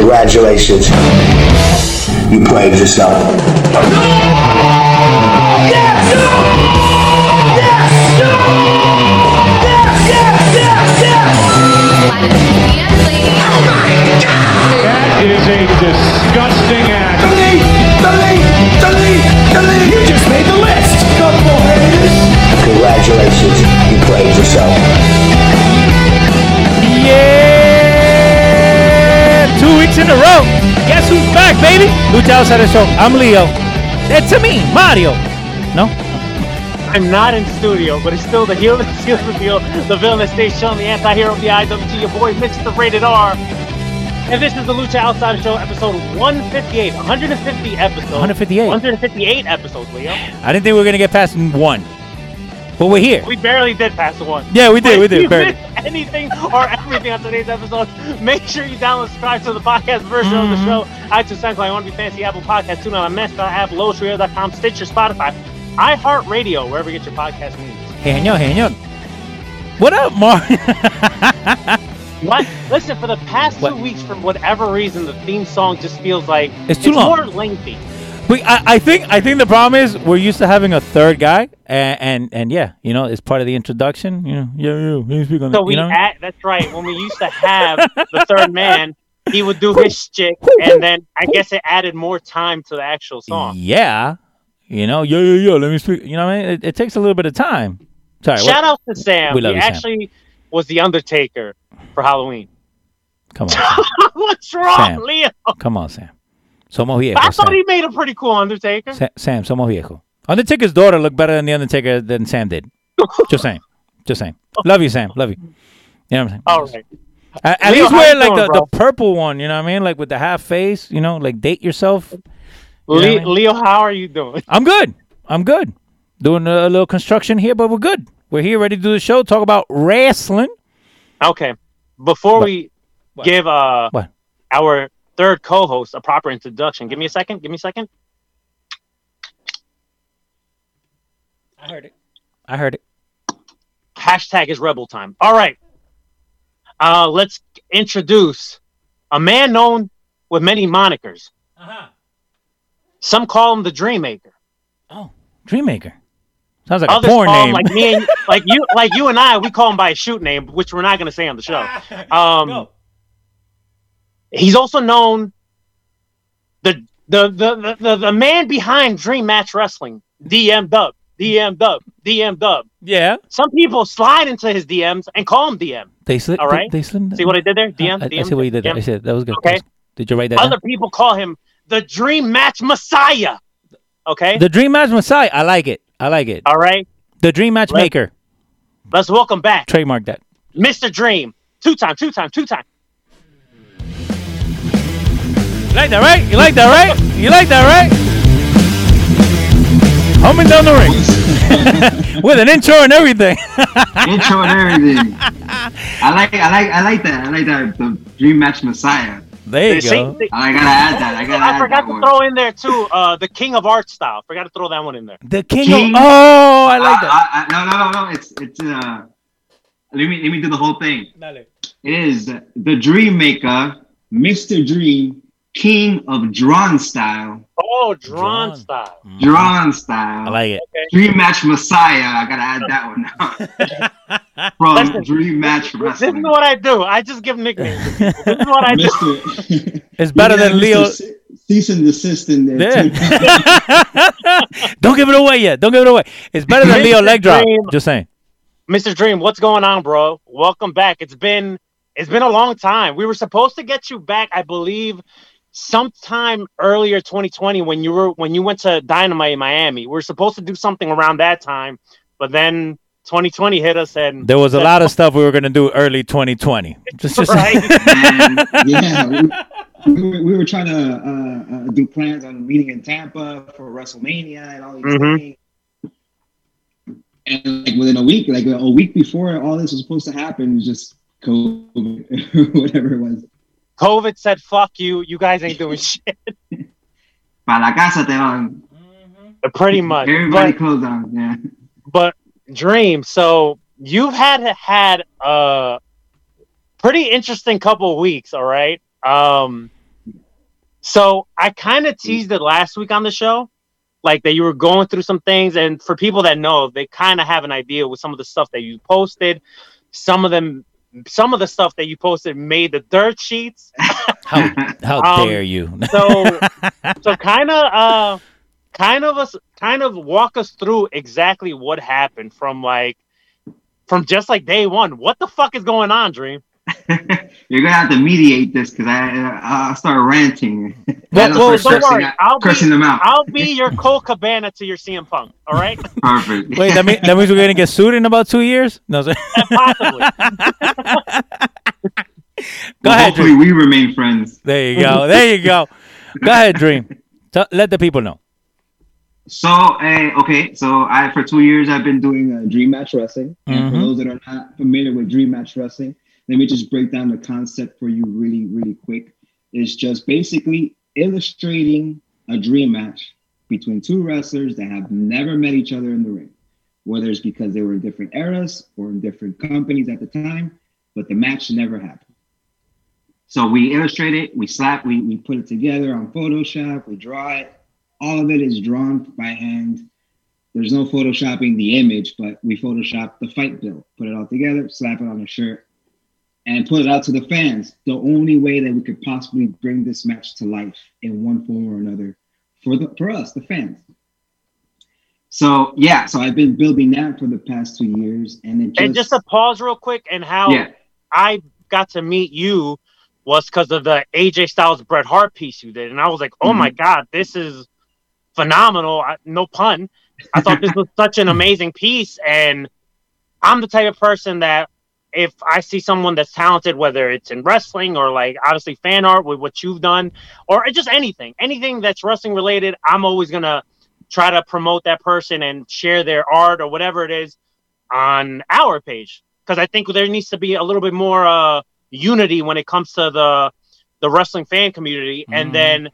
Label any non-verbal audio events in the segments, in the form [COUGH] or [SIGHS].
Congratulations. You played yourself. That is a disgusting act. Delete! Delete! Delete! Delete! You just made the list! Congratulations. You played yourself. Weeks in a row. Guess who's back, baby? Lucha Outsider Show. I'm Leo. It's me, Mario. No? I'm not in studio, but it's still the heel that seals the [LAUGHS] deal, the villain that stays shown, the anti-hero of the IWC, your boy Mr. Rated R. And this is the Lucha Outsider Show, episode 158. 150 episodes. 158. 158 episodes, Leo. I didn't think we were going to get past one. But we're here. We barely did pass the one. Yeah, we did, But we did, [LAUGHS] barely. Anything or everything on today's episode, make sure you download subscribe to the podcast version of the Mm-hmm. show. iTunes, SoundCloud, I Want to Be Fancy, Apple Podcast, Tune on Mess, app, LowStream.com, Stitcher, Spotify, iHeartRadio, wherever you get your podcast needs. Genio, genio. What up, Mark? [LAUGHS] What? Listen, for the past What? two weeks, for whatever reason, the theme song just feels like It's too long. more lengthy. We, I, I think I think the problem is we're used to having a third guy, and and, and yeah, you know, it's part of the introduction. You know, yeah, yeah, you speak on So that, we you know? add, that's right. When we used to have the third man, he would do his shit, and then I guess it added more time to the actual song. Yeah, you know, yeah, yeah, yeah. Let me speak. You know, what I mean, it, it takes a little bit of time. Sorry, what- Shout out to Sam. We love he you, Sam. actually was the Undertaker for Halloween. come on, [LAUGHS] Sam. What's wrong, Sam. Leo? come on, Sam. Somos viejos. I thought Sam. he made a pretty cool Undertaker. Sa- Sam, somos viejos. Undertaker's daughter looked better than the Undertaker than Sam did. [LAUGHS] Just saying. Just saying. Love you, Sam. Love you. You know what I'm saying? All right. At, at Leo, least wear like doing, the, bro? the purple one, you know what I mean? Like with the half face, you know, like date yourself. Le- I mean? Leo, how are you doing? I'm good. I'm good. Doing a, little construction here, but we're good. We're here ready to do the show, talk about wrestling. Okay. Before What? we What? give uh What? our third co-host a proper introduction, give me a second. Give me a second. I heard it. I heard it. Hashtag is rebel time. All right. Uh, let's introduce a man known with many monikers. Uh-huh. Some call him the Dreammaker. Oh, Dreammaker. Sounds like Others a porn call name. him like me and like you, like you and I. We call him by a shoot name, which we're not going to say on the show. [LAUGHS] Um, Go. He's also known the the, the the the the man behind Dream Match Wrestling, DM Dub, DM Dub, DM Dub. Yeah. Some people slide into his DMs and call him DM. They slid. All right. They, they slid. See what I did there? DM, I, I see what you did there. I said that was good. Okay. Did you write that down? Other people call him the Dream Match Messiah. Okay. The Dream Match Messiah. I like it. I like it. All right. The Dream Match Let- Maker. Let's welcome back Trademark that. Mr. Dream. Two time, two time, two time. Like that, right? You like that, right? You like that, right? Homing down the ring [LAUGHS] with an intro and everything. [LAUGHS] intro and everything. [LAUGHS] I like, I like, I like that. I like that. The Dream Match Messiah. there you See, go. see, I gotta add that. I gotta I add forgot that to one. throw in there too. Uh, the King of Art style. Forgot to throw that one in there. The king, King- of oh, I like that. I, I, no, no, no, no. It's, it's. Uh, let me, let me do the whole thing. It is the Dream Maker, Mr. Dream, King of Drawn Style, Oh, drawn, Drawn. style. Mm-hmm. Drawn Style. I like it. Dream Match Messiah. I gotta add that one [LAUGHS] from Listen, Dream Match This is what I do. I just give nicknames. [LAUGHS] This is what I do. [LAUGHS] It's better Yeah, than Mr. Leo. Ce- Cease and desist in there. Yeah. too. Don't give it away yet. Don't give it away. It's better than Leo leg drop. Dream. Just saying. Mr. Dream, what's going on, bro? Welcome back. It's been it's been a long time. We were supposed to get you back, I believe, sometime earlier 2020 when you were when you went to Dynamite in Miami. We were supposed to do something around that time, but then 2020 hit us, and There was a lot of stuff we were gonna do early 2020. Just, just right. And [LAUGHS] yeah, we, we, were, trying to uh, uh, do plans on meeting in Tampa for WrestleMania and all these Mhm. things. And like within a week, like a, a week before all this was supposed to happen, it was just COVID [LAUGHS] whatever it was. COVID said, "Fuck you, you guys ain't doing [LAUGHS] shit." para la casa te van. Pretty much. Everybody But, closed down. Yeah. but Dream, so you've had had a pretty interesting couple of weeks, all right? Um so I kind of teased it last week on the show, like that you were going through some things, and for people that know, they kind of have an idea with some of the stuff that you posted. Some of them some of the stuff that you posted made the dirt sheets. how [LAUGHS] how Um, dare you? [LAUGHS] So so kind of uh kind of us kind of walk us through exactly what happened from like from just like day one. What the fuck is going on, Dream? [LAUGHS] You're gonna have to mediate this because I I'll start ranting. [LAUGHS] Well, I'll well, start Don't worry, out- I'll be them out. I'll be your [LAUGHS] Colt Cabana to your CM Punk. All right, Perfect. Wait, that, mean, that means we're gonna get sued in about two years? No, sir. possibly. go Well, ahead, hopefully Dream. we remain friends. There you go. There you go. Go ahead, Dream. Tell, let the people know. So, uh, okay, so I for two years I've been doing. Doing uh, Dream Match Wrestling. And for Mhm. those that are not familiar with Dream Match Wrestling, let me just break down the concept for you really, really quick. It's just basically illustrating a dream match between two wrestlers that have never met each other in the ring, whether it's because they were in different eras or in different companies at the time, but the match never happened. So we illustrate it, we slap, we We put it together on Photoshop, we draw it. All of it is drawn by hand. There's no photoshopping the image, but we Photoshop the fight bill, put it all together, slap it on a shirt, and put it out to the fans. The only way that we could possibly bring this match to life in one form or another for the for us, the fans. So yeah, So I've been building that for the past two years, and it just, and just to pause real quick, and how yeah. I got to meet you was because of the AJ Styles Bret Hart piece you did, and I was like, oh my mm-hmm. god, this is phenomenal. I, no pun. I thought this [LAUGHS] was such an amazing piece, and I'm the type of person that if I see someone that's talented, whether it's in wrestling or like obviously fan art with what you've done, or just anything, anything that's wrestling related, I'm always gonna try to promote that person and share their art or whatever it is on our page because I think there needs to be a little bit more uh, unity when it comes to the the wrestling fan community, Mhm. and then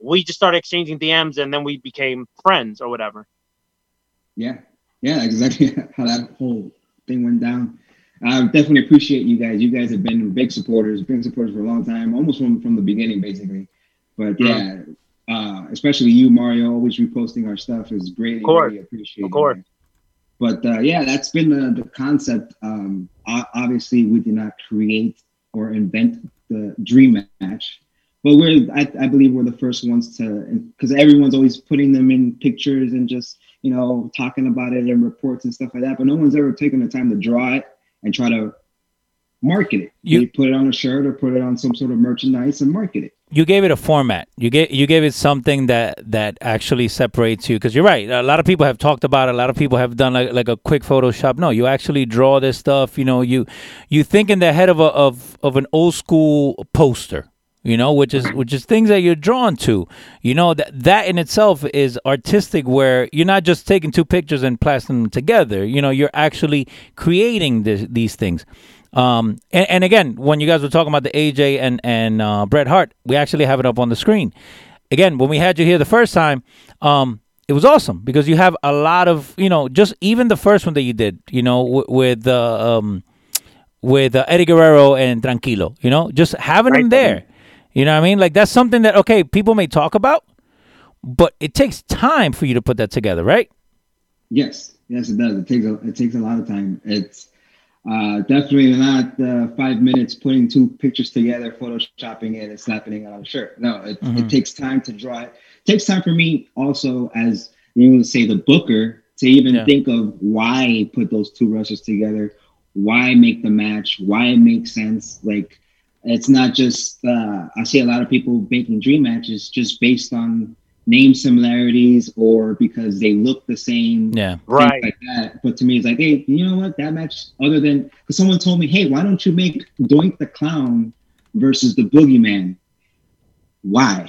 we just started exchanging DMs, and then we became friends or whatever. Yeah, yeah, exactly [LAUGHS] how that whole thing went down. I definitely appreciate you guys. You guys have been big supporters, big supporters for a long time, almost from from the beginning, basically. But yeah, uh, especially you, Mario, always reposting our stuff is greatly, course. greatly appreciated. Of course. But uh, yeah, that's been the, the concept. Um, obviously, we did not create or invent the dream match, but we're I, I believe we're the first ones to because everyone's always putting them in pictures and just you know talking about it and reports and stuff like that. But no one's ever taken the time to draw it and try to market it. You- You put it on a shirt or put it on some sort of merchandise and market it. you gave it a format. You gave you gave it something that that actually separates you. Because you're right. A lot of people have talked about. it. A lot of people have done like like a quick Photoshop. No, you actually draw this stuff. You know, you you think in the head of a of of an old school poster. You know, which is which is things that you're drawn to. You know that that in itself is artistic, where you're not just taking two pictures and plastering them together. You know, you're actually creating this, these things. Um, and, and again, when you guys were talking about the AJ and and uh, Bret Hart, we actually have it up on the screen. Again, when we had you here the first time, um, it was awesome because you have a lot of you know, just even the first one that you did, you know, w- with uh, um, with uh, Eddie Guerrero and Tranquilo, you know, just having them there. You know what I mean? Like that's something that okay, people may talk about, but it takes time for you to put that together, right? Yes, yes, it does. It takes a it takes a lot of time. It's uh, definitely not uh, five minutes putting two pictures together, photoshopping it, and slapping it on a shirt. No, it, Mhm. it takes time to draw it. takes time for me also as you would say the booker to even Yeah. think of why put those two wrestlers together, why make the match, why it makes sense. Like it's not just uh, I see a lot of people making dream matches just based on name similarities or because they look the same. Yeah. Right. Like that. But to me, it's like, hey, you know what? That match, other than because someone told me, hey, why don't you make Doink the Clown versus the Boogeyman? Why? [LAUGHS]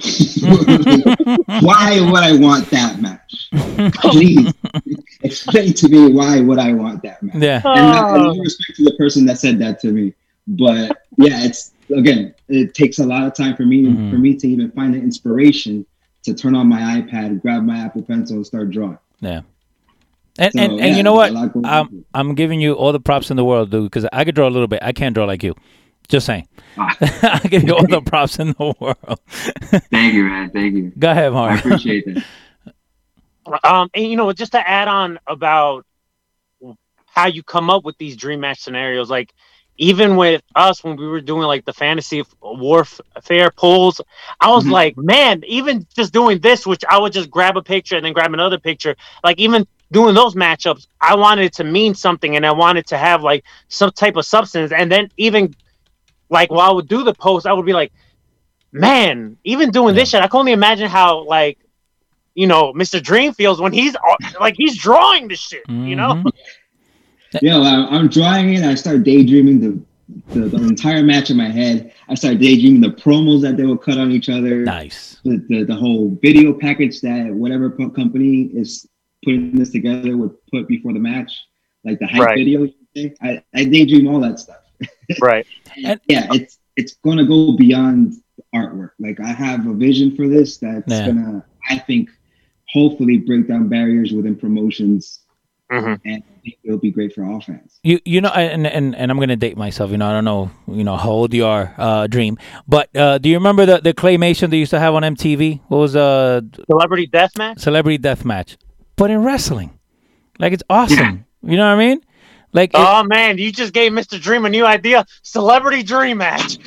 why would I want that match? Please [LAUGHS] explain to me why would I want that match? Yeah. And not, and no respect to the person that said that to me, but yeah, it's again, it takes a lot of time for me Mhm. for me to even find the inspiration to turn on my iPad, grab my Apple Pencil, and start drawing. Yeah. And, So, and, and yeah, you know what? a lot goes into I'm. I'm giving you all the props in the world, dude, because I could draw a little bit. I can't draw like you. Just saying. Ah. [LAUGHS] I give you all the [LAUGHS] props in the world. [LAUGHS] Thank you, man. Thank you. Go ahead, I appreciate that. Um, and you know, just to add on about how you come up with these dream match scenarios, like even with us when we were doing like the fantasy warfare polls, I was Mhm. like, man, even just doing this, which I would just grab a picture and then grab another picture, like even doing those matchups, I wanted it to mean something and I wanted to have like some type of substance. And then even like while I would do the post, I would be like, man, even doing this shit, I can only imagine how like you know Mr. Dream feels when he's uh, like he's drawing this shit, you know? Mhm. Yeah, well, I'm drawing it. I start daydreaming the, the the entire match in my head. I start daydreaming the promos that they will cut on each other. Nice. the, the, the whole video package that whatever company is putting this together would put before the match, like the hype Right. video. I, I daydream all that stuff. [LAUGHS] Right. And- Yeah, it's it's gonna go beyond artwork. Like I have a vision for this that's Yeah. gonna, I think, hopefully break down barriers within promotions, Mhm. and I think it'll be great for offense. You you know and, and and I'm gonna date myself. You know I don't know you know how old you are, uh, Dream. But uh, do you remember the the claymation they used to have on MTV? What was uh Celebrity deathmatch. Celebrity Death Match? But in wrestling, like it's awesome. You know what I mean? Like it- Oh man, you just gave Mr. Dream a new idea. Celebrity dream match.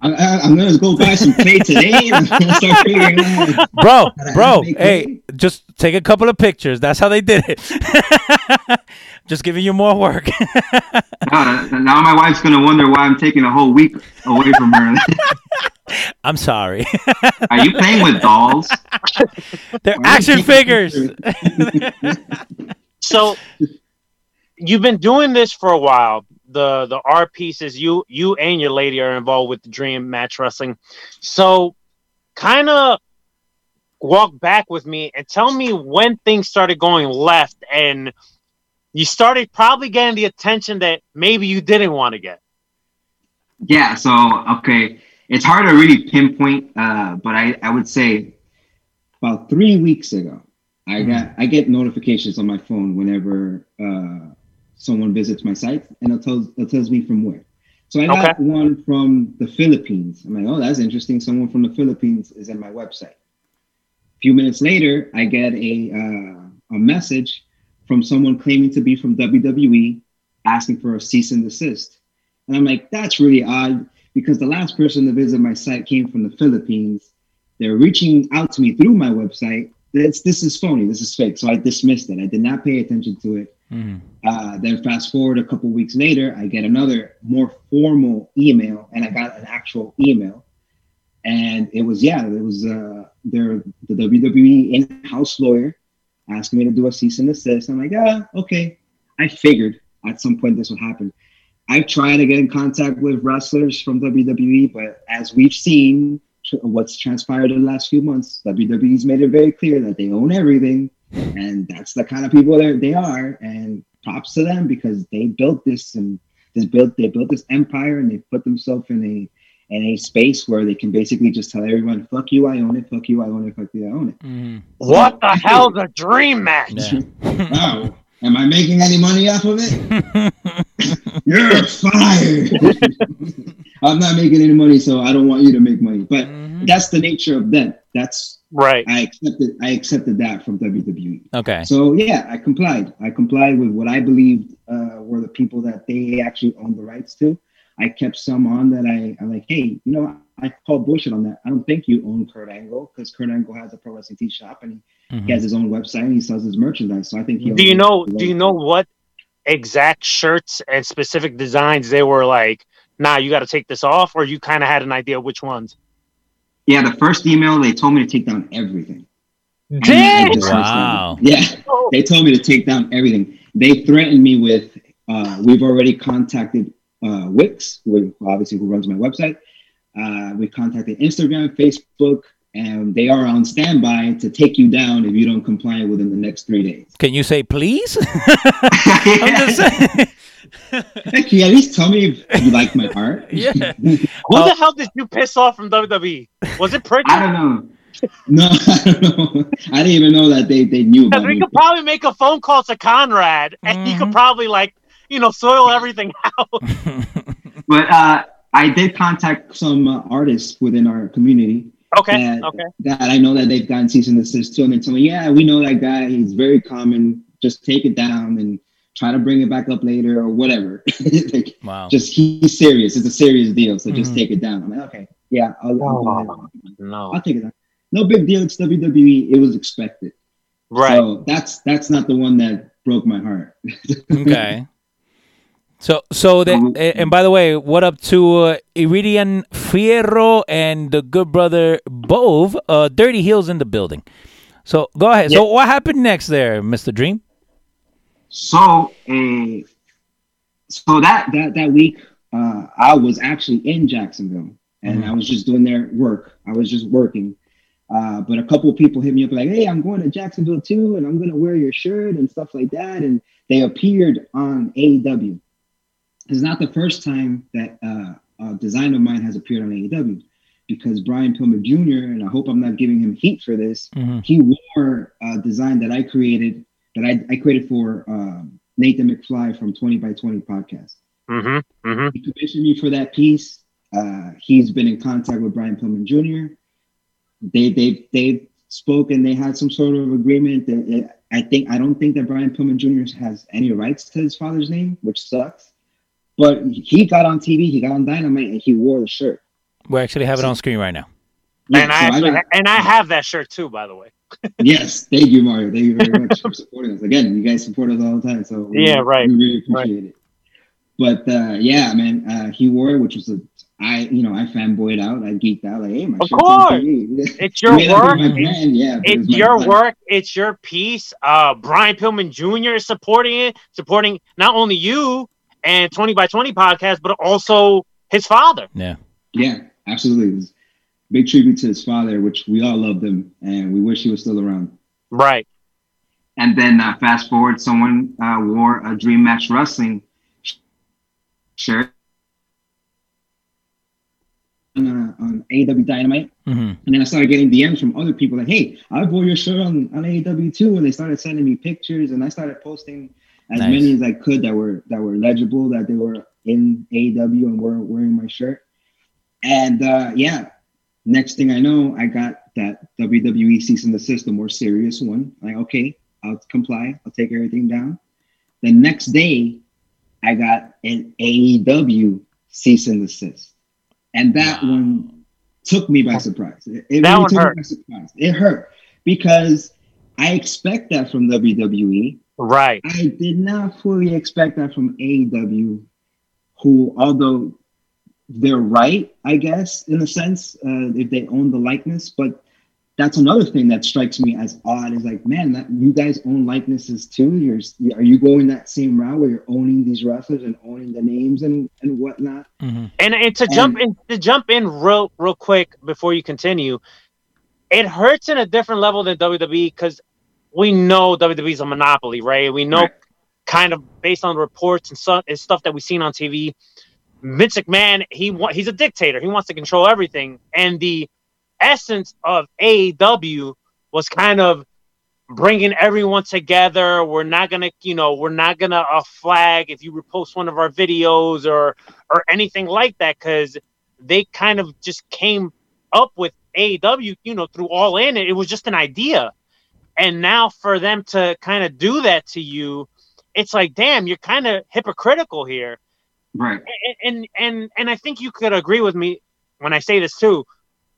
I, I, I'm gonna go buy some clay today and start figuring out. bro, bro, hey, just take a couple of pictures. That's how they did it. [LAUGHS] just giving you more work. [LAUGHS] Now, now my wife's gonna wonder why I'm taking a whole week away from her. [LAUGHS] I'm sorry. Are you playing with dolls? They're action figures. So you've been doing this for a while. The the art pieces, you you and your lady are involved with the dream match wrestling. So kind of walk back with me and tell me when things started going left and you started probably getting the attention that maybe you didn't want to get. Yeah. So okay, it's hard to really pinpoint, uh, but I I would say about three weeks ago, I got I get notifications on my phone whenever uh, someone visits my site, and it tells it tells me from where. So I got Okay. one from the Philippines. I'm like, oh, that's interesting. Someone from the Philippines is in my website. A few minutes later, I get a uh, a message from someone claiming to be from WWE, asking for a cease and desist. And I'm like, that's really odd because the last person to visit my site came from the Philippines. They're reaching out to me through my website. This this is phony. This is fake. So I dismissed it. I did not pay attention to it. Mhm. Uh, then fast forward a couple weeks later, I get another more formal email, and I got an actual email, and it was yeah, it was uh, their the WWE in-house lawyer asking me to do a cease and desist. I'm like, ah, okay. I figured at some point this would happen. I've tried to get in contact with wrestlers from WWE, but as we've seen, what's transpired in the last few months, WWE's made it very clear that they own everything, and that's the kind of people that they are. And props to them because they built this and this built they built this empire, and they put themselves in a in a space where they can basically just tell everyone, "Fuck you, I own it. Fuck you, I own it. Fuck you, I own it." Mhm. What the hell's a dream match? Yeah. [LAUGHS] Wow. Am I making any money off of it? [LAUGHS] You're fired. [LAUGHS] I'm not making any money, so I don't want you to make money. But Mhm. that's the nature of them. That's Right. I accepted. I accepted that from WWE. Okay. So yeah, I complied. I complied with what I believed uh, were the people that they actually owned the rights to. I kept some on that I, I'm like, hey, you know, I call bullshit on that. I don't think you own Kurt Angle because Kurt Angle has a pro wrestling tee shop and he, Mhm. he has his own website and he sells his merchandise. So I think he. Do you know do you know what exact shirts and specific designs they were like, nah, you gotta take this off, or you kinda had an idea which ones? Yeah, the first email they told me to take down everything. And I Dang! Wow. Yeah, they told me to take down everything. They threatened me with, uh, we've already contacted uh, Wix, who obviously who runs my website. Uh, we contacted Instagram, Facebook, and they are on standby to take you down if you don't comply within the next three days. Can you say please? [LAUGHS] I'm just [LAUGHS] saying. [LAUGHS] Hey, can you at least tell me if you like my art? [LAUGHS] yeah. [LAUGHS] Who the hell did you piss off from WWE? Was it Pritchard? I don't know. No, I don't know. I didn't even know that they, they knew Because about we me. could probably make a phone call to Conrad, and he could Mhm. probably like, you know, soil everything out. But uh, I did contact some uh, artists within our community Okay, that, okay. that I know that they've gotten cease and desist too, and they tell me, yeah, we know that guy. He's very common. Just take it down and try to bring it back up later or whatever. [LAUGHS] like, Wow. just he's serious. It's a serious deal. So just Mhm. take it down. I'm like, okay, yeah, I'll, I'll, go ahead. No, I'll take it down. No big deal. It's WWE. It was expected. right. So that's that's not the one that broke my heart. [LAUGHS] Okay. So, so the, Um, and by the way, what up to uh, Iridian Fierro and the good brother Bove? Uh, Dirty Heels in the building. So go ahead. So what happened next there, Mr. Dream? So, uh, so that that that week, uh, I was actually in Jacksonville, and Mhm. I was just doing their work. I was just working, uh, but a couple of people hit me up like, "Hey, I'm going to Jacksonville too, and I'm going to wear your shirt and stuff like that." And they appeared on AEW. It's not the first time that uh, a design of mine has appeared on AEW, because Brian Pillman Jr. and I hope I'm not giving him heat for this Mhm. he wore a design that I created that I, I created for um, Nathan McFly from 20 by 20 podcast. Mm-hmm. Mm-hmm. He commissioned me for that piece. Uh, he's been in contact with Brian Pillman Jr. They they they spoke and they had some sort of agreement. That it, I think I don't think that Brian Pillman Jr. has any rights to his father's name, which sucks. But he got on TV, he got on Dynamite, and he wore the shirt. We actually have it on screen right now. Yeah, and I so actually, got- and I have that shirt too, by the way. Yes, thank you, Mario. Thank you very much [LAUGHS] for supporting us. Again, you guys support us all the time, so we, Yeah, right, We really right. appreciate it. But uh, yeah, man, uh, he wore it, which was a I, you know, I fanboyed out. I geeked out, like, hey, my Of course. [LAUGHS] It's your work. be My brand, yeah, It's my your brand. work. It's your piece. Uh, Brian Pillman Jr. is supporting it, supporting not only you and 20 by 20 podcast, but also his father. Yeah. Yeah, absolutely. It was big tribute to his father, which we all loved him, and we wish he was still around. Right. And then uh, fast forward, someone uh, wore a Dream Match Wrestling shirt on, uh, on AEW Dynamite. hmm And then I started getting DMs from other people like, hey, I wore your shirt on, on AEW too. And they started sending me pictures and I started posting as Nice. many as I could that were that were legible, that they were in AEW and were wearing my shirt. And uh, yeah, next thing I know, I got that WWE cease and desist, the more serious one. Like, okay, I'll comply, I'll take everything down. The next day, I got an AEW cease and desist. And that one took me by surprise. It, it That really one took hurt. me by surprise. It hurt because I expect that from WWE. Right. I did not fully expect that from AEW, who, although they're right, I guess, in a sense, uh, if they own the likeness, but that's another thing that strikes me as odd is like, man, that you guys own likenesses too. You're, are you going that same route where you're owning these wrestlers and owning the names and, and whatnot? hmm And, and to jump in to jump in real real quick before you continue, it hurts in a different level than WWE because we know WWE is a monopoly, right? We know Right. kind of based on reports and stuff and stuff that we've seen on TV. Vince McMahon, he wa- he's a dictator. He wants to control everything, and the essence of AEW was kind of bringing everyone together. We're not gonna, you know, we're not gonna uh, flag if you repost one of our videos or or anything like that because they kind of just came up with AEW, you know, through All In. It was just an idea, and now for them to kind of do that to you, it's like, damn, you're kind of hypocritical here. Right. And, and and I think you could agree with me when I say this too.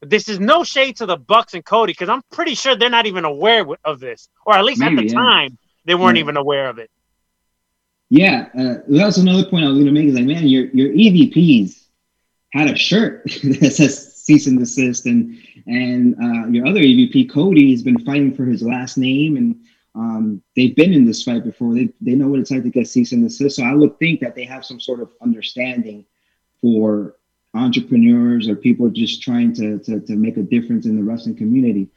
This is no shade to the Bucks and Cody because I'm pretty sure they're not even aware of this, or at least at the yeah. time they weren't Right. even aware of it. Yeah, uh, that's another point I was going to make. Is like, man, your your EVPs had a shirt [LAUGHS] that says cease and desist, and and uh, your other EVP Cody has been fighting for his last name, and um, they've been in this fight before. They they know what it's like to get cease and desist. So I would think that they have some sort of understanding for entrepreneurs or people just trying to to, to make a difference in the wrestling community.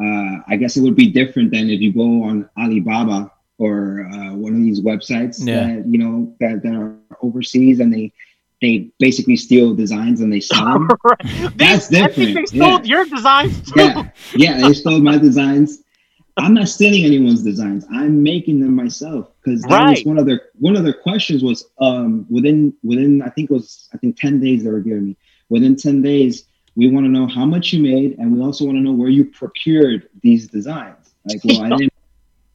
Uh, I guess it would be different than if you go on Alibaba or uh, one of these websites Yeah. that you know that, that are overseas and they they basically steal designs and they sell them. [LAUGHS] Right. They, That's I think they stole yeah. your designs too. yeah, yeah, they stole my designs. I'm not stealing anyone's designs. I'm making them myself because that was Right. one of their one of their questions was um within within I think it was I think 10 days they were giving me. Within 10 days, we want to know how much you made and we also want to know where you procured these designs. Like, well, I [LAUGHS] didn't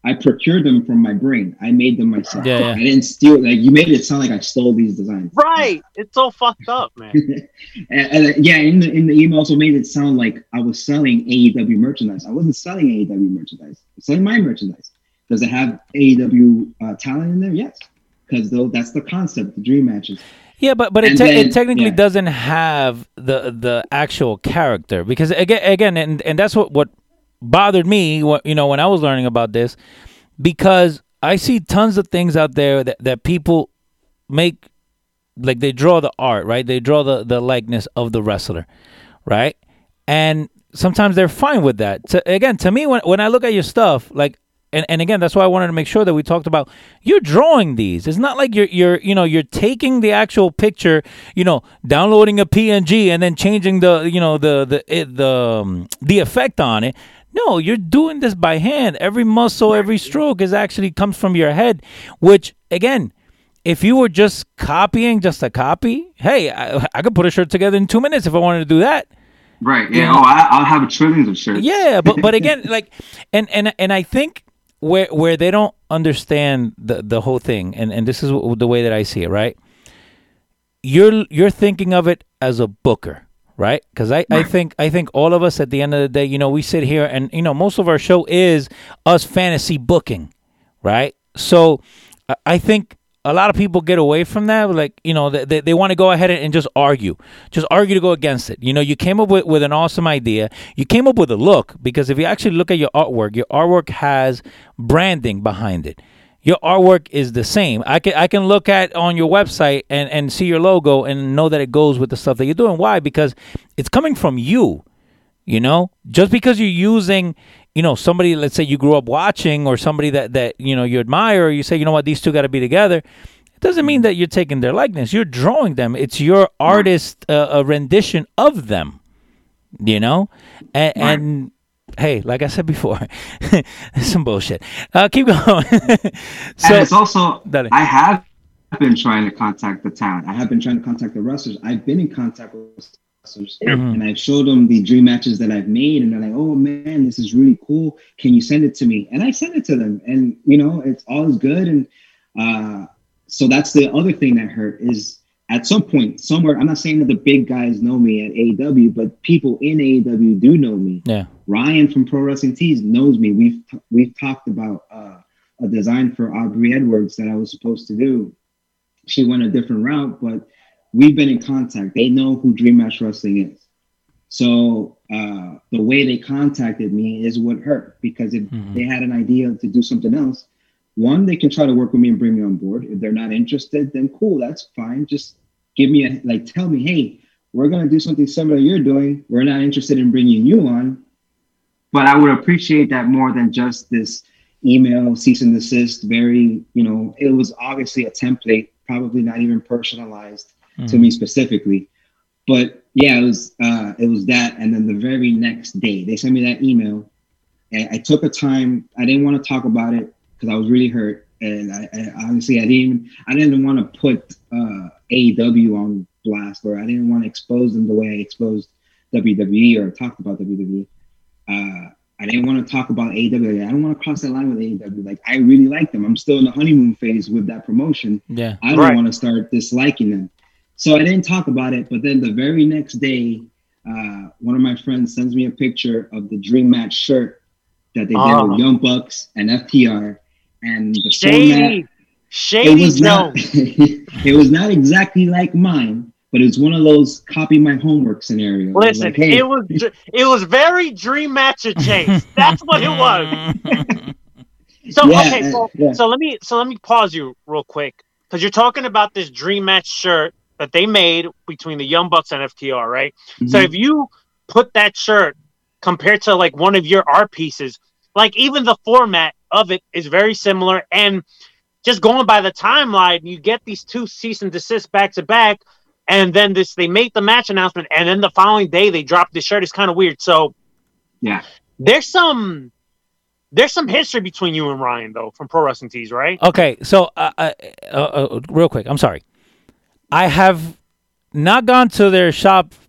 I procured them from my brain. I made them myself. Yeah, yeah. I didn't steal like you made it sound like I stole these designs. Right. It's so fucked up, man. [LAUGHS] and, and, uh, yeah, in the in the email also made it sound like I was selling AEW merchandise. I wasn't selling AEW merchandise. I was selling my merchandise. Does it have AEW uh, talent in there? Yes, because though that's the concept, the dream matches. Yeah, but but it, te- then- it technically yeah. doesn't have the the actual character because again again and and that's what what bothered me you know when I was learning about this because I see tons of things out there that that people make like they draw the art right? They draw the the likeness of the wrestler right? And sometimes they're fine with that. Again to me when when I look at your stuff like and, and again that's why I wanted to make sure that we talked about you're drawing these. It's not like you're you're you know you're taking the actual picture you know downloading a PNG and then changing the you know the the it, the um, the effect on it no you're doing this by hand every muscle every stroke is actually comes from your head which again if you were just copying just a copy hey I, I could put a shirt together in two minutes if I wanted to do that Right. Yeah. Oh, I, I'll have trillions of shirts. yeah, but but again, [LAUGHS] like, and and and I think where where they don't understand the the whole thing, and and this is the way that I see it, right? You're you're thinking of it as a booker, right? Because I I think I think all of us at the end of the day, you know, we sit here and you know most of our show is us fantasy booking, right? So I- think a lot of people get away from that. Like, you know, they, they, they want to go ahead and, and just argue, just argue to go against it. You know, you came up with, with an awesome idea. You came up with a look because if you actually look at your artwork, your artwork has branding behind it. Your artwork is the same. I can I can look at on your website and, and see your logo and know that it goes with the stuff that you're doing. Why? Because it's coming from you. You know, just because you're using, you know, somebody, let's say you grew up watching or somebody that, that, you know, you admire, or you say, you know what, these two got to be together. It doesn't mean that you're taking their likeness. You're drawing them. It's your artist, uh, a rendition of them, you know? And, and hey, like I said before, [LAUGHS] some bullshit. Uh, keep going. [LAUGHS] so, and it's also Dale. I have been trying to contact the talent. I have been trying to contact the wrestlers. I've been in contact with wrestlers, Mhm. and I've showed them the dream matches that I've made, and they're like, "Oh man, this is really cool. Can you send it to me?" And I send it to them, and you know, it's all is good. And uh, so that's the other thing that hurt is at some point, somewhere. I'm not saying that the big guys know me at AEW, but people in AEW do know me. yeah. Ryan from Pro Wrestling Tees knows me. We've we've talked about uh, a design for Aubrey Edwards that I was supposed to do. She went a different route, but we've been in contact. They know who Dream Match Wrestling is. So uh, the way they contacted me is what hurt because if Mhm. they had an idea to do something else, one they can try to work with me and bring me on board. If they're not interested, then cool, that's fine. Just give me a like, tell me, hey, we're gonna do something similar you're doing. We're not interested in bringing you on, but I would appreciate that more than just this email cease and desist. Very, you know, it was obviously a template, probably not even personalized to me specifically. But yeah, it was uh, it was that, and then the very next day they sent me that email, and I took a time. I didn't want to talk about it because I was really hurt, and I, I honestly I didn't even I didn't want to put uh, AEW on blast, or I didn't want to expose them the way I exposed WWE or talked about WWE. Uh, I didn't want to talk about AEW. I don't want to cross that line with AEW. Like I really like them. I'm still in the honeymoon phase with that promotion. Yeah. I don't Right. want to start disliking them. So I didn't talk about it. But then the very next day, uh, one of my friends sends me a picture of the Dream Match shirt that they did Oh. with Young Bucks and FTR, and the Shady. format. It was Joe. not. [LAUGHS] it was not exactly like mine, but it's one of those copy my homework scenarios. Listen, Like, hey, it was it was very dream match of Chase. That's what it was. [LAUGHS] So Yeah, okay, so, yeah. so let me so let me pause you real quick because you're talking about this dream match shirt that they made between the Young Bucks and FTR, right? So Mhm. if you put that shirt compared to like one of your art pieces, like even the format of it is very similar, and just going by the timeline, you get these two cease and desist back to back, and then this they make the match announcement, and then the following day they drop the shirt. It's kind of weird. So yeah, there's some there's some history between you and Ryan though from Pro Wrestling Tees, right? Okay, so uh, uh, uh, uh, real quick, I'm sorry. I have not gone to their shop.aew.com,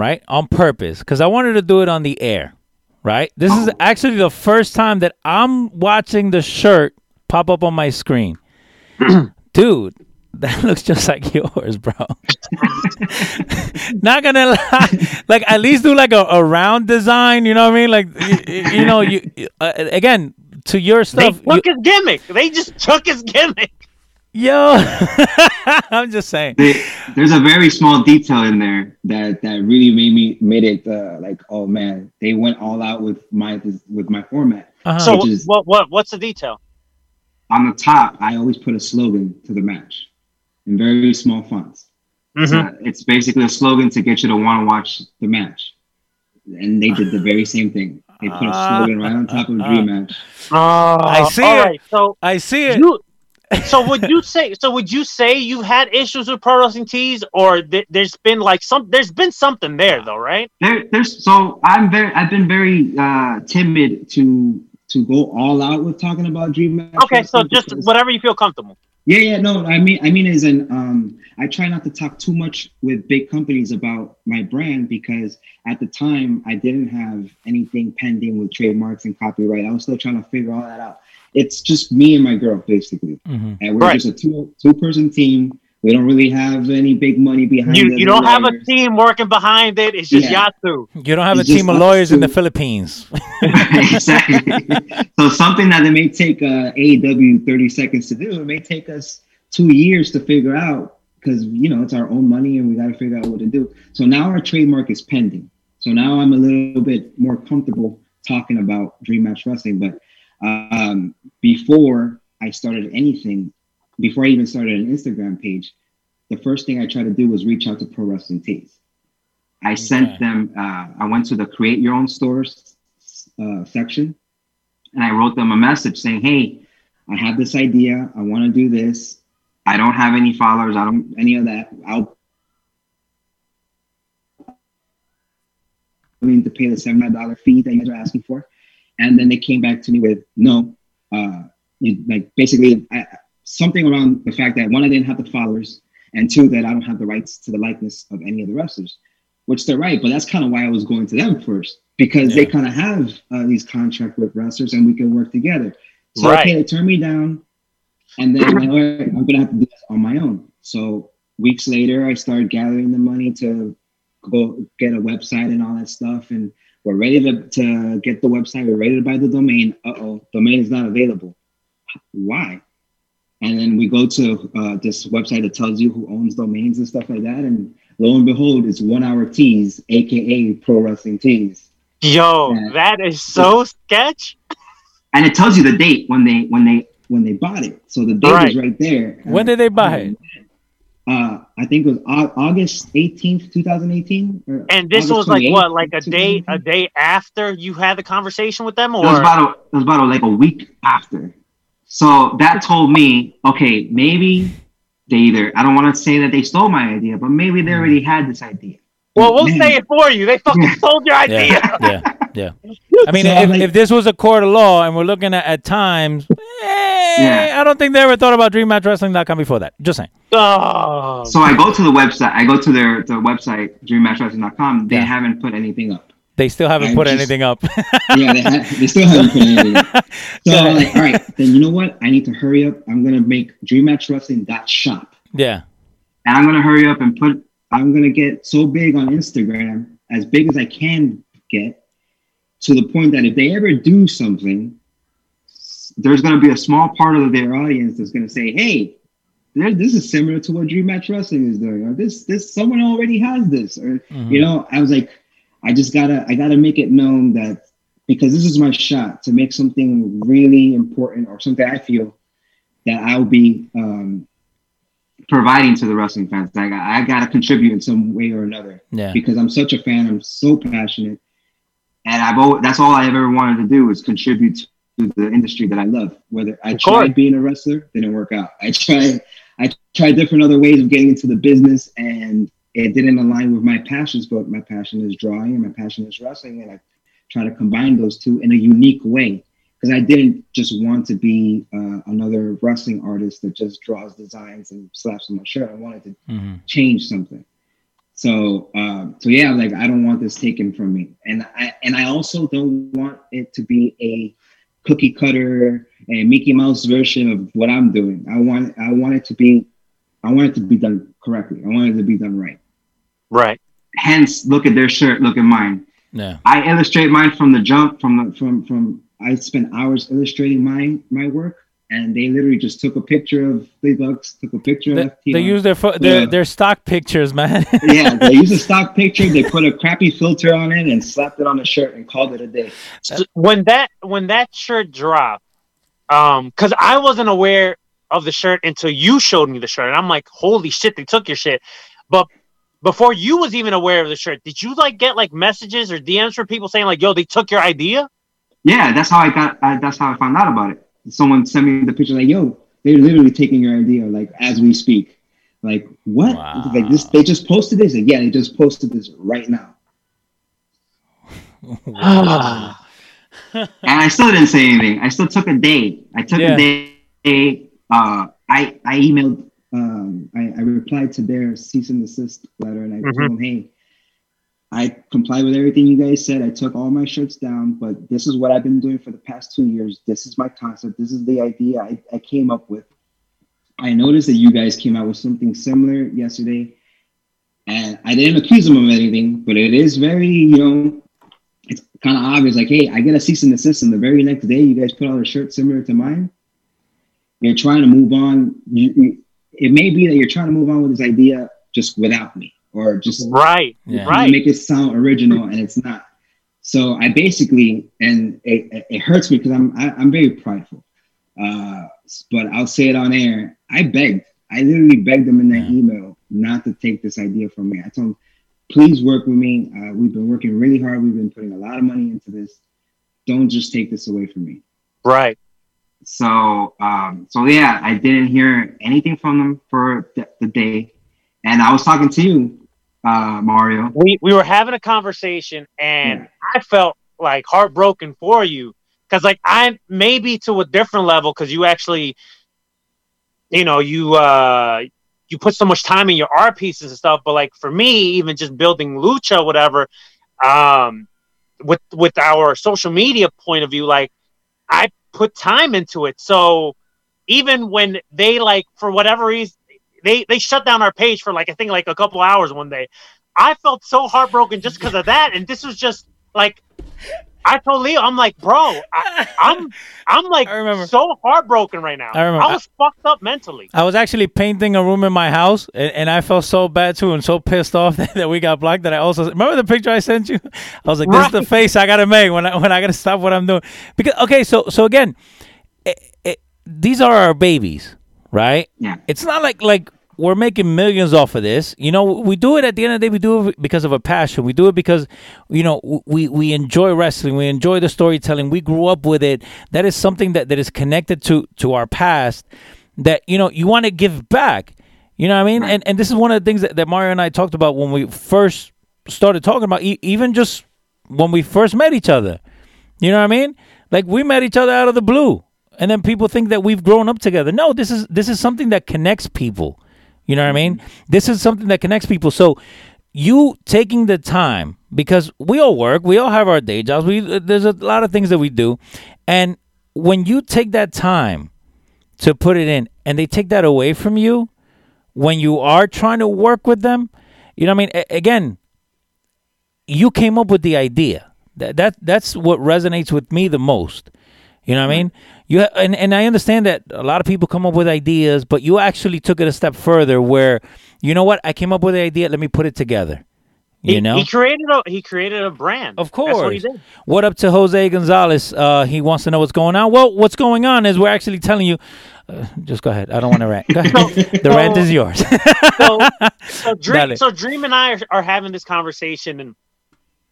right? On purpose, because I wanted to do it on the air, right? This is actually the first time that I'm watching the shirt pop up on my screen. [CLEARS THROAT] Dude, [LAUGHS] that looks just like yours, bro. [LAUGHS] Not gonna lie, like at least do like a, a round design. You know what I mean? Like you, you know, you uh, again to your They stuff. you- took his gimmick. They just took his gimmick. Yo, [LAUGHS] I'm just saying. They- there's a very small detail in there that that really made me made it uh, like oh man they went all out with my with my format. Uh-huh. So is- what what what's the detail? On the top, I always put a slogan to the match in very small fonts. Mhm. So it's basically a slogan to get you to want to watch the match. And they did the very same thing. They put a slogan right on top of Dream [LAUGHS] Match. Oh, I see all it. right, So I see it. you, [LAUGHS] so would you say? So would you say you've had issues with Pro Wrestling Tees, or th- there's been like some? There's been something there though, right? There, there's so I'm very I've been very uh, timid to to go all out with talking about Dream Match. Okay, so just because- whatever you feel comfortable. Yeah, yeah, no, I mean, I mean, as in, um, I try not to talk too much with big companies about my brand because at the time I didn't have anything pending with trademarks and copyright. I was still trying to figure all that out. It's just me and my girl, basically, Mhm. and we're Right. just a two two person team. We don't really have any big money behind. You us you don't have a team working behind it. It's just Yeah. Yatsu. You don't have It's a team of us lawyers in the. Philippines. [LAUGHS] [LAUGHS] exactly. so something that it may take uh, AEW 30 seconds to do, it may take us two years to figure out because you know it's our own money and we got to figure out what to do. So now our trademark is pending. So now I'm a little bit more comfortable talking about Dream Match Wrestling. But um, before I started anything, before I even started an Instagram page, the first thing I tried to do was reach out to Pro Wrestling Tees. I Okay. sent them. Uh, I went to the Create Your Own Stores uh, section, and I wrote them a message saying, "Hey, I have this idea. I want to do this. I don't have any followers. I don't any of that. I'll willing to pay the seven dollar fee that you guys are asking for." And then they came back to me with, "No, uh, you, like basically I, something around the fact that one, I didn't have the followers, and two, that I don't have the rights to the likeness of any of the wrestlers." Which they're right, but that's kind of why I was going to them first because they kind of have uh, these contract with wrestlers and we can work together. So Right. okay, they turned me down, and then I'm like, right, I'm gonna have to do this on my own. So weeks later, I started gathering the money to go get a website and all that stuff, and we're ready to, to get the website. We're ready to buy the domain. Uh oh, domain is not available. Why? And then we go to uh, this website that tells you who owns domains and stuff like that, and lo and behold, it's One Hour Tees, aka Pro Wrestling Tees. Yo, Yeah. that is so sketch. and it tells you the date when they when they when they bought it. So the date Right. is right there. When did they buy it? Uh, I think it was August eighteenth, two thousand eighteen. And this was like what, like a day, a day after you had the conversation with them, It was or about a, it was about a, like a week after. So that told me, okay, maybe they either I don't want to say that they stole my idea, but maybe they already had this idea. well, we'll Man. say it for you. They fucking sold your idea. Yeah, yeah, yeah. [LAUGHS] I mean, So if, like- if this was a court of law and we're looking at, at times, eh, Yeah. I don't think they ever thought about DreamMatchWrestling.com before that. Just saying. Oh, So I go to the website. I go to their their website, dreammatchwrestling.com. They Yeah. haven't put anything up. They still haven't I'm put just- anything up. [LAUGHS] yeah, they, ha- they still haven't put anything. up. [LAUGHS] So I'm like, all right, then you know what? I need to hurry up. I'm gonna make Dream Match Wrestling that shop. yeah. and I'm gonna hurry up and put. I'm gonna get so big on Instagram, as big as I can get, to the point that if they ever do something, there's gonna be a small part of their audience that's gonna say, "Hey, this is similar to what Dream Match Wrestling is doing. Or this, this, someone already has this. Or Mhm. you know, I was like, I just gotta, I gotta make it known that because this is my shot to make something really important or something I feel that I'll be um, providing to the wrestling fans. Like I, I gotta contribute in some way or another Yeah. because I'm such a fan. I'm so passionate, and I've always, that's all I ever wanted to do is contribute to the industry that I love. Whether I tried being a wrestler, didn't work out. I tried, I tried different other ways of getting into the business, and it didn't align with my passions. But my passion is drawing, and my passion is wrestling, and I try to combine those two in a unique way. Because I didn't just want to be uh, another wrestling artist that just draws designs and slaps on my shirt. I wanted to Mhm. change something. So, um, so yeah, like I don't want this taken from me, and I and I also don't want it to be a cookie cutter and Mickey Mouse version of what I'm doing. I want I want it to be, I want it to be done correctly. I want it to be done right. Right. Hence, look at their shirt, look at mine. Yeah. I illustrate mine from the jump, from the from from. I spent hours illustrating my my work, and they literally just took a picture of the Bucks, took a picture They, of they use their, fo- their Yeah. their stock pictures, man. [LAUGHS] yeah, they used a stock picture. They put a crappy filter on it and slapped it on the shirt and called it a day. So when that when that shirt dropped, um, because I wasn't aware of the shirt until you showed me the shirt, and I'm like, holy shit, they took your shit. But before you was even aware of the shirt, did you like get like messages or DMs from people saying like, yo, they took your idea? Yeah, that's how I got. I, that's how I found out about it. Someone sent me the picture like, "Yo, they're literally taking your idea like as we speak." Like what? Wow. Like this? They just posted this? Like, yeah, they just posted this right now. [SIGHS] and I still didn't say anything. I still took a day. I took Yeah. a day. Uh, I I emailed. Um, I, I replied to their cease and desist letter, and I Mhm. told them, "Hey, I complied with everything you guys said. I took all my shirts down, but this is what I've been doing for the past two years. This is my concept. This is the idea I, I came up with. I noticed that you guys came out with something similar yesterday, and I didn't accuse them of anything, but it is very, you know, it's kind of obvious. Like, hey, I get a cease and desist, and the very next day, you guys put out a shirt similar to mine. You're trying to move on. You, you, it may be that you're trying to move on with this idea just without me, or just Right. Yeah. Right. make it sound original and it's not so i basically and it, it- it hurts me because i'm I, i'm very prideful uh but i'll say it on air i begged i literally begged them in that Yeah. email not to take this idea from me i told them please work with me uh, we've been working really hard we've been putting a lot of money into this don't just take this away from me Right. So um so yeah i didn't hear anything from them for the, the day. And i was talking to you uh mario. We we were having a conversation and Yeah. I felt like heartbroken for you. Because like I maybe to a different level because you actually you know you uh you put so much time in your art pieces and stuff but like for me even just building lucha whatever um with with our social media point of view like I put time into it. So even when they like for whatever reason they they shut down our page for like I think like a couple hours one day. I felt so heartbroken just because of that, and this was just like I told Leo, I'm like, bro, I, I'm I'm like [LAUGHS] I remember. so heartbroken right now. I remember. I was fucked up mentally. I was actually painting a room in my house, and, and I felt so bad too, and so pissed off [LAUGHS] that, that we got blocked. That I also remember the picture I sent you. I was like, "This is the face I gotta make when I when I gotta stop what I'm doing." Because okay, so so again, it, it, these are our babies, right? Yeah. It's not like like we're making millions off of this. You know, we do it at the end of the day. We do it because of a passion. We do it because, you know, we we enjoy wrestling. We enjoy the storytelling. We grew up with it. That is something that, that is connected to to our past. That you know you want to give back. You know what I mean? And and this is one of the things that, that Mario and I talked about when we first started talking about, e- even just when we first met each other. You know what I mean? Like we met each other out of the blue, and then people think that we've grown up together. No, this is this is something that connects people. You know what I mean? Mm-hmm. This is something that connects people. So you taking the time because we all work, we all have our day jobs. We uh, there's a lot of things that we do, and when you take that time to put it in, and they take that away from you when you are trying to work with them, you know what I mean? A- again, you came up with the idea. That that that's what resonates with me the most. You know what I mean? You and and I understand that a lot of people come up with ideas, but you actually took it a step further. Where you know what? I came up with the idea. Let me put it together. You he, know, he created a he created a brand. Of course. That's what he did. What up to Jose Gonzalez? Uh, he wants to know what's going on. Well, what's going on is we're actually telling you. Uh, just go ahead. I don't want to rant. Ahead. [LAUGHS] the rant is yours. [LAUGHS] so, so, [LAUGHS] Dream, so Dream and I are, are having this conversation, and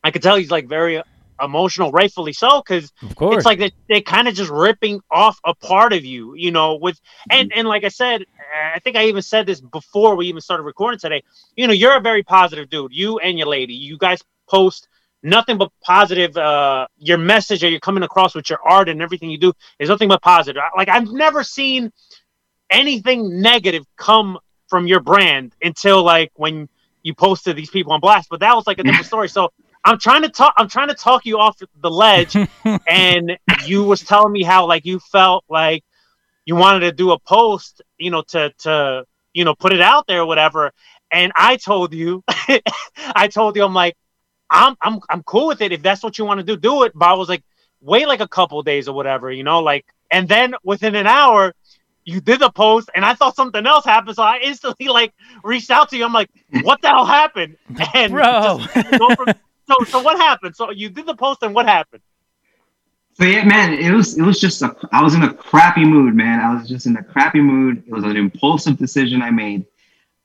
I could tell he's like very emotional, rightfully so, because it's like they, they kind of just ripping off a part of you, you know. With and and like I said, I think I even said this before we even started recording today. You know, you're a very positive dude. You and your lady, you guys post nothing but positive. Uh, your message that you're coming across with your art and everything you do is nothing but positive. Like I've never seen anything negative come from your brand until like when you posted these people on blast. But that was like a different [LAUGHS] story. So I'm trying to talk. I'm trying to talk you off the ledge, [LAUGHS] and you was telling me how like you felt like you wanted to do a post, you know, to to you know put it out there or whatever. And I told you, [LAUGHS] I told you, I'm like, I'm I'm I'm cool with it if that's what you want to do, do it. But I was like, wait like a couple days or whatever, you know, like, and then within an hour. You did the post, and I thought something else happened, so I instantly like reached out to you. I'm like, "What the hell happened?" [LAUGHS] And Bro. just go from so so what happened? So you did the post and what happened? So yeah, man, it was it was just a I was in a crappy mood, man. I was just in a crappy mood. It was an impulsive decision I made.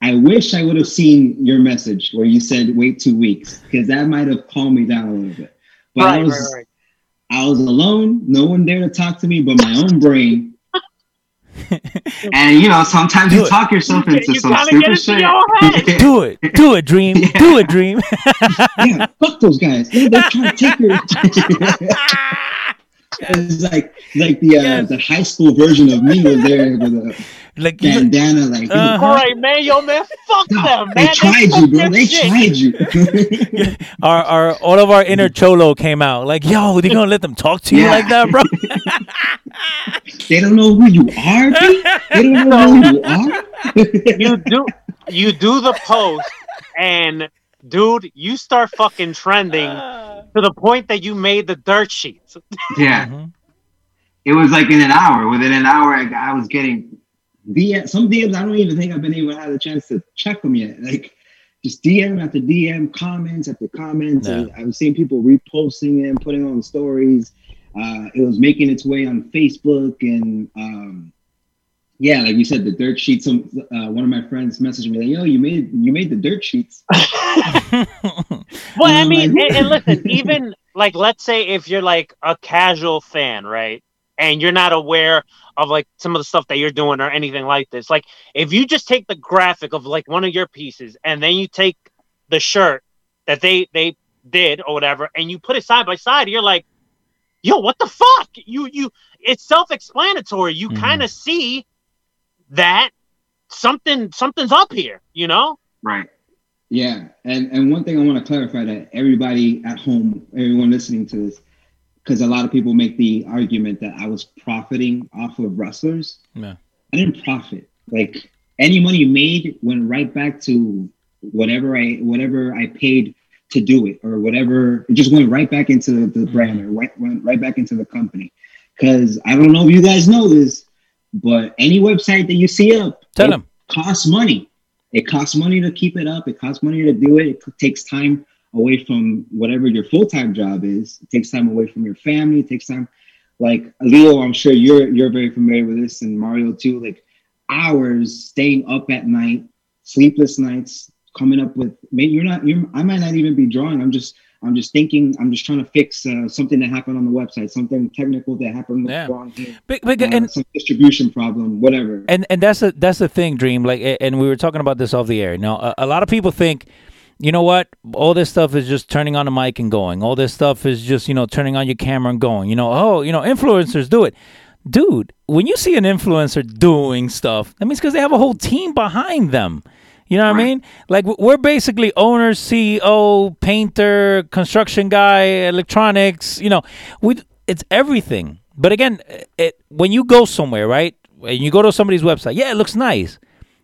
I wish I would have seen your message where you said wait two weeks because that might have calmed me down a little bit. But I was right, right. I was alone, no one there to talk to me but my own brain. [LAUGHS] and you know, sometimes Do you it. talk yourself You, into you some gotta get stupid shit. your head. [LAUGHS] do it, do it, dream, Yeah. [LAUGHS] do it, dream. yeah, fuck those guys. They're, they're trying to take your. it's like like the uh, Yes. the high school version of me was there with a like bandana, like Uh-huh. All right, man, yo, man, fuck no, them, man. they tried you, bro. They shit. tried you. [LAUGHS] [LAUGHS] our our all of our inner cholo came out. Like, yo, they gonna let them talk to you Yeah. like that, bro? [LAUGHS] they don't know who you are. B? They don't know who you are. You do, you do the post, and dude, you start fucking trending [SIGHS] to the point that you made the dirt sheets. yeah, Mhm. it was like in an hour. Within an hour, I, I was getting DM, some DMs. I don't even think I've been able to have a chance to check them yet. Like just DM after DM, comments after comments. Yeah. I've seen people reposting them, putting on stories. Uh, it was making its way on Facebook and um, yeah, like you said, the dirt sheets. Some uh, one of my friends messaged me like, "Yo, you made you made the dirt sheets." [LAUGHS] Well, I mean, like- and, and [LAUGHS] listen, even like, let's say if you're like a casual fan, right, and you're not aware of like some of the stuff that you're doing or anything like this, like if you just take the graphic of like one of your pieces and then you take the shirt that they they did or whatever, and you put it side by side, you're like, yo, what the fuck? You you, it's self-explanatory. You Mhm. kind of see that something something's up here, you know? Right. Yeah, and and one thing I want to clarify that everybody at home, everyone listening to this, because a lot of people make the argument that I was profiting off of wrestlers. Yeah. I didn't profit. Like any money made went right back to whatever I whatever I paid to do it, or whatever. It just went right back into the mm-hmm. brand, or went, went right back into the company. Because I don't know if you guys know this, but any website that you see up, Tell them. costs money. It costs money to keep it up. It costs money to do it. It takes time away from whatever your full time job is. It takes time away from your family. It takes time. Like Leo, I'm sure you're you're very familiar with this, and Mario too. Like hours staying up at night, sleepless nights, coming up with. Maybe you're not. You're. I might not even be drawing. I'm just. I'm just thinking. I'm just trying to fix uh, something that happened on the website. Something technical that happened Yeah. drawing here. Big, big, uh, and some distribution problem, whatever. and and that's a that's the thing, Dream. Like, and we were talking about this off the air. Now, a, a lot of people think, you know what? All this stuff is just turning on the mic and going. All this stuff is just you know turning on your camera and going. You know, oh, you know, influencers do it, dude. When you see an influencer doing stuff, that means because they have a whole team behind them. You know what I mean? Like we're basically owner, CEO, painter, construction guy, electronics. You know, we it's everything. But again, eh, it when you go somewhere, right? And you go to somebody's website, yeah, it looks nice,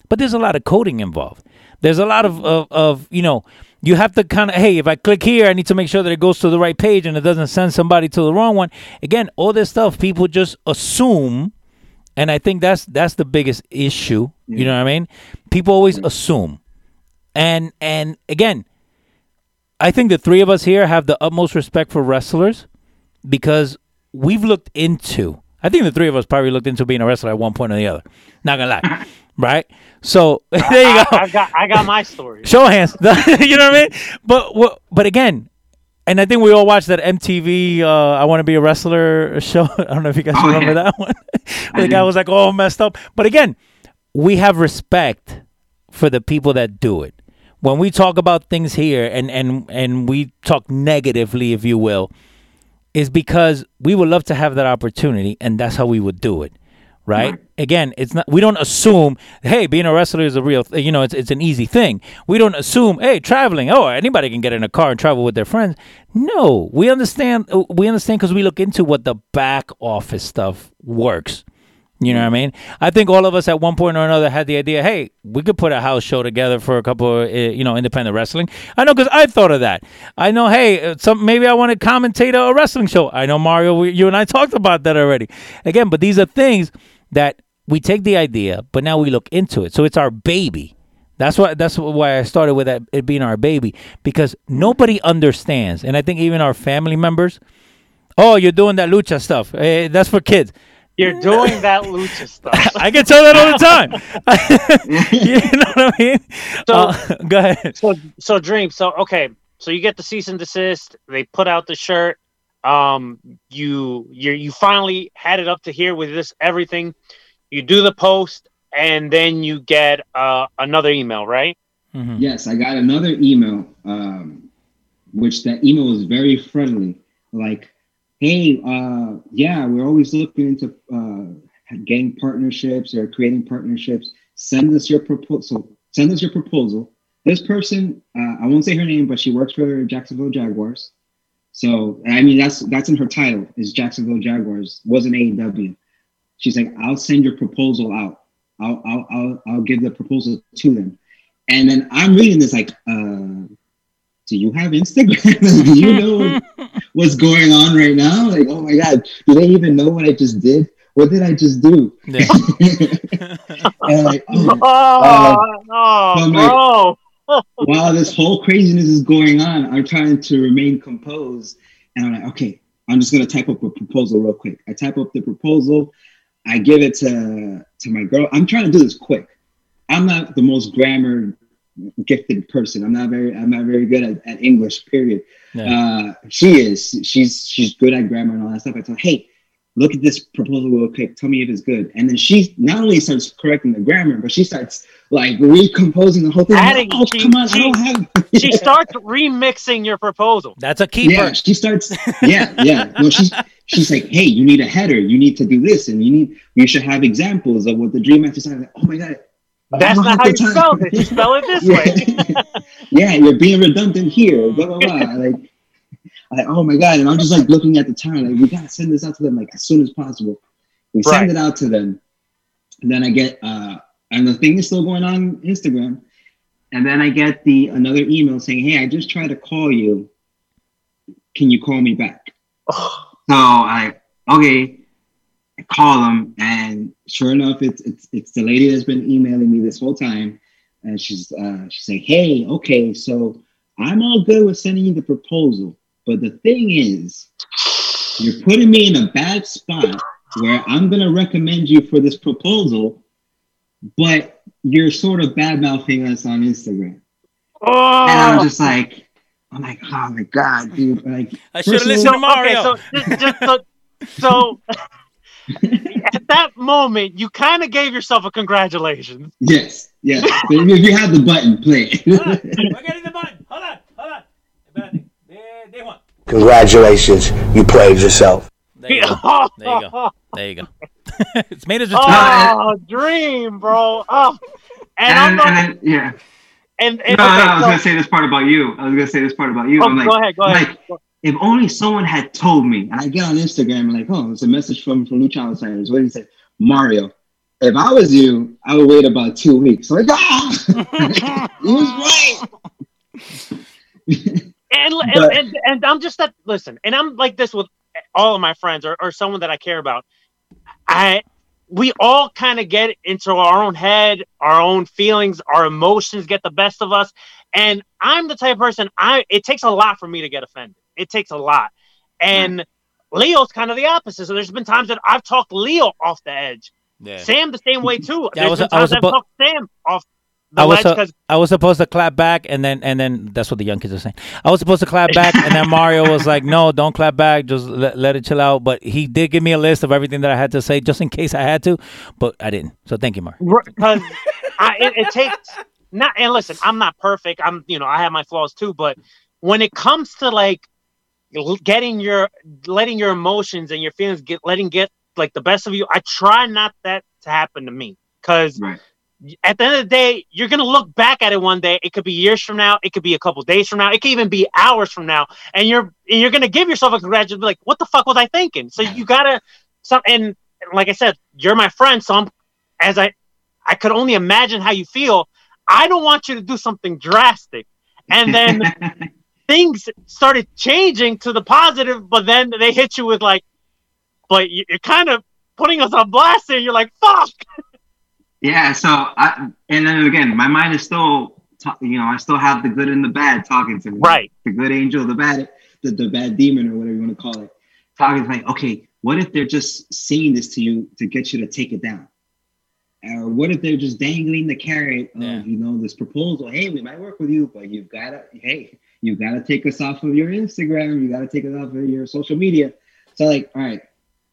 but there's a lot of coding involved. There's a lot of, of, of you know, you have to kind of, hey, if I click here, I need to make sure that it goes to the right page and it doesn't send somebody to the wrong one. Again, all this stuff people just assume, and I think that's that's the biggest issue. You know what I mean? People always mm-hmm. assume, and and again, I think the three of us here have the utmost respect for wrestlers because we've looked into. I think the three of us probably looked into being a wrestler at one point or the other. Not gonna lie, [LAUGHS] right? So [LAUGHS] there you go. I got I got my story. [LAUGHS] Show of hands. [LAUGHS] you know what I mean? But wha- but again, and I think we all watched that MTV uh, I want to be a wrestler show. I don't know if you guys Oh, remember yeah. that one. Where the guy was like all messed up. But again, we have respect for the people that do it. When we talk about things here and and and we talk negatively, if you will, is because we would love to have that opportunity, and that's how we would do it, right? Again, it's not. We don't assume, hey, being a wrestler is a real, th- you know, it's it's an easy thing. We don't assume, hey, traveling, oh, anybody can get in a car and travel with their friends. No, we understand. uh, We understand because we look into what the back office stuff works. You know what I mean? I think all of us at one point or another had the idea, hey, we could put a house show together for a couple of, uh, you know, independent wrestling. I know because I thought of that. I know, hey, uh, some maybe I want to commentate a, a wrestling show. I know Mario, we, you and I talked about that already. Again, but these are things that we take the idea, but now we look into it. So it's our baby. That's why. That's why I started with that it being our baby because nobody understands, and I think even our family members. Oh, you're doing that lucha stuff. Eh, that's for kids. You're doing that lucha stuff. [LAUGHS] I get told that all the time. [LAUGHS] [LAUGHS] you know what I mean? So- Uh, go ahead. so so dream so okay so you get the cease and desist they put out the shirt um you you you finally had it up to here with this everything you do the post and then you get uh another email right Mhm. Yes, I got another email, um, which that email was very friendly. Like, hey, uh, yeah, we're always looking into uh, getting partnerships or creating partnerships. Send us your proposal. Send us your proposal. This person, uh, I won't say her name, but she works for Jacksonville Jaguars. So I mean, that's that's in her title is Jacksonville Jaguars. Wasn't AEW. She's like, I'll send your proposal out. I'll I'll I'll, I'll give the proposal to them. And then I'm reading this like, uh, do you have Instagram? [LAUGHS] do you know [LAUGHS] what's going on right now? Like, oh my God, do they even know what I just did? What did I just do? Yeah. [LAUGHS] and like, oh, oh, oh I'm like- bro while this whole craziness is going on, I'm trying to remain composed. And I'm like, okay, I'm just gonna type up a proposal real quick. I type up the proposal, I give it to to my girl. I'm trying to do this quick. I'm not the most grammar gifted person. I'm not very I'm not very good at, at English, period. Uh, she is. She's she's good at grammar and all that stuff. I tell her, hey, look at this proposal real quick. Tell me if it's good. And then she not only starts correcting the grammar, but she starts like recomposing the whole thing. I'm like, oh, she- come on, she- I don't have. [LAUGHS] she [LAUGHS] starts remixing your proposal That's a keeper. Yeah, she starts. [LAUGHS] Yeah, yeah. No, she's she's like, hey, you need a header. You need to do this, and you need. You should have examples of what the dream match is. Like, oh my god. That's don't how you time. spell it you spell it this way yeah. yeah, you're being redundant here. Blah blah blah. Like, I'm like, oh my god, and I'm just like looking at the time, like, we gotta send this out to them like as soon as possible. We Right. send it out to them, and then I get, uh, and the thing is still going on Instagram, and then I get the another email saying, hey, I just tried to call you. Can you call me back? [SIGHS] So I okay, I call them, and sure enough, it's it's it's the lady that's been emailing me this whole time, and she's uh, she's like, hey, okay, so I'm all good with sending you the proposal, but the thing is, you're putting me in a bad spot where I'm gonna recommend you for this proposal, but you're sort of bad mouthing us on Instagram, oh and I'm just oh. like. Oh I'm like, oh my god, dude! Like, I should have listened to Mario. Okay, so just, just so, so [LAUGHS] at that moment, you kind of gave yourself a congratulations. Yes, yes. if if you have the button, play it. Hold on. We're getting the button. Hold on. Hold on. Espérate. De, de one. Congratulations, you played yourself. There you go. There you go. There you go. [LAUGHS] it's made us return. Oh, dream, bro. Oh, and, I'm And, not. and then, yeah. And, and No, no, I was so- gonna say this part about you. I was gonna say this part about you. oh, I'm like, go ahead, go ahead. like, if only someone had told me, and I get on Instagram and like, oh, it's a message from from Lucha Outsiders. What do you say, Mario? if I was you, I would wait about two weeks. Like, ah, [LAUGHS] he was right. [LAUGHS] and, But- and, and and I'm just that listen, and I'm like this with all of my friends or, or someone that I care about. I we all kind of get into our own head, our own feelings, our emotions get the best of us. And I'm the type of person I it takes a lot for me to get offended. It takes a lot. And Leo's kind of the opposite. So there's been times that I've talked Leo off the edge. Yeah. Sam the same way [LAUGHS] too. Yeah, I There's was- been I was times I've talked Sam off the I was ledge uh, I was supposed to clap back and then and then that's what the young kids are saying. I was supposed to clap back and then Mario was like, "No, don't clap back. Just let, let it chill out." But he did give me a list of everything that I had to say just in case I had to, but I didn't. So thank you, Mario. because it, it takes not and listen i'm not perfect i'm you know i have my flaws too but when it comes to like getting your letting your emotions and your feelings get letting get like the best of you i try not that to happen to me because Right. At the end of the day you're gonna look back at it one day it could be years from now it could be a couple days from now it could even be hours from now and you're and you're gonna give yourself a congratulation be like what the fuck was i thinking so you gotta some and like i said you're my friend so i'm as i I could only imagine how you feel. I don't want you to do something drastic. And then [LAUGHS] things started changing to the positive, but then they hit you with like, but you- you're kind of putting us on blast here. You're like, fuck. Yeah, so I and then again, my mind is still, you know, I still have the good and the bad talking to me. Right. The good angel, the bad, the, the bad demon or whatever you want to call it. talking to me. Okay, What if they're just saying this to you to get you to take it down? Or what if they're just dangling the carrot of, Yeah. you know, this proposal? Hey, we might work with you, but you've got to, hey, you've got to take us off of your Instagram. You got to take us off of your social media. So, like, all right,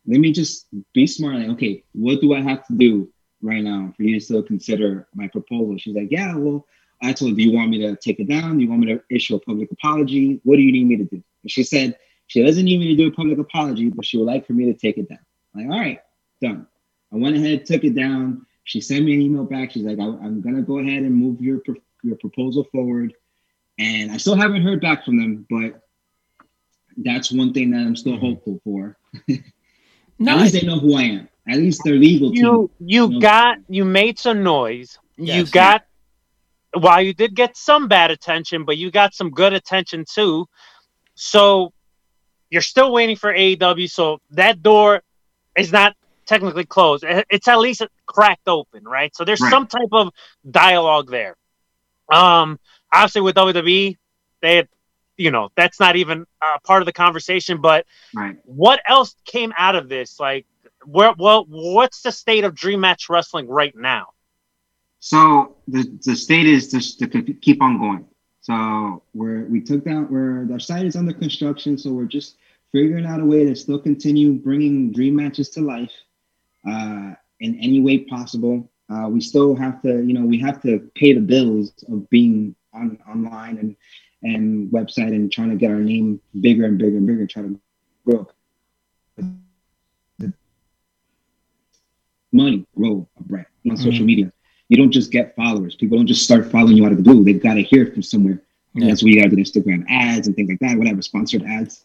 let me just be smart. Like, okay, what do I have to do right now for you to still consider my proposal? She's like, yeah, well, I told her, do you want me to take it down? Do you want me to issue a public apology? What do you need me to do? And she said, she doesn't need me to do a public apology, but she would like for me to take it down. I'm like, all right, done. I went ahead, took it down. She sent me an email back. She's like, I, am gonna go ahead and move your your proposal forward. And I still haven't heard back from them, but that's one thing that I'm still mm-hmm. hopeful for. [LAUGHS] No, At least they know who I am. At least their legal team. You you No. got you made some noise. you Yes. got while you did get some bad attention, but you got some good attention too. So you're still waiting for AEW. So that door is not technically closed. It's at least cracked open, right? So there's Right. some type of dialogue there. Um, obviously with WWE, they, had, you know, that's not even uh, part of the conversation. But right? what else came out of this? Like, where, well, what's the state of Dream Match Wrestling right now? So the the state is just to keep on going. So We're we took down. We're our site is under construction, so we're just figuring out a way to still continue bringing dream matches to life uh, in any way possible. Uh, we still have to, you know, we have to pay the bills of being on online and and website and trying to get our name bigger and bigger and bigger, try to grow. Money grow a brand on social media. You don't just get followers. People don't just start following you out of the blue. They've got to hear it from somewhere. Yeah. that's where you got to do Instagram ads and things like that, whatever, sponsored ads.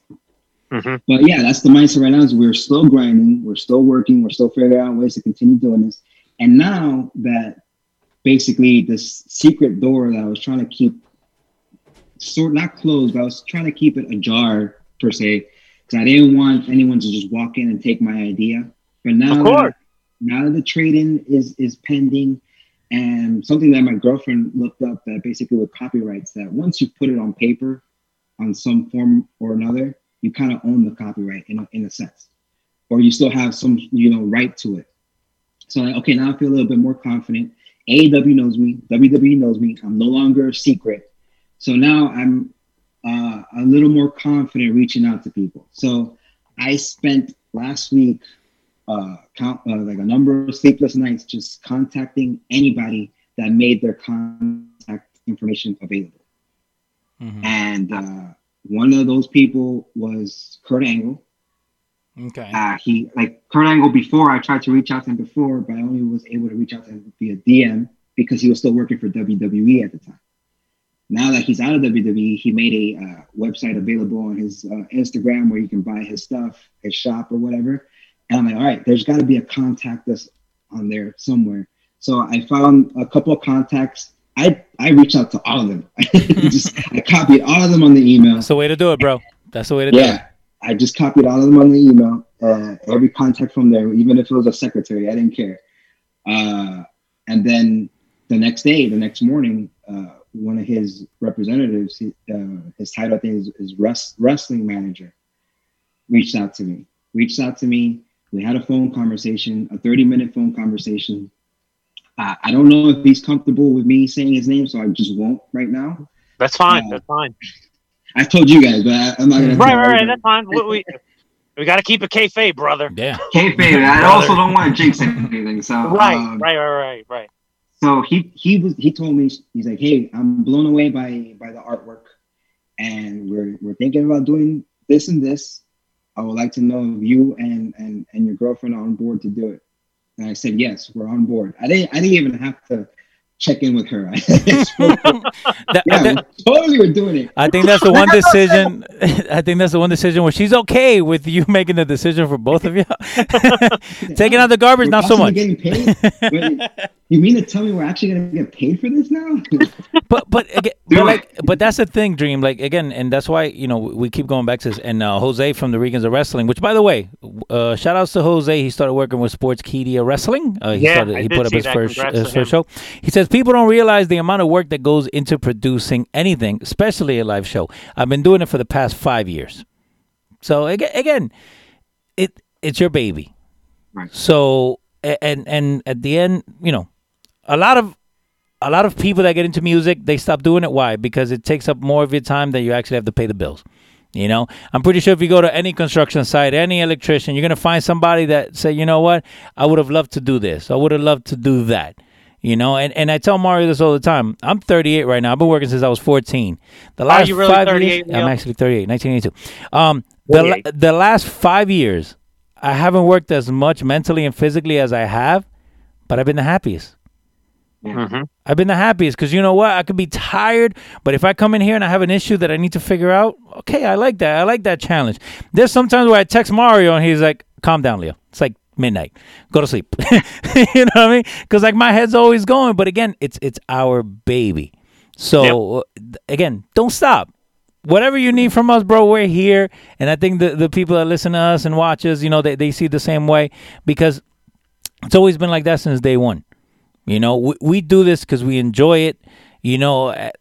Mhm. But yeah, that's the mindset right now is we're still grinding, we're still working, we're still figuring out ways to continue doing this. And now that basically this secret door that I was trying to keep sort not closed, but I was trying to keep it ajar per se, because I didn't want anyone to just walk in and take my idea. But now Of course. Now that the trade-in is is pending and something that my girlfriend looked up that basically with copyrights that once you put it on paper on some form or another you kind of own the copyright in a, in a sense. Or you still have some you know right to it. So like, okay now i feel a little bit more confident. Aew knows me. Wwe knows me. I'm no longer a secret. So now i'm uh, a little more confident reaching out to people. So i spent last week uh, count uh, like a number of sleepless nights just contacting anybody that made their contact information available. Mhm. And uh, one of those people was Kurt Angle. Okay. Uh, he like Kurt Angle before I tried to reach out to him before, but I only was able to reach out to him via DM because he was still working for WWE at the time. Now that he's out of WWE, he made a uh, website available on his uh, Instagram where you can buy his stuff, his shop or whatever. And I'm like, all right, there's got to be a contact us on there somewhere. So I found a couple of contacts. I I reached out to all of them. [LAUGHS] just I copied all of them on the email. That's the way to do it, bro. That's the way to do it. Yeah, I just copied all of them on the email. Uh, every contact from there, even if it was a secretary, I didn't care. Uh, and then the next day, the next morning, uh, one of his representatives, he, uh, his title I think is, is rest, wrestling manager, reached out to me. Reached out to me. We had a phone conversation, a 30 minute phone conversation. Uh, I don't know if he's comfortable with me saying his name, so I just won't right now. That's fine. Uh, that's fine. I told you guys, but I, I'm not gonna. Right, right, right. That's fine. We, we, we got to keep it kayfabe, brother. Yeah. Kayfabe. I also don't want to jinx anything. So Right, um, right, right, right, right. so he he was he told me he's like, hey, I'm blown away by by the artwork, and we're we're thinking about doing this and this. I would like to know if you and and and your girlfriend are on board to do it. And I said yes, we're on board. I didn't I didn't even have to check in with her. [LAUGHS] That- yeah, that- we totally were doing it. I think that's the one [LAUGHS] decision. [LAUGHS] I think that's the one decision where she's okay with you making the decision for both of you. Taking out the garbage, We're not so much. Getting paid? Wait, you mean to tell me we're actually gonna get paid for this now? But but again, but like, but that's the thing, Dream. Like again, and that's why you know we keep going back to this. And uh, Jose from the Regans of Wrestling, which by the way, uh, shout outs to Jose. He started working with Sportskeeda Wrestling. Uh, he Yeah, started, I he did put up his first his first show. He says people don't realize the amount of work that goes into producing anything, especially a live show. I've been doing it for the past five years. So again, again, it it's your baby. Right. So and and at the end, you know, a lot of a lot of people that get into music, they stop doing it. Why? Because it takes up more of your time than you actually have to pay the bills. You know, I'm pretty sure if you go to any construction site, any electrician, you're gonna find somebody that say, you know what, I would have loved to do this. I would have loved to do that. You know, and, and I tell Mario this all the time. I'm 38 right now. I've been working since I was 14. The last you really five 38, years, I'm actually 38, 1982. Um, the the last five years, I haven't worked as much mentally and physically as I have, but I've been the happiest. Mm-hmm. I've been the happiest because you know what? I could be tired, but if I come in here and I have an issue that I need to figure out, okay, I like that. I like that challenge. There's sometimes where I text Mario and he's like, calm down, Leo. It's like midnight. Go to sleep. [LAUGHS] you know what I mean? Because like my head's always going. But again, it's it's our baby. So uh, again, don't stop. Whatever you need from us, bro, we're here. And I think the, the people that listen to us and watch us, you know, they, they see the same way because it's always been like that since day one. You know, we, we do this because we enjoy it. You know, uh,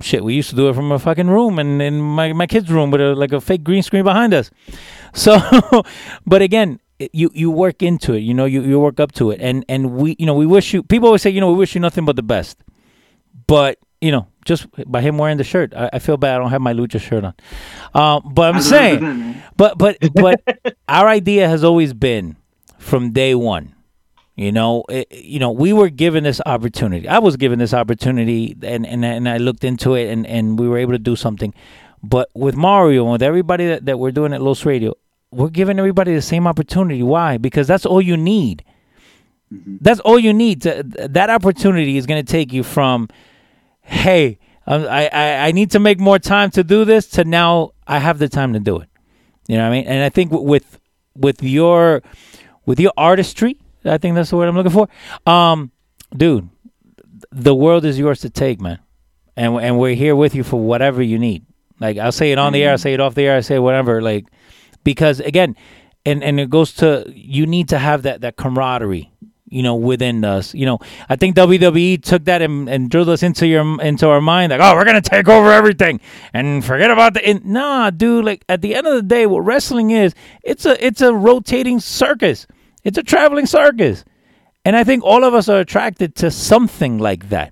shit, we used to do it from a fucking room and in my, my kid's room with a, like a fake green screen behind us. [LAUGHS] So, but again, you you work into it. You know, you, you work up to it, and and we you know we wish you. People always say, you know, we wish you nothing but the best. But you know, just by him wearing the shirt, I, I feel bad. I don't have my lucha shirt on. Um, but I'm saying, but but [LAUGHS] but our idea has always been from day one. You know, it, you know, we were given this opportunity. I was given this opportunity, and and and I looked into it, and and we were able to do something. But with Mario and with everybody that, that we're doing at Los Radio, we're giving everybody the same opportunity. Why? Because that's all you need. That's all you need. To, that opportunity is going to take you from, hey, um, I, I I need to make more time to do this, to now I have the time to do it. You know what I mean? And I think with with your with your artistry, I think that's the word I'm looking for. Um, dude, the world is yours to take, man. And and we're here with you for whatever you need. Like I'll say it on the air, I'll say it off the air, I say whatever. Like because again, and and it goes to you need to have that that camaraderie you know, within us. You know, I think WWE took that and, and drilled us into your into our mind, like, oh, we're gonna take over everything and forget about the. In-. Nah, dude. Like at the end of the day, what wrestling is, it's a it's a rotating circus. It's a traveling circus, and I think all of us are attracted to something like that.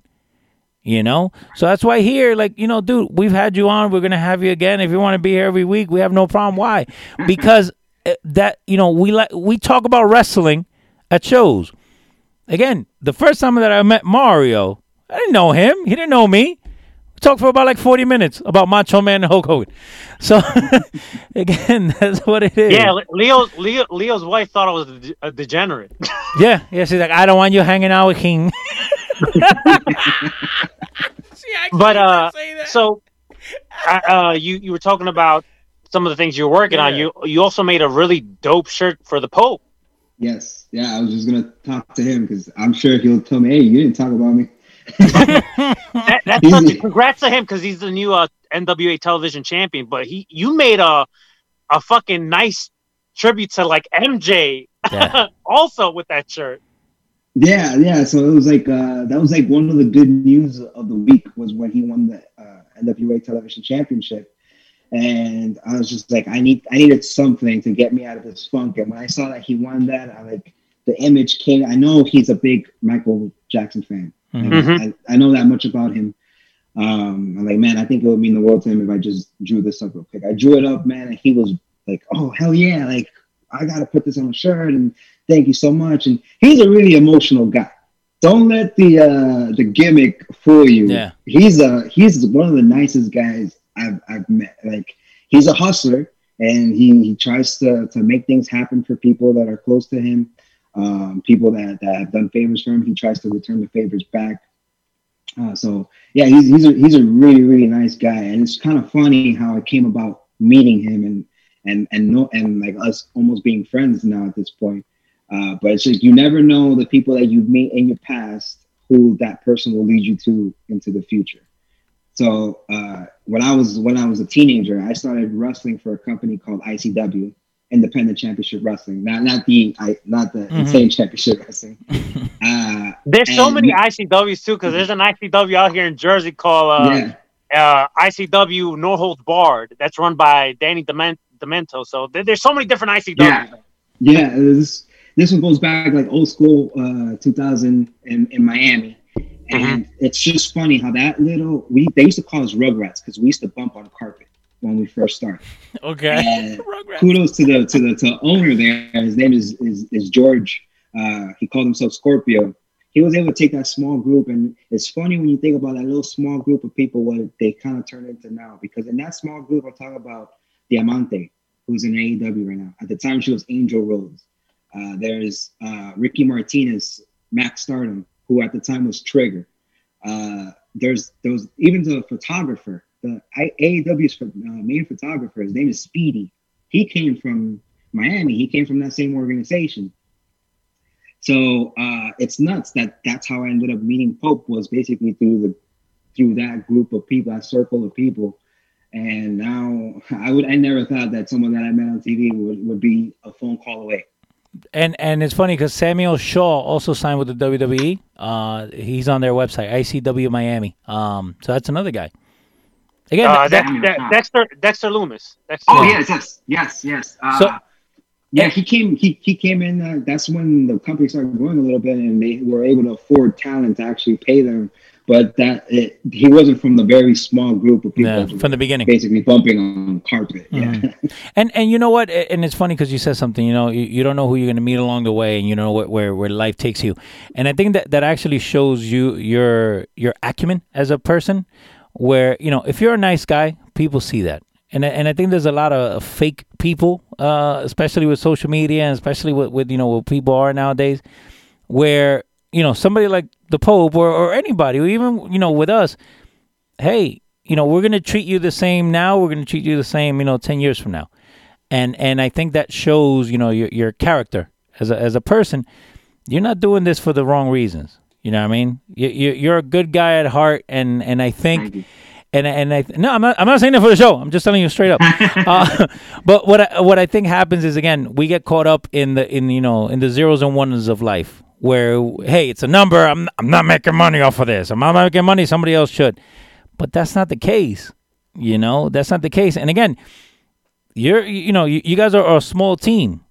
You know, so that's why here, like, you know, dude, we've had you on. We're gonna have you again if you want to be here every week. We have no problem. Why? [LAUGHS] Because eh, that you know we like we talk about wrestling at shows. Again, the first time that I met Mario, I didn't know him. He didn't know me. We talked for about like 40 minutes about Macho Man and Hulk Hogan. [LAUGHS] So, [LAUGHS] again, that's what it is. Yeah, Le- Leo's Leo, Leo's wife thought I was a de- a degenerate. Yeah, yeah. She's like, I don't want you hanging out with [LAUGHS] King. but uh, so uh, uh, you you were talking about some of the things you're working on. You you also made a really dope shirt for the Pope. Yes, yeah. I was just gonna talk to him because I'm sure he'll tell me, "Hey, you didn't talk about me." [LAUGHS] [LAUGHS] that, that's He's- such a, congrats to him because he's the new uh, NWA television champion. But he, you made a a fucking nice tribute to like MJ Yeah. also with that shirt. Yeah, yeah. So it was like uh, that was like one of the good news of the week was when he won the uh, NWA Television Championship, and I was just like, I need, I needed something to get me out of this funk. And when I saw that he won that, I like the image came. I know he's a big Michael Jackson fan. Mhm. I, I know that much about him. Um, I'm like, man, I think it would mean the world to him if I just drew this up real quick. I drew it up, man, and he was like, oh hell yeah, like I gotta put this on a shirt and thank you so much. And he's a really emotional guy. Don't let the uh the gimmick fool you. Yeah. He's a he's one of the nicest guys I've I've met. Like he's a hustler and he, he tries to to make things happen for people that are close to him. Um, people that, that have done favors for him, he tries to return the favors back. Uh, so yeah, he's he's a he's a really really nice guy, and it's kind of funny how it came about meeting him and and and no and like us almost being friends now at this point. Uh, but it's just you never know the people that you meet in your past who that person will lead you to into the future. So uh, when I was when I was a teenager, I started wrestling for a company called ICW, Independent Championship Wrestling. Not not the I not the Mhm. insane championship wrestling. [LAUGHS] Uh, There's so many ICWs too because there's an ICW out here in Jersey called uh, uh, ICW No Holds Barred that's run by Danny Dement- Demanto. So there- there's so many different ICWs. Yeah. Yeah, this this one goes back like old school uh 2000 in, in Miami. And it's just funny how that little we they used to call us rugrats because we used to bump on carpet when we first started. [LAUGHS] Okay. And [LAUGHS] kudos to the to the to owner there. His name is is, is George. Uh, he called himself Scorpio. He was able to take that small group, and it's funny when you think about that little small group of people what they kind of turned into now. Because in that small group, I'm talking about Diamante, who's in AEW right now. At the time, she was Angel Rose. Uh, there's uh, Ricky Martinez, Max Stardom, who at the time was Trigger. Uh, there's there was even the photographer, the AEW's uh, main photographer. His name is Speedy. He came from Miami. He came from that same organization. So uh, it's nuts that that's how I ended up meeting Pope was basically through the through that group of people, that circle of people. And now I would I never thought that someone that I met on TV would, would be a phone call away. And and it's funny because Samuel Shaw also signed with the WWE. Uh, he's on their website, ICW Miami. Um, so that's another guy. Again, Uh, that- Dex- De- Dexter Dexter Lumis. Dexter Oh Lumis. yes, yes, yes, yes. Uh, So- yeah, he came. He, he came in. Uh, that's when the company started growing a little bit, and they were able to afford talent to actually pay them. But that it, he wasn't from the very small group of people Yeah, from the beginning. basically bumping on carpet. Yeah, Mhm. [LAUGHS] and and you know what? And it's funny because you said something. You know, you, you don't know who you're going to meet along the way, and you know where, where where life takes you. And I think that that actually shows you your your acumen as a person. Where you know, if you're a nice guy, people see that. And and I think there's a lot of fake people, uh, especially with social media, and especially with, with you know what people are nowadays, where you know somebody like the Pope or, or anybody, or even you know with us, hey, you know, we're going to treat you the same now. We're going to treat you the same, you know, 10 years from now. And and I think that shows, you know, your your character as a as a person. You're not doing this for the wrong reasons. You know what I mean? You, you you're a good guy at heart and and I think and and I no, I'm not I'm not saying that for the show. I'm just telling you straight up. [LAUGHS] uh, but what I, what I think happens is again, we get caught up in the in you know, in the zeros and ones of life where hey, it's a number. I'm I'm not making money off of this. I'm not making money. Somebody else should. But that's not the case. You know, that's not the case. And again, you're you know, you, you guys are a small team.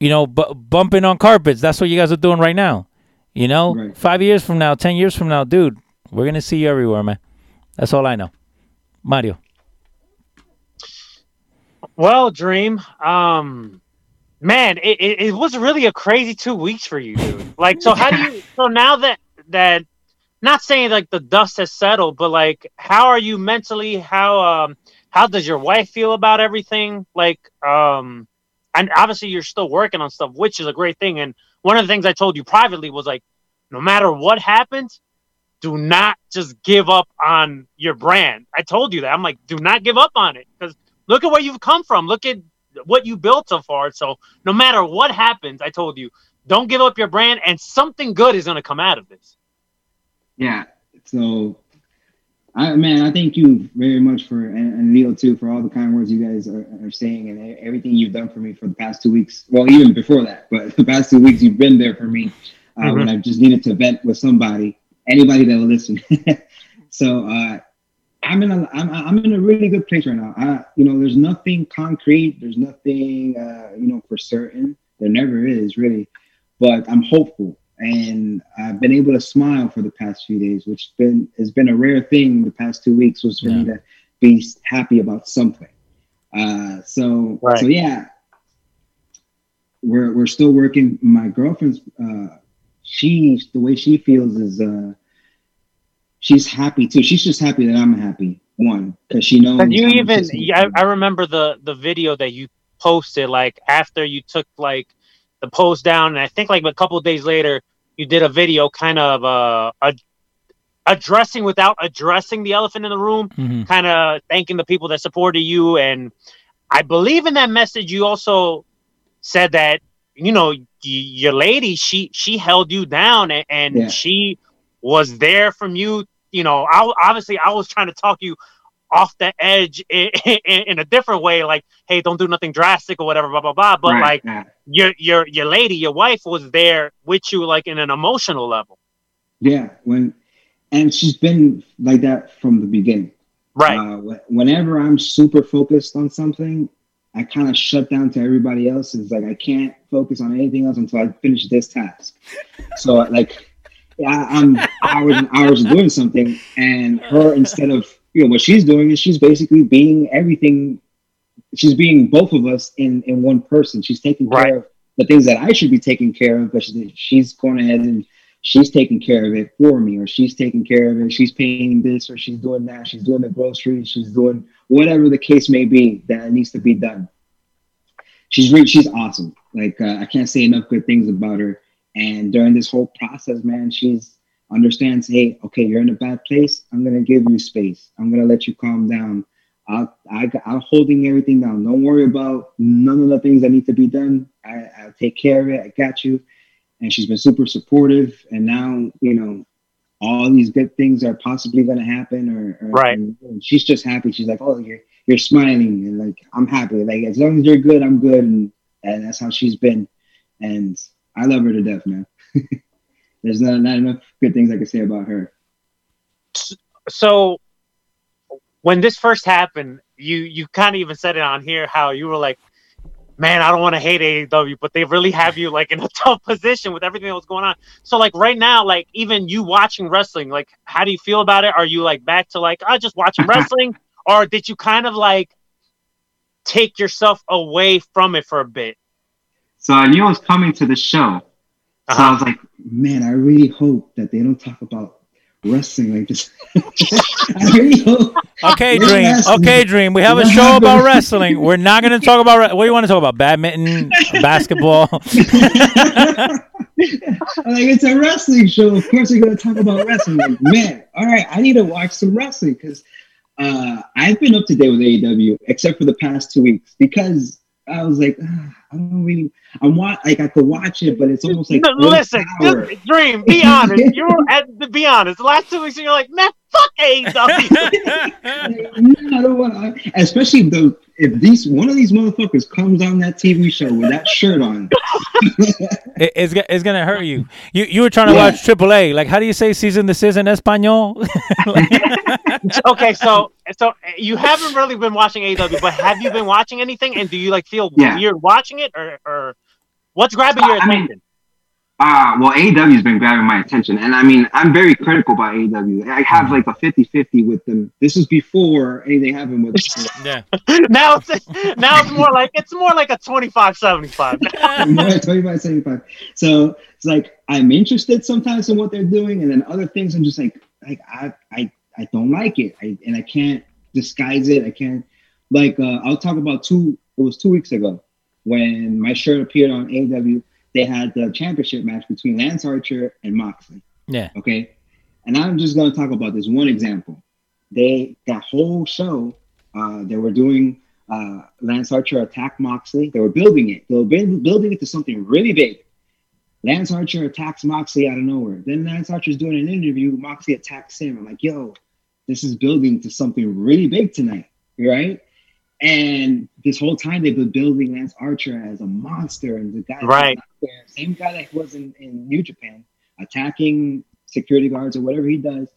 You know, bu- bumping on carpets. That's what you guys are doing right now. You know, five years from now, ten years from now, dude, we're gonna see you everywhere, man. That's all I know. Mario. Well, Dream, um, man, it, it, it was really a crazy two weeks for you, dude. Like, so how do you? [LAUGHS] So now that that, not saying like the dust has settled, but like, how are you mentally? How um, how does your wife feel about everything? Like, um, and obviously you're still working on stuff, which is a great thing. And one of the things I told you privately was like, no matter what happens, do not just give up on your brand. I told you that. I'm like, do not give up on it because look at where you've come from. Look at what you built so far. So no matter what happens, I told you, don't give up your brand, and something good is going to come out of this. Yeah. So, I man, I thank you very much for and, and Leo too for all the kind words you guys are, are saying and everything you've done for me for the past two weeks. Well, even before that, but the past two weeks you've been there for me uh, mm-hmm. when I just needed to vent with somebody, anybody that will listen. [LAUGHS] so. uh I'm in a I'm I'm in a really good place right now. I you know there's nothing concrete, there's nothing uh, you know for certain. There never is really, but I'm hopeful, and I've been able to smile for the past few days, which been has been a rare thing the past two weeks was for yeah. me to be happy about something. Uh, so right. so yeah, we're we're still working. My girlfriend's uh, she the way she feels is uh she's happy too. She's just happy that I'm happy. One, because she knows. And you even, I, I remember the the video that you posted like after you took like the post down, and I think like a couple days later you did a video kind of uh, a, addressing without addressing the elephant in the room, mm-hmm. kind of thanking the people that supported you. And I believe in that message. You also said that you know y- your lady she she held you down and, and yeah. she was there from you you know, I obviously I was trying to talk you off the edge [LAUGHS] in, in, in, a different way, like, hey, don't do nothing drastic or whatever, blah blah blah. But right. like your your your lady, your wife was there with you, like in an emotional level. Yeah, when and she's been like that from the beginning. Right. Uh, whenever I'm super focused on something, I kind of shut down to everybody else. It's like I can't focus on anything else until I finish this task. So like I'm hours and hours doing something, and her instead of you know what she's doing is she's basically being everything. She's being both of us in in one person. She's taking right. care of the things that I should be taking care of, but she's going ahead and she's taking care of it for me, or she's taking care of it. She's paying this, or she's doing that. She's doing the groceries. She's doing whatever the case may be that needs to be done. She's re- she's awesome. Like uh, I can't say enough good things about her and during this whole process, man, she's understands, hey, okay, you're in a bad place. I'm gonna give you space. I'm gonna let you calm down. I'll, I, I'm holding everything down. Don't worry about none of the things that need to be done. I, I'll take care of it. I got you. And she's been super supportive. And now, you know, all these good things are possibly going to happen. Or, or right. she's just happy. She's like, oh, you're you're smiling, and like I'm happy. Like as long as you're good, I'm good. And and that's how she's been. And I love her to death, man. [LAUGHS] There's not, not enough good things I can say about her. So when this first happened, you you kind of even said it on here how you were like, man, I don't want to hate AEW, but they really have you like in a [LAUGHS] tough position with everything that was going on. So like right now, like even you watching wrestling, like how do you feel about it? Are you like back to like I oh, just watching [LAUGHS] wrestling, or did you kind of like take yourself away from it for a bit? So I knew I was coming to the show. So uh-huh. I was like, man, I really hope that they don't talk about wrestling like this. [LAUGHS] really okay, Dream. Okay, Dream. We have a show about wrestling. We're not going to talk about re- what do you want to talk about? Badminton, basketball. [LAUGHS] like it's a wrestling show. Of course, we're going to talk about wrestling. Like, man, all right, I need to watch some wrestling because uh, I've been up to date with AEW except for the past two weeks because I was like, ah, I don't really. I'm watch like I could watch it, but it's almost like no, listen, Dream. Be honest. [LAUGHS] you were at the be honest. The last two weeks, you're like, man, fuck AEW. I don't want. Especially if the if these one of these motherfuckers comes on that TV show with that shirt on, [LAUGHS] it, it's it's gonna hurt you. You you were trying to yeah. watch AAA. Like, how do you say season this is in Espanol? [LAUGHS] okay, so so you haven't really been watching AEW, but have you been watching anything? And do you like feel yeah. weird watching it, or or what's grabbing your attention? I mean, uh, well, AEW has been grabbing my attention. And I mean, I'm very critical about AEW. I have like a 50 50 with them. This is before anything happened with [LAUGHS] Yeah. [LAUGHS] now, it's, now it's more like, it's more like a 25 75. [LAUGHS] 25 75. So it's like, I'm interested sometimes in what they're doing. And then other things, I'm just like, like, I, I, I don't like it. I, and I can't disguise it. I can't, like, uh, I'll talk about two, it was two weeks ago when my shirt appeared on AW, they had the championship match between Lance Archer and Moxley. Yeah. Okay. And I'm just going to talk about this one example. They that whole show, uh, they were doing uh, Lance Archer attack Moxley. They were building it. They were build, building it to something really big. Lance Archer attacks Moxley out of nowhere. Then Lance Archer's doing an interview. Moxley attacks him. I'm like, yo, this is building to something really big tonight, right? And this whole time they've been building Lance Archer as a monster and the guy right. there, same guy that was in, in New Japan, attacking security guards or whatever he does.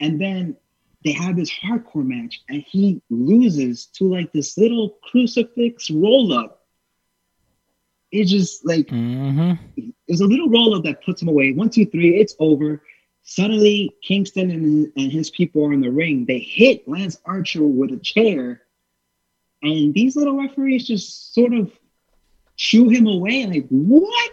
And then they have this hardcore match and he loses to like this little crucifix roll up. It's just like Mm-hmm. there's a little roll up that puts him away. One, two, three, it's over. Suddenly, Kingston and, and his people are in the ring. They hit Lance Archer with a chair, and these little referees just sort of chew him away. Like, what?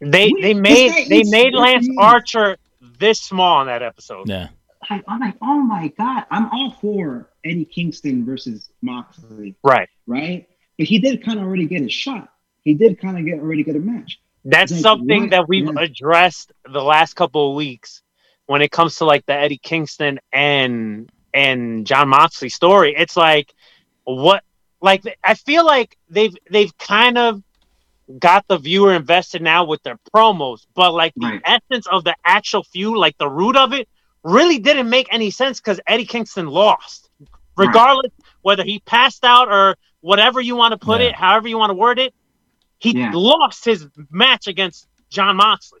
They What- they made they made Lance referees. Archer this small in that episode. Yeah. I, I'm like, oh my god, I'm all for Eddie Kingston versus Moxley, Right. right? But he did kind of already get a shot. He did kind of get already get a match. That's Like, something what? that we've Yeah. addressed the last couple of weeks when it comes to like the Eddie Kingston and and Jon Moxley story. It's like what like I feel like they've they've kind of got the viewer invested now with their promos, but like the essence of the actual feud, like the root of it, really didn't make any sense because Eddie Kingston lost. Right. Regardless whether he passed out or whatever you want to put Yeah. it, however you want to word it, he Yeah. lost his match against Jon Moxley.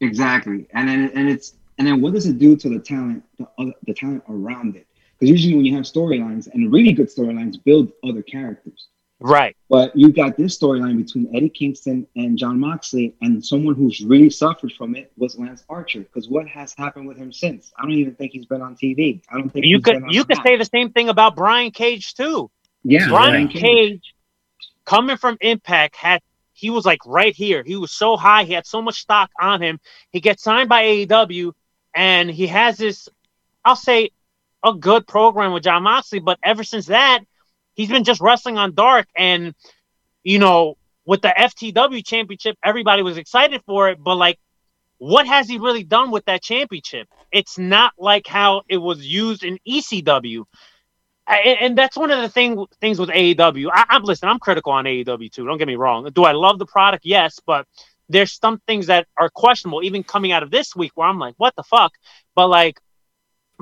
Exactly, and then and it's and then what does it do to the talent, the other, the talent around it? Because usually when you have storylines and really good storylines, build other characters. Right. But you got this storyline between Eddie Kingston and Jon Moxley, and someone who's really suffered from it was Lance Archer. Because what has happened with him since? I don't even think he's been on TV. I don't think You he's could been on you could say the same thing about Brian Cage too. yeah, Brian Cage. Cage coming from Impact had he was like right here. He was so high. He had so much stock on him. He gets signed by AEW, and he has this, I'll say, a good program with Jon Moxley. But ever since that, he's been just wrestling on dark. And you know, with the FTW championship, everybody was excited for it. But like, what has he really done with that championship? It's not like how it was used in ECW. And, that's one of the thing things with AEW. I, I'm listen. I'm critical on AEW too. Don't get me wrong. Do I love the product? Yes, but there's some things that are questionable. Even coming out of this week, where I'm like, what the fuck? But like,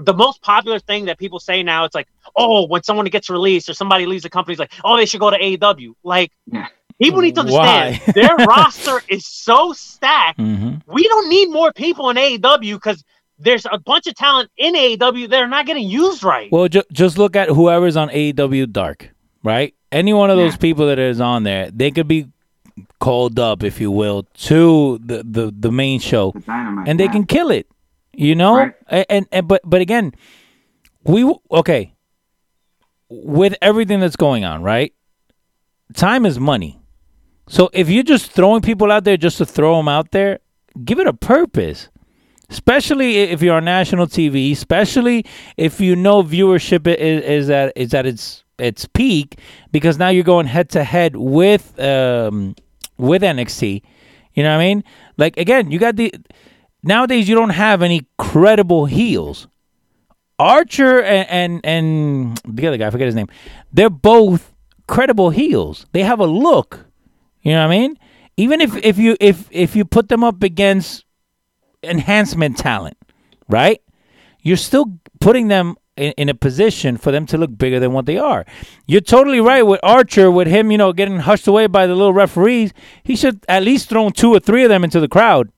the most popular thing that people say now, it's like, oh, when someone gets released or somebody leaves the company, it's like, oh, they should go to AEW. Like, Yeah. people need to understand Why? [LAUGHS] their roster is so stacked Mm-hmm. we don't need more people in AEW because there's a bunch of talent in AEW that are not getting used right. Well, ju- just look at whoever's on AEW Dark, right? Any one of those Yeah. people that is on there, they could be called up, if you will, to the the, the main show, The and they yeah. can kill it. You know, Right. And, and but but again, we okay with everything that's going on, right? Time is money. So if you're just throwing people out there just to throw them out there, give it a purpose. Especially if you're on national TV, especially if you know viewership is, is at is at its its peak, because now you're going head to head with um with NXT. You know what I mean? Like again, you got the nowadays you don't have any credible heels. Archer and, and and the other guy, I forget his name. They're both credible heels. They have a look. You know what I mean? Even if if you if if you put them up against enhancement talent, right? You're still putting them in, in a position for them to look bigger than what they are. You're totally right with Archer, with him, you know, getting hushed away by the little referees. He should at least throw two or three of them into the crowd.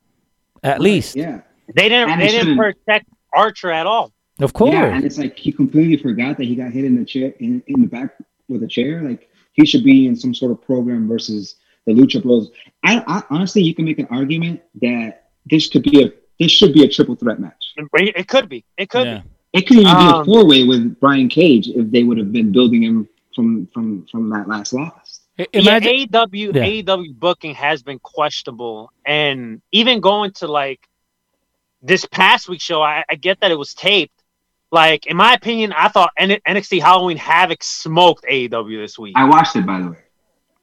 At least. Yeah. They didn't. And They didn't protect Archer at all. Of course. Yeah, and it's like he completely forgot that he got hit in the chair in, in the back with a chair. Like he should be in some sort of program versus the Lucha Bros. I, I honestly, you can make an argument that this could be a this should be a triple threat match. It it could be. It could yeah. be. It could even be a Um, four way with Brian Cage if they would have been building him from from from that last loss. I- Imagine, yeah, AEW Yeah. AEW booking has been questionable, and even going to like this past week show, I, I get that it was taped. Like in my opinion, I thought N- NXT Halloween Havoc smoked AEW this week. I watched it by the way.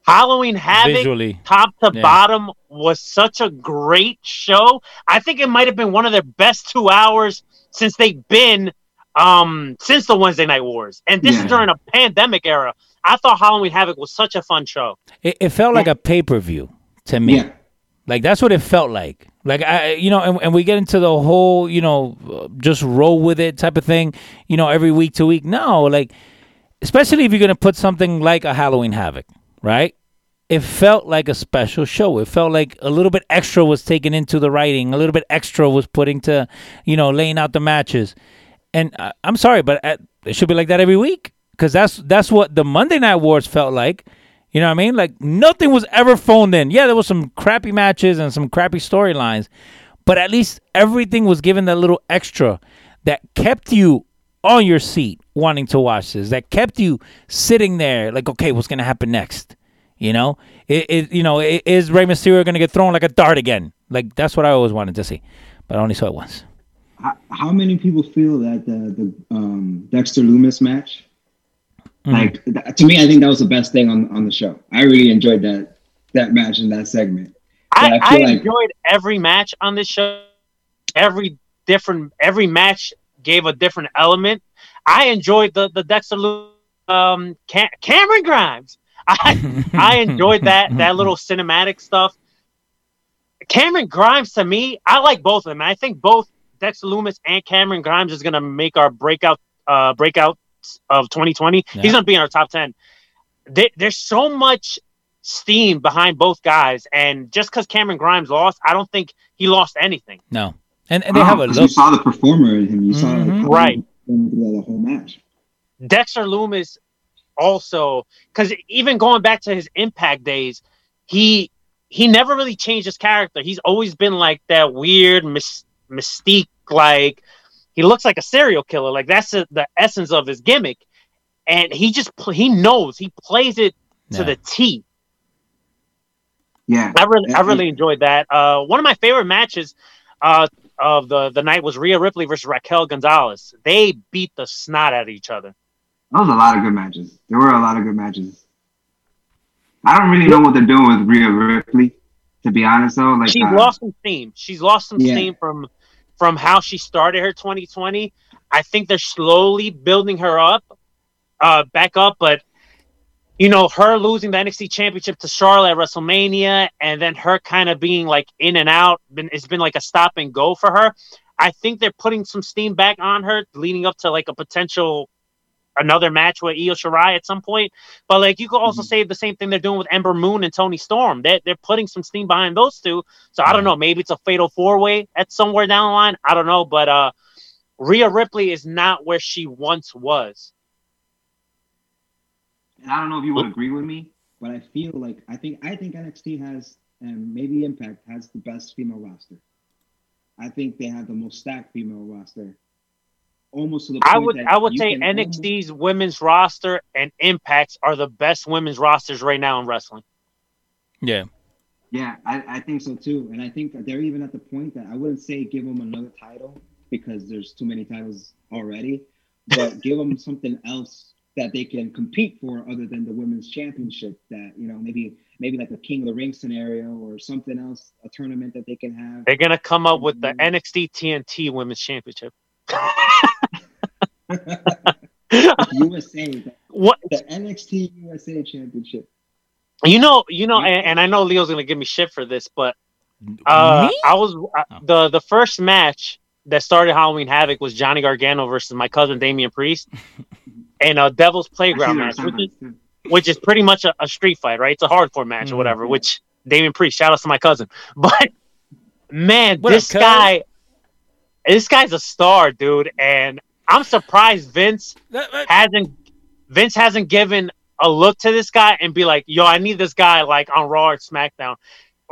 Halloween Havoc, visually. top to Yeah. bottom, was such a great show. I think it might have been one of their best two hours since they've been um since the Wednesday Night Wars. And this Yeah. is during a pandemic era. I thought Halloween Havoc was such a fun show. It, it felt like a pay per view to me. Yeah. Like that's what it felt like. Like I, you know, and, and we get into the whole, you know, uh, just roll with it type of thing. You know, every week to week. No, like, especially if you're gonna put something like a Halloween Havoc, right? It felt like a special show. It felt like a little bit extra was taken into the writing. A little bit extra was put into, you know, laying out the matches. And uh, I'm sorry, but uh, it should be like that every week because that's that's what the Monday Night Wars felt like. You know what I mean? Like nothing was ever phoned in. Yeah, there was some crappy matches and some crappy storylines, but at least everything was given that little extra that kept you on your seat wanting to watch this. That kept you sitting there like, okay, what's gonna happen next? You know, it, it you know, it, is Rey Mysterio gonna get thrown like a dart again? Like that's what I always wanted to see, but I only saw it once. How, how many people feel that the the um, Dexter Lumis match? Mm. Like th- to me, I think that was the best thing on on the show. I really enjoyed that that match and that segment. I, I, feel like- enjoyed every match on this show. Every different, every match gave a different element. I enjoyed the the Dexter um Cam- Cameron Grimes. I [LAUGHS] I enjoyed that that little cinematic stuff. Cameron Grimes to me, I like both of them. I think both Dexter Lumis and Cameron Grimes is gonna make our breakout uh breakout of 2020. Yeah. He's gonna be in our top ten. There, there's so much steam behind both guys, and just because Cameron Grimes lost, I don't think he lost anything. No, and and they Wow, have a look. You saw the performer in him. You saw like, Mhm. how Right. he went through the whole match. Dexter Lumis also because even going back to his impact days, he he never really changed his character. He's always been like that weird mys- mystique, like he looks like a serial killer. Like that's the, the essence of his gimmick, and he just pl- he knows he plays it to Yeah. the T. Yeah. I really, I really enjoyed that. Uh, one of my favorite matches uh, of the the night was Rhea Ripley versus Raquel Gonzalez. They beat the snot out of each other. That was a lot of good matches. There were a lot of good matches. I don't really know what they're doing with Rhea Ripley, to be honest though. Like She's uh, lost some steam. She's lost some Yeah. steam from from how she started her 2020. I think they're slowly building her up, uh, back up. But you know, her losing the NXT Championship to Charlotte at WrestleMania, and then her kind of being like in and out, been it's been like a stop and go for her. I think they're putting some steam back on her, leading up to like a potential another match with Io Shirai at some point. But like you could also say the same thing they're doing with Ember Moon and Toni Storm. They're they're putting some steam behind those two. So I don't know. Maybe it's a fatal four way at somewhere down the line. I don't know. But uh Rhea Ripley is not where she once was. And I don't know if you would agree with me, but I feel like I think I think NXT has and maybe Impact has the best female roster. I think they have the most stacked female roster. Almost to the point I would that I would say can almost- NXT's women's roster and Impact's are the best women's rosters right now in wrestling. Yeah, Yeah, I, I think so too. And I think they're even at the point that I wouldn't say give them another title because there's too many titles already, but give them [LAUGHS] something else that they can compete for other than the women's championship that, you know, maybe maybe like a King of the Ring scenario or something else, a tournament that they can have. They're gonna come up with the Mhm. NXT TNT Women's Championship. [LAUGHS] USA, [LAUGHS] What the NXT USA championship. you know, you know, and, and I know Leo's gonna give me shit for this, but uh, I was uh, the the first match that started Halloween Havoc was Johnny Gargano versus my cousin Damian Priest, [LAUGHS] and a Devil's Playground match, which is which is pretty much a, a street fight, right? It's a hardcore match Mhm. or whatever. Which Damian Priest, shout out to my cousin, [LAUGHS] but man, What this guy, this guy's a star, dude, and I'm surprised Vince That- that- hasn't Vince hasn't given a look to this guy and be like, yo, I need this guy like on Raw or SmackDown.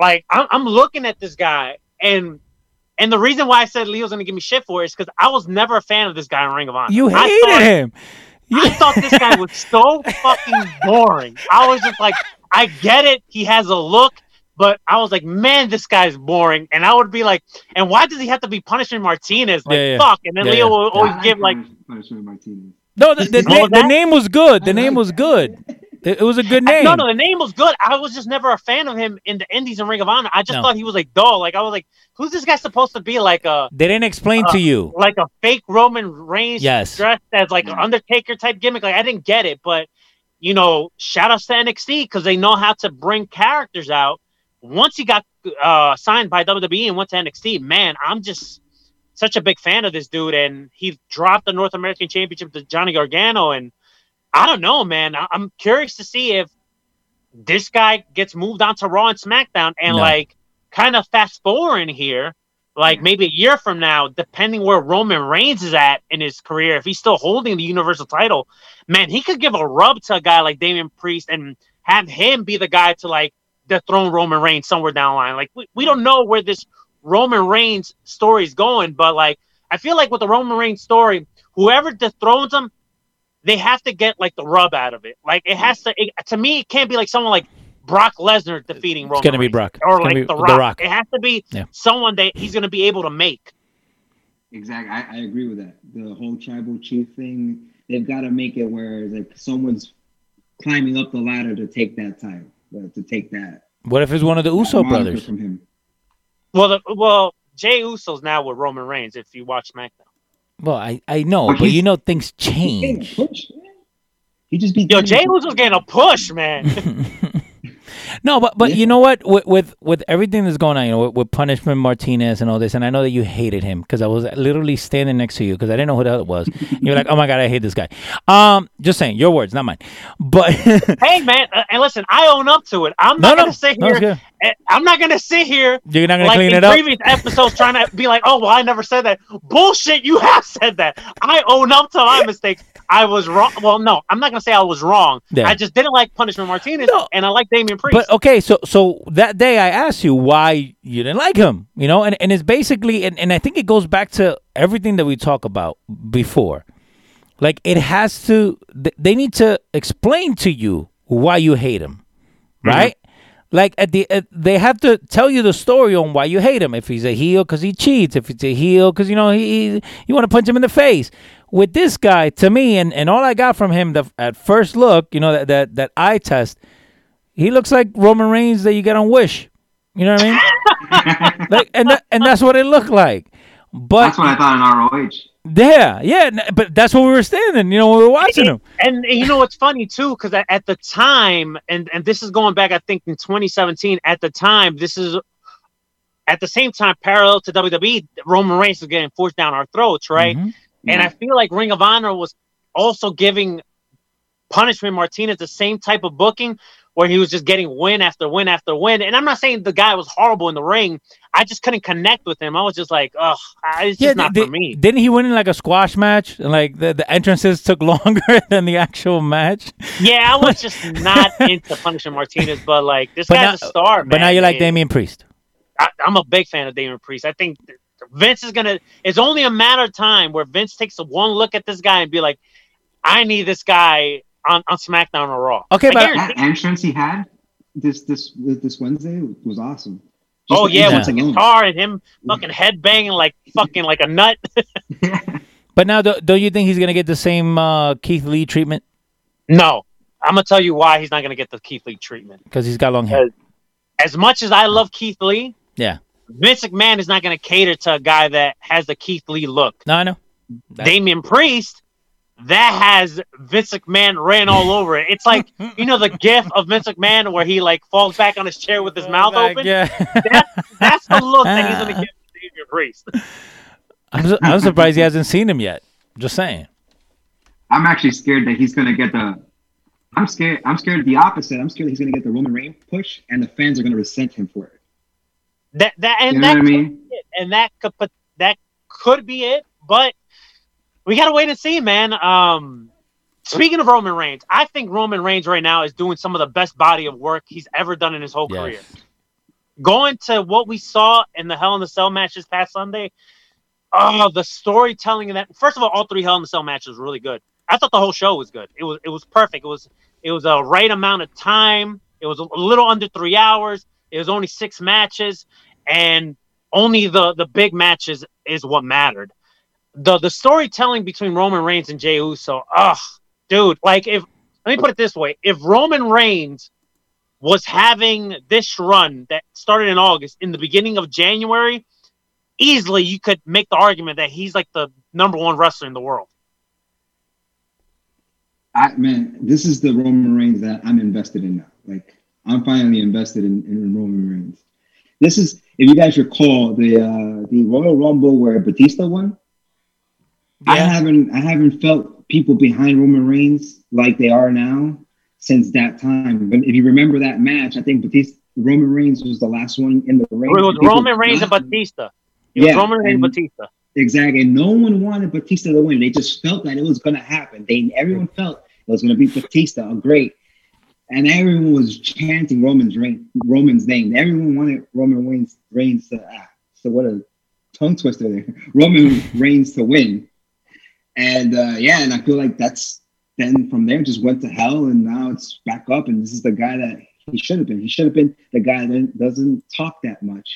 Like I'm, I'm looking at this guy and and the reason why I said Leo's gonna give me shit for it is because I was never a fan of this guy in Ring of Honor. you I hated thought, him. You- I thought this guy [LAUGHS] was so fucking boring. I was just like, I get it, he has a look, but I was like, man, this guy's boring. And I would be like, and why does he have to be punishing Martinez? Like, Yeah, yeah. fuck. And then Yeah, Leo yeah. will always I give like Punishment Martinez. no, the, the, [LAUGHS] What na- the name was good. The name was good. It, it was a good name. No, no, the name was good. I was just never a fan of him in the Indies and Ring of Honor. I just No. thought he was like dull. Like I was like, who's this guy supposed to be? Like a They didn't explain Uh, to you. like a fake Roman Reigns Yes. dressed as like an Undertaker type gimmick. Like I didn't get it, but you know, shout outs to NXT because they know how to bring characters out. Once he got uh, signed by WWE and went to NXT, man, I'm just such a big fan of this dude. And he dropped the North American Championship to Johnny Gargano. And I don't know, man. I- I'm curious to see if this guy gets moved on to Raw and SmackDown and No. like kind of fast forward in here, like maybe a year from now, depending where Roman Reigns is at in his career, if he's still holding the Universal title, man, he could give a rub to a guy like Damian Priest and have him be the guy to like dethrone Roman Reigns somewhere down the line. Like we, we don't know where this Roman Reigns story is going, but like I feel like with the Roman Reigns story, whoever dethrones him, they have to get like the rub out of it. Like it has to. It, to me, it can't be like someone like Brock Lesnar defeating Roman. It's gonna be Brock. or like be the The Rock. Rock. It has to be Yeah. someone that he's gonna be able to make. Exactly. I, I agree with that. The whole tribal chief thing, they've got to make it where like someone's climbing up the ladder to take that title, uh, to take that. What if it's one of the Uso brothers? from him. Well, the, well, Jey Uso's now with Roman Reigns. If you watch SmackDown, Well, I, I know, But but you know things He's getting change. push, man. He just beat yo, Jay Bryan. Uso's getting a push, man. [LAUGHS] No, but but Yeah. you know what? With, with with everything that's going on, you know, with, with Punishment Martinez and all this, and I know that you hated him because I was literally standing next to you because I didn't know who the hell it was. [LAUGHS] You're like, oh my god, I hate this guy. Um, just saying, your words, not mine. But [LAUGHS] hey, man, uh, and listen, I own up to it. I'm not no, gonna sit no, it's here. good. I'm not gonna sit here. you're not gonna like clean in it up. previous episodes, trying to be like, "Oh, well, I never said that." Bullshit! You have said that. I own up to my mistakes. I was wrong. Well, no, I'm not gonna say I was wrong. Yeah. I just didn't like Punishment Martinez, No. and I like Damian Priest. But okay, so so that day I asked you why you didn't like him, you know, and, and it's basically and, and I think it goes back to everything that we talk about before. Like it has to they need to explain to you why you hate him. Mm-hmm. Right? Like at the at, they have to tell you the story on why you hate him. If he's a heel because he cheats, if it's a heel because you know he, he you want to punch him in the face. With this guy, to me, and, and all I got from him the, at first look, you know that that that eye test, he looks like Roman Reigns that you get on Wish. You know what I mean? [LAUGHS] like, and that, and that's what it looked like. But That's what I thought in ROH. yeah, yeah, but that's what we were standing. You know, we were watching him. and, and you know what's funny too, because at, at the time, and and this is going back, I think in 2017. At the time, this is at the same time parallel to WWE. Roman Reigns was getting forced down our throats, right? Mhm. And I feel like Ring of Honor was also giving Punishment Martinez the same type of booking where he was just getting win after win after win. And I'm not saying the guy was horrible in the ring. I just couldn't connect with him. I was just like, oh, it's just not for me. Didn't he win in like a squash match? And like the, the entrances [LAUGHS] took longer [LAUGHS] than the actual match. Yeah, I was just [LAUGHS] not into Punishment Martinez, but like this But guy's now- a star, man. But now you like Damian Priest. I, I'm a big fan of Damian Priest. I think Vince is gonna. It's only a matter of time where Vince takes one look at this guy and be like, I need this guy on, on SmackDown or Raw. Okay, I but- guarantee- That entrance he had, This this this Wednesday was awesome. Just Oh yeah, with entrance the alone. guitar and him fucking head banging like [LAUGHS] fucking like a nut. [LAUGHS] But now, do, don't you think he's gonna get the same uh, Keith Lee treatment no, I'm gonna tell you why he's not gonna get the Keith Lee treatment. because he's got long hair? As much as I love Keith Lee, Yeah. Vince McMahon is not gonna cater to a guy that has the Keith Lee look. No, I know. That- Damian Priest, that has Vince McMahon ran all over it. It's like you know the gif of Vince McMahon where he like falls back on his chair with his mouth open. Yeah. That's the look that he's gonna [LAUGHS] give to Damian Priest. I'm, su- I'm surprised he hasn't seen him yet. Just saying. I'm actually scared that he's gonna get the. I'm scared. I'm scared the opposite. Opposite. I'm scared he's gonna get the Roman Reigns push, and the fans are gonna resent him for it. That that and You know that what I mean? and that could put that could be it, but we gotta wait and see, man. Um speaking of Roman Reigns, I think Roman Reigns right now is doing some of the best body of work he's ever done in his whole Yes. career. Going to what we saw in the Hell in the Cell match this past Sunday, oh, the storytelling in that. First of all, all three Hell in the Cell matches were really good. I thought the whole show was good. It was it was perfect. It was it was a right amount of time. It was a little under three hours. It was only six matches, and only the the big matches is what mattered. The the storytelling between Roman Reigns and Jey Uso, ugh, dude. Like if let me put it this way: if Roman Reigns was having this run that started in August in the beginning of January, easily you could make the argument that he's like the number one wrestler in the world. I, man, this is the Roman Reigns that I'm invested in now. Like I'm finally invested in, in Roman Reigns. This is, if you guys recall, the uh, the Royal Rumble where Batista won. I haven't I haven't felt people behind Roman Reigns like they are now since that time. But if you remember that match, I think Batista Roman Reigns was the last one in the ring. It was Roman Reigns and Batista. It was Yeah, Roman Reigns and Batista. Exactly. And no one wanted Batista to win. They just felt that it was going to happen. They everyone felt it was going to be Batista, a great. And everyone was chanting Roman's reign, Roman's name. Everyone wanted Roman Reigns, Reigns to ah, so what a tongue twister there. [LAUGHS] Roman Reigns to win. And uh, yeah, and I feel like that's then from there just went to hell, and now it's back up. And this is the guy that he should have been. He should have been the guy that doesn't talk that much.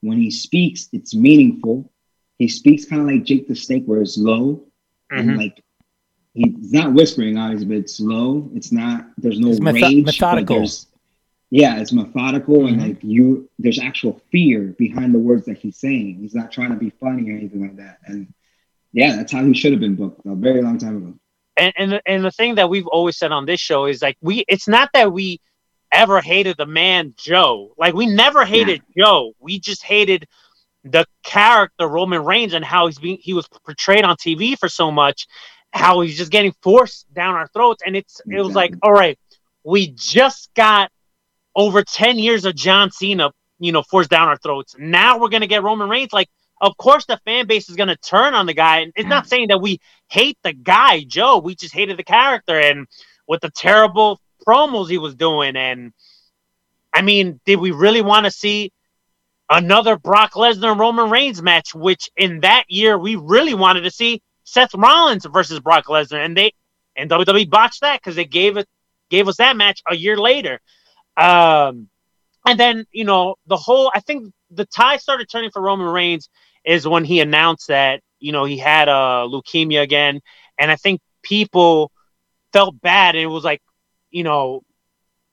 When he speaks, it's meaningful. He speaks kind of like Jake the Snake, where it's low and Mhm. like he's not whispering, obviously, but it's low. It's not. There's no It's metho- rage. methodical. Yeah, it's methodical, and Mhm. like you, there's actual fear behind the words that he's saying. He's not trying to be funny or anything like that. And yeah, that's how he should have been booked a very long time ago. and and the, and the thing that we've always said on this show is like we it's not that we ever hated the man Joe. Like we never hated Joe. We just hated the character Roman Reigns and how he's being he was portrayed on TV for so much, how he's just getting forced down our throats. And it's it was like, all right, we just got over 10 years of John Cena, you know, forced down our throats. Now we're gonna get Roman Reigns. Like, of course the fan base is gonna turn on the guy. And it's not saying that we hate the guy, Joe. We just hated the character and with the terrible promos he was doing. And I mean, did we really want to see another Brock Lesnar Roman Reigns match? Which in that year we really wanted to see Seth Rollins versus Brock Lesnar, and they and WWE botched that because they gave it gave us that match a year later. Um, and then you know the whole I think the tide started turning for Roman Reigns is when he announced that you know he had uh, leukemia again, and I think people felt bad, and it was like you know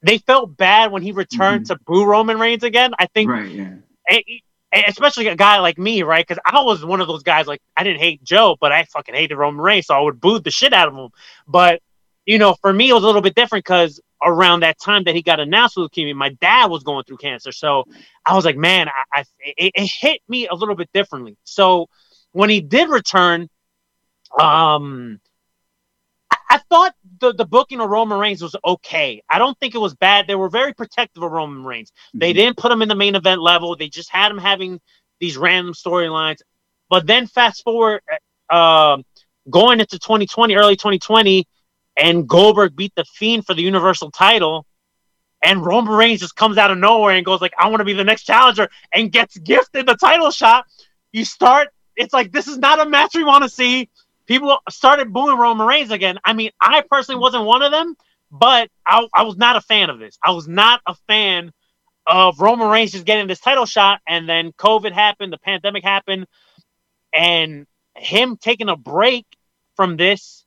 they felt bad when he returned to boo Roman Reigns again. I think Right. Yeah. and especially a guy like me, right? Because I was one of those guys like I didn't hate Joe, but I fucking hated Roman Reigns, so I would boo the shit out of him. But you know, for me, it was a little bit different because around that time that he got announced with leukemia, my dad was going through cancer, so I was like, man, I, I it, it hit me a little bit differently. So when he did return, um, I, I thought the the booking of Roman Reigns was okay. I don't think it was bad. They were very protective of Roman Reigns. They didn't put him in the main event level. They just had him having these random storylines. But then fast forward, uh, going into 2020, early 2020, and Goldberg beat the Fiend for the Universal title, and Roman Reigns just comes out of nowhere and goes like, "I want to be the next challenger," and gets gifted the title shot. You start. It's like this is not a match we want to see. People started booing Roman Reigns again. I mean, I personally wasn't one of them, but I, I was not a fan of this. I was not a fan of Roman Reigns just getting this title shot, and then COVID happened, the pandemic happened, and him taking a break from this,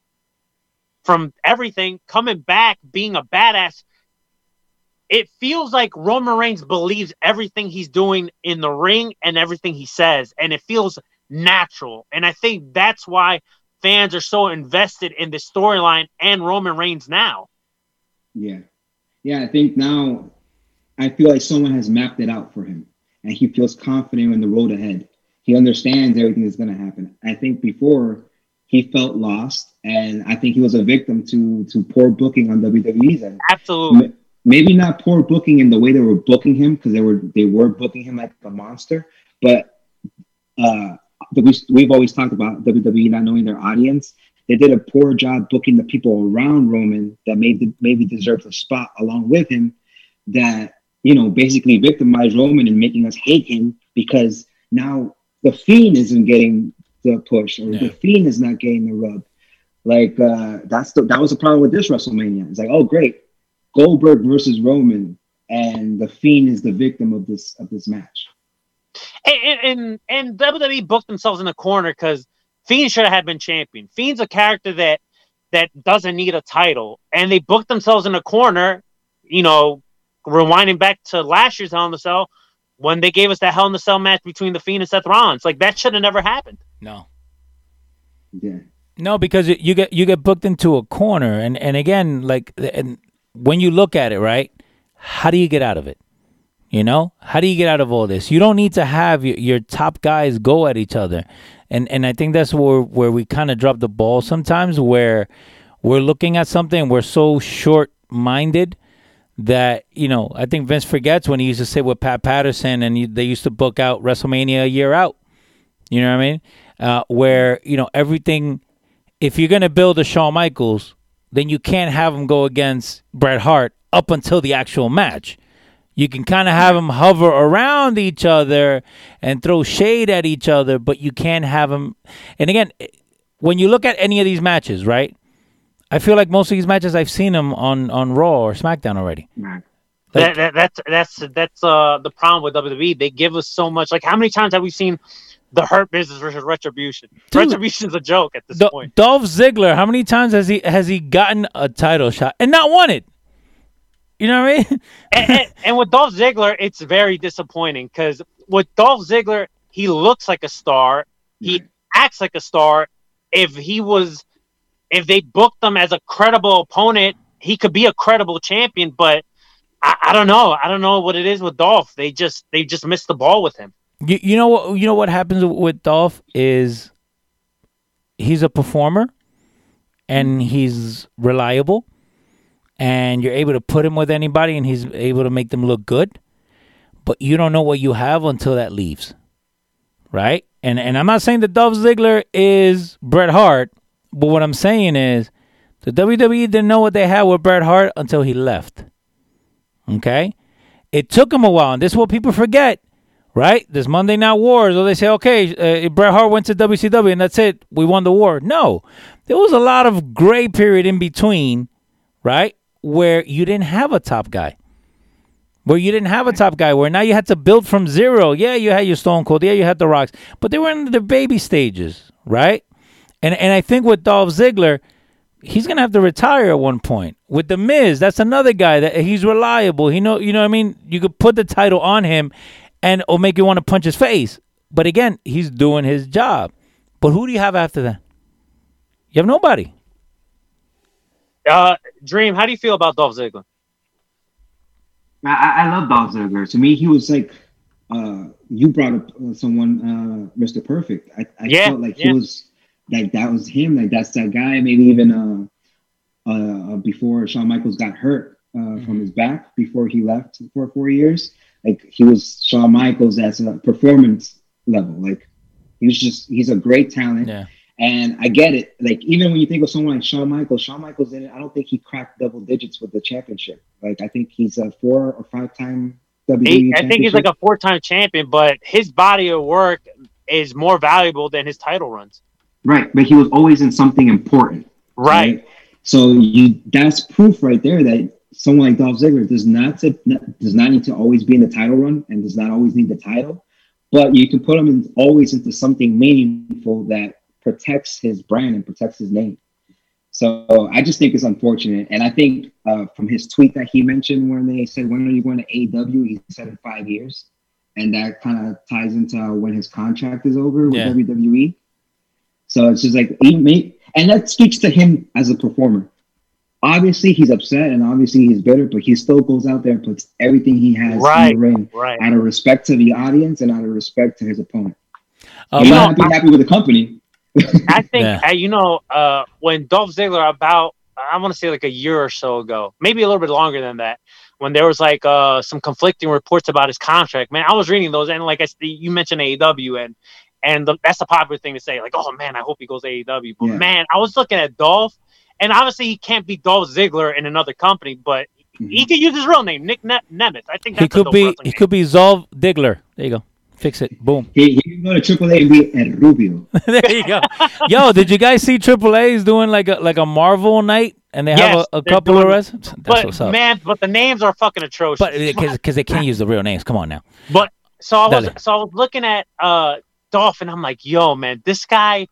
from everything, coming back, being a badass. It feels like Roman Reigns believes everything he's doing in the ring and everything he says, and it feels natural. And I think that's why fans are so invested in this storyline and Roman Reigns now. Yeah. Yeah, I think now I feel like someone has mapped it out for him and he feels confident in the road ahead. He understands everything that's going to happen. I think before he felt lost and I think he was a victim to to poor booking on WWE's end. Absolutely. Maybe not poor booking in the way they were booking him because they were they were booking him like a monster, but uh we, we've always talked about WWE not knowing their audience. They did a poor job booking the people around Roman that maybe maybe deserves a spot along with him. That you know basically victimized Roman and making us hate him because now the Fiend isn't getting the push or the Fiend is not getting the rub. Like uh, that's the that was the problem with this WrestleMania. It's like oh great, Goldberg versus Roman, and the Fiend is the victim of this of this match. and and, and WWE booked themselves in a corner because Fiend should have been champion. Fiend's a character that that doesn't need a title, and they booked themselves in a corner. You know, rewinding back to last year's Hell in the Cell when they gave us that Hell in the Cell match between the Fiend and Seth Rollins. Like that should have never happened. No. Yeah. No, because you get you get booked into a corner, and and again, like, and when you look at it, right? How do you get out of it? You know, how do you get out of all this? You don't need to have your, your top guys go at each other, and and I think that's where where we kind of drop the ball sometimes, where we're looking at something, we're so short minded that you know I think Vince forgets when he used to sit with Pat Patterson, and they used to book out WrestleMania a year out. You know what I mean? Uh, where you know everything. If you're gonna build a Shawn Michaels, then you can't have him go against Bret Hart up until the actual match. You can kind of have them hover around each other and throw shade at each other, but you can't have them. And again, when you look at any of these matches, right? I feel like most of these matches I've seen them on on Raw or SmackDown already. Right. that, that, that's that's that's uh the problem with WWE. They give us so much. Like how many times have we seen the Hurt Business versus Retribution? Dude. Retribution's a joke at this Do- point. Dolph Ziggler, how many times has he has he gotten a title shot and not won it? You know what I mean? [LAUGHS] and, and, and with Dolph Ziggler, it's very disappointing because with Dolph Ziggler, he looks like a star. He acts like a star. If he was, if they booked him as a credible opponent, he could be a credible champion. But I, I don't know. I don't know what it is with Dolph. They just they just missed the ball with him. You, you know what? You know what happens with Dolph is he's a performer, and he's reliable, and you're able to put him with anybody, and he's able to make them look good. But you don't know what you have until that leaves, right? And and I'm not saying that Dolph Ziggler is Bret Hart, but what I'm saying is the WWE didn't know what they had with Bret Hart until he left. Okay, it took him a while, and this is what people forget right? This Monday Night Wars, or they say, okay, uh, Bret Hart went to WCW and that's it, we won the war. No, there was a lot of gray period in between, right? Where you didn't have a top guy. Where you didn't have a top guy, where now you had to build from zero. Yeah, you had your Stone Cold, yeah, you had the Rocks, but they were in the baby stages, right? And and I think with Dolph Ziggler, he's gonna have to retire at one point. With the Miz, that's another guy that he's reliable. He know, you know what I mean. You could put the title on him, and it'll make you want to punch his face. But again, he's doing his job. But who do you have after that? You have nobody. Uh, Dream, how do you feel about Dolph Ziggler? I, I I love Dolph Ziggler. To me, he was like uh, you brought up uh, someone, uh, Mr. Perfect. I, I Yeah, felt like yeah. he was like that was him. Like that's that guy. Maybe even uh, uh, before Shawn Michaels got hurt uh, Mm-hmm. from his back before he left for four years. Like he was Shawn Michaels as a performance level. Like he was just he's a great talent. Yeah. And I get it. Like even when you think of someone like Shawn Michaels, Shawn Michaels didn't. I don't think he cracked double digits with the championship. Like I think he's a four or five time WWE. I think he's like a four-time champion, but his body of work is more valuable than his title runs. Right, but he was always in something important. Right. So you that's proof right there that someone like Dolph Ziggler does not does not need to always be in the title run and does not always need the title, but you can put him in, always into something meaningful that protects his brand and protects his name. So I just think it's unfortunate, and I think uh, from his tweet that he mentioned when they said when are you going to AEW, he said in five years, and that kind of ties into when his contract is over with Yeah. WWE. So it's just like he may, and that speaks to him as a performer. Obviously, he's upset and obviously he's bitter, but he still goes out there and puts everything he has in Right, the ring right. out of respect to the audience and out of respect to his opponent. Uh, he you might know, not be happy with the company. [LAUGHS] I think Yeah. uh, you know uh, when Dolph Ziggler about I want to say like a year or so ago, maybe a little bit longer than that, when there was like uh, some conflicting reports about his contract. Man, I was reading those, and like I s- you mentioned AEW, and and the, that's the popular thing to say, like, oh man, I hope he goes to AEW. But Yeah. man, I was looking at Dolph, and obviously he can't be Dolph Ziggler in another company, but he could use his real name, Nick ne- Nemeth. I think that's he could dope be wrestling he name. could be Zolv Diggler. There you go. Fix it. Boom. He, he can go to AAA and be El Rubio. [LAUGHS] there you go. Yo, did you guys see Triple A's doing like a like a Marvel night and they Yes, have a, a they're couple of doing- wrestlers? That's But what's up. man, but the names are fucking atrocious. but because they can't [LAUGHS] use the real names. Come on now. But so I was Dale. so I was looking at uh Dolph and I'm like, yo, man, this guy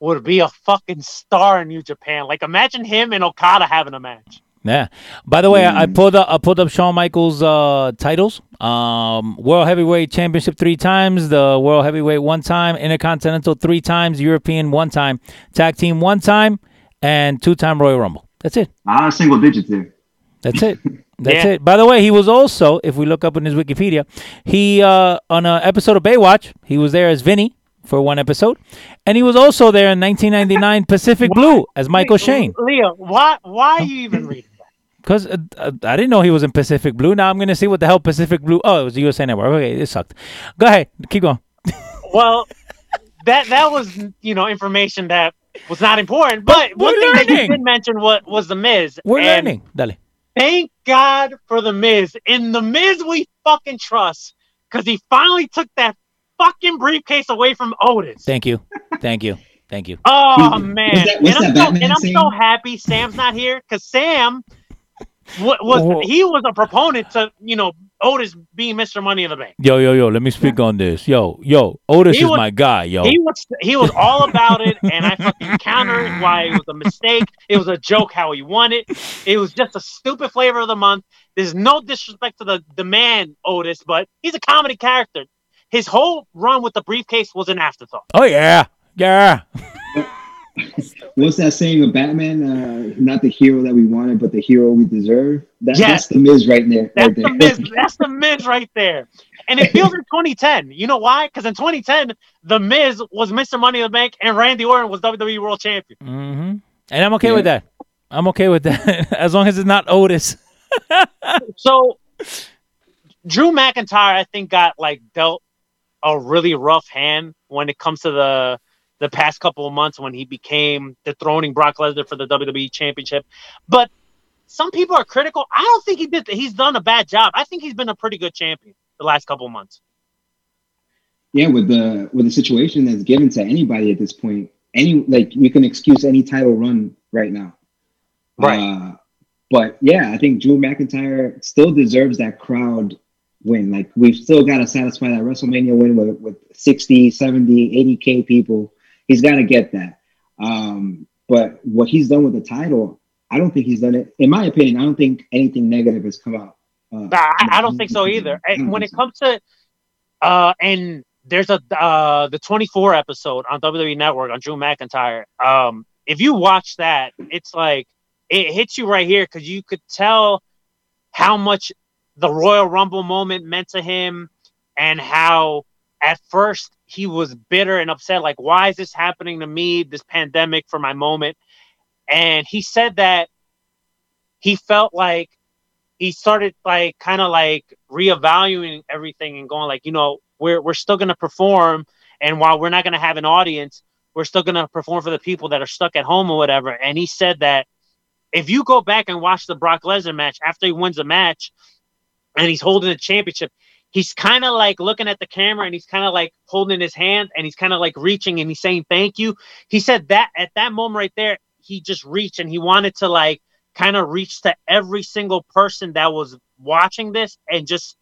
would be a fucking star in New Japan. Like imagine him and Okada having a match. Yeah. By the way, I, I Mm. pulled up I pulled up Shawn Michaels uh titles. Um World Heavyweight Championship 3 times, the World Heavyweight one time, Intercontinental 3 times, European one time, Tag Team one time, and two-time Royal Rumble. That's it. A lot of single digits here. That's it. [LAUGHS] That's Yeah. it. By the way, he was also, if we look up in his Wikipedia, he uh on an episode of Baywatch, he was there as Vinny for one episode, and he was also there in 1999 [LAUGHS] Pacific Blue as Michael Shane. Leo, why why are you even reading that? Because uh, uh, I didn't know he was in Pacific Blue. Now I'm gonna see what the hell Pacific Blue. Oh, it was the USA Network. Okay, it sucked. Go ahead, keep going. [LAUGHS] Well, that that was you know information that was not important. But we're one thing that you learning. did mention was was the Miz. We're and learning. Dale. Thank God for the Miz. In the Miz, we fucking trust because he finally took that fucking briefcase away from Otis. Thank you. Thank you. Thank you. Oh man! What's that- what's and I'm, so, and I'm so happy Sam's not here because Sam wa- was Oh. he was a proponent to you know Otis being Mr. Money in the Bank. Yo, yo, yo. Let me speak on this. Yo, yo. Otis He is was- my guy. Yo. He was he was all about it, and I fucking countered why it was a mistake. It was a joke how he won it. It was just a stupid flavor of the month. There's no disrespect to the the man Otis, but he's a comedy character. His whole run with the briefcase was an afterthought. Oh yeah, yeah. [LAUGHS] [LAUGHS] What's that saying of Batman? Uh, not the hero that we wanted, but the hero we deserve. That, Yes. That's the Miz right there. That's right the. Miz. [LAUGHS] That's the Miz right there. And it feels like 2010. You know why? Because in 2010, the Miz was Mr. Money in the Bank, and Randy Orton was WWE World Champion. hmm And I'm okay with that. I'm okay with that [LAUGHS] as long as it's not Otis. So Drew McIntyre, I think, got like dealt a really rough hand when it comes to the the past couple of months when he became dethroning Brock Lesnar for the WWE Championship. But some people are critical. I don't think he did. He's done a bad job. I think he's been a pretty good champion the last couple of months. yeah, with the with the situation that's given to anybody at this point, any like you can excuse any title run right now. Right. Uh, but yeah, I think Drew McIntyre still deserves that crowd win. Like we've still got to satisfy that WrestleMania win with, with 60, 70, 80k people. He's got to get that. Um, but what he's done with the title, I don't think he's done it. In my opinion, I don't think anything negative has come out. Uh, I, I don't think so either. And when it so. comes to uh and there's a uh the 24 episode on WWE Network on Drew McIntyre. Um if you watch that, it's like it hits you right here because you could tell how much the Royal Rumble moment meant to him and how at first he was bitter and upset, like, why is this happening to me, this pandemic for my moment? And he said that he felt like he started like kind of like reevaluating everything and going like, you know, we're we're still gonna perform, and while we're not gonna have an audience, we're still gonna perform for the people that are stuck at home or whatever. And he said that if you go back and watch the Brock Lesnar match after he wins the match, and he's holding the championship, he's kind of like looking at the camera and he's kind of like holding his hand and he's kind of like reaching and he's saying thank you. He said that at that moment right there, he just reached and he wanted to like kind of reach to every single person that was watching this and just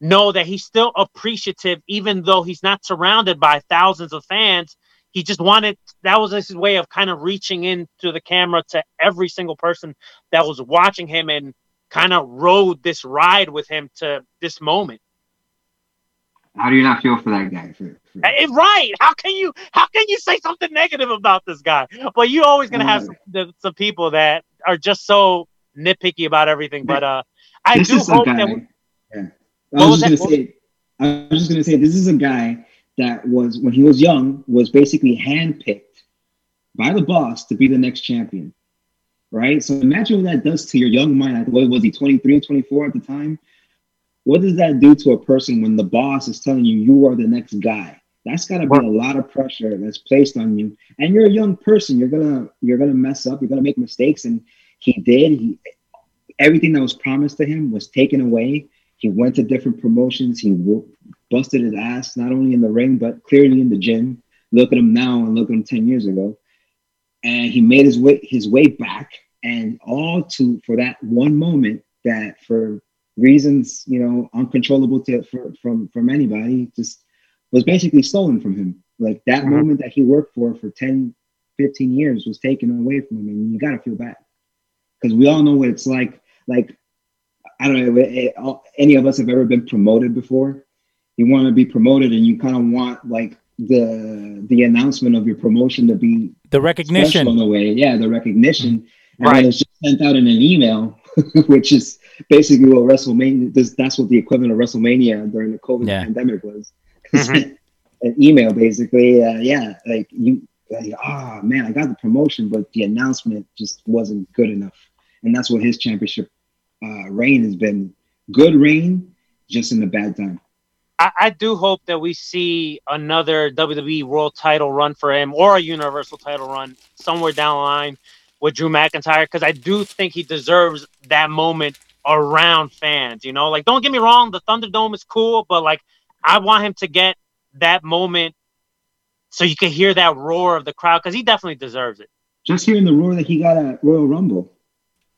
know that he's still appreciative, even though he's not surrounded by thousands of fans. He just wanted that was his way of kind of reaching into the camera to every single person that was watching him and kind of rode this ride with him to this moment. How do you not feel for that guy? For, for, Eh, right? How can you? How can you say something negative about this guy? But you're always gonna have some, the- some people that are just so nitpicky about everything. But uh, I this do is a hope guy. that. we- yeah. I was was just that? gonna say. I was just gonna say this is a guy that was when he was young was basically handpicked by the boss to be the next champion. Right. So imagine what that does to your young mind. Like, What was he? 23, 24 at the time. What does that do to a person when the boss is telling you you are the next guy? That's got to be a lot of pressure that's placed on you. And you're a young person. You're gonna you're gonna mess up. You're gonna make mistakes. And he did. He everything that was promised to him was taken away. He went to different promotions. He busted his ass not only in the ring but clearly in the gym. Look at him now and look at him ten years ago. And he made his way his way back, and all to for that one moment that for reasons you know uncontrollable to for, from from anybody just was basically stolen from him. Like that Mhm. moment that he worked for for 10, 15 years was taken away from him, and you got to feel bad. because we all know what it's like. Like I don't know if any of us have ever been promoted before. You want to be promoted, and you kind of want like the the announcement of your promotion to be the recognition in a way. Yeah, the recognition, and right. it's just sent out in an email, [LAUGHS] which is basically what WrestleMania. This, that's what the equivalent of WrestleMania during the COVID yeah. pandemic was. [LAUGHS] Mm-hmm. an email, basically. Uh, yeah, like you. Like, oh man, I got the promotion, but the announcement just wasn't good enough, and that's what his championship uh, reign has been. Good reign, just in a bad time. I, I, do hope that we see another WWE World Title run for him or a Universal Title run somewhere down the line with Drew McIntyre because I do think he deserves that moment around fans. You know, like don't get me wrong, the Thunderdome is cool, but like I want him to get that moment so you can hear that roar of the crowd because he definitely deserves it. Just hearing the roar that he got at Royal Rumble.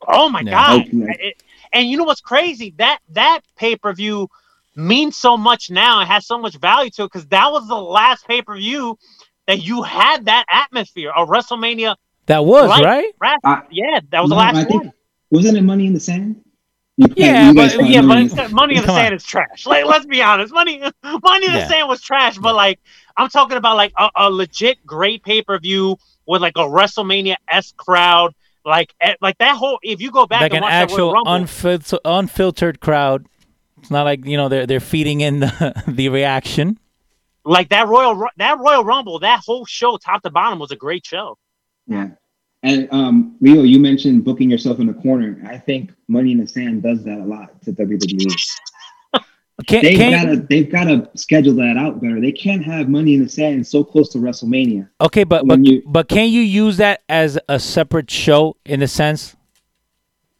Oh my god! It, and you know what's crazy? That that pay per view means so much now. It has so much value to it because that was the last pay per view that you had that atmosphere of WrestleMania. That was right. right? Uh, yeah, that was no, the last think, one. Wasn't it Money in the Sand? yeah, but yeah, money, but money in the sand is trash. Like, let's be honest, money, [LAUGHS] money in the yeah. sand was trash. But like, I'm talking about like a, a legit great pay per view with like a WrestleMania s crowd, like eh, like that whole. If you go back, like an actual unfiltered, unfiltered crowd it's not like you know they're they're feeding in the [LAUGHS] the reaction. Like that Royal that Royal Rumble, that whole show, top to bottom, was a great show. Yeah, and um, Leo, you mentioned booking yourself in the corner. I think Money in the Sand does that a lot to WWE. [LAUGHS] Can, they've got to they've got to schedule that out better. They can't have Money in the Sand so close to WrestleMania. Okay, but but, you, but can you use that as a separate show in a sense?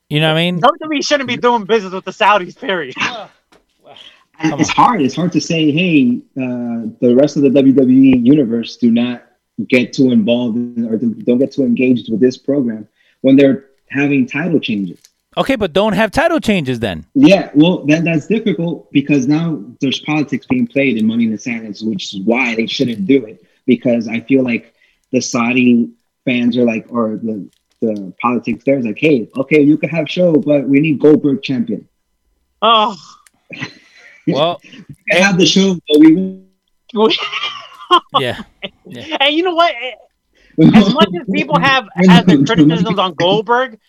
You know what I mean? WWE shouldn't be doing business with the Saudis, period. [LAUGHS] it's hard. It's hard to say, hey, uh, the rest of the WWE universe do not get too involved in, or don't get too engaged with this program when they're having title changes. Okay, but don't have title changes then. Yeah, well, then that's difficult because now there's politics being played in Money in the Sand, which is why they shouldn't do it. Because I feel like the Saudi fans are like, or the the politics there is like, hey, okay, you can have show, but we need Goldberg champion. Oh, well, [LAUGHS] we have the show, but we. Yeah. yeah. [LAUGHS] And you know what? As much as people have [LAUGHS] had their criticisms on Goldberg,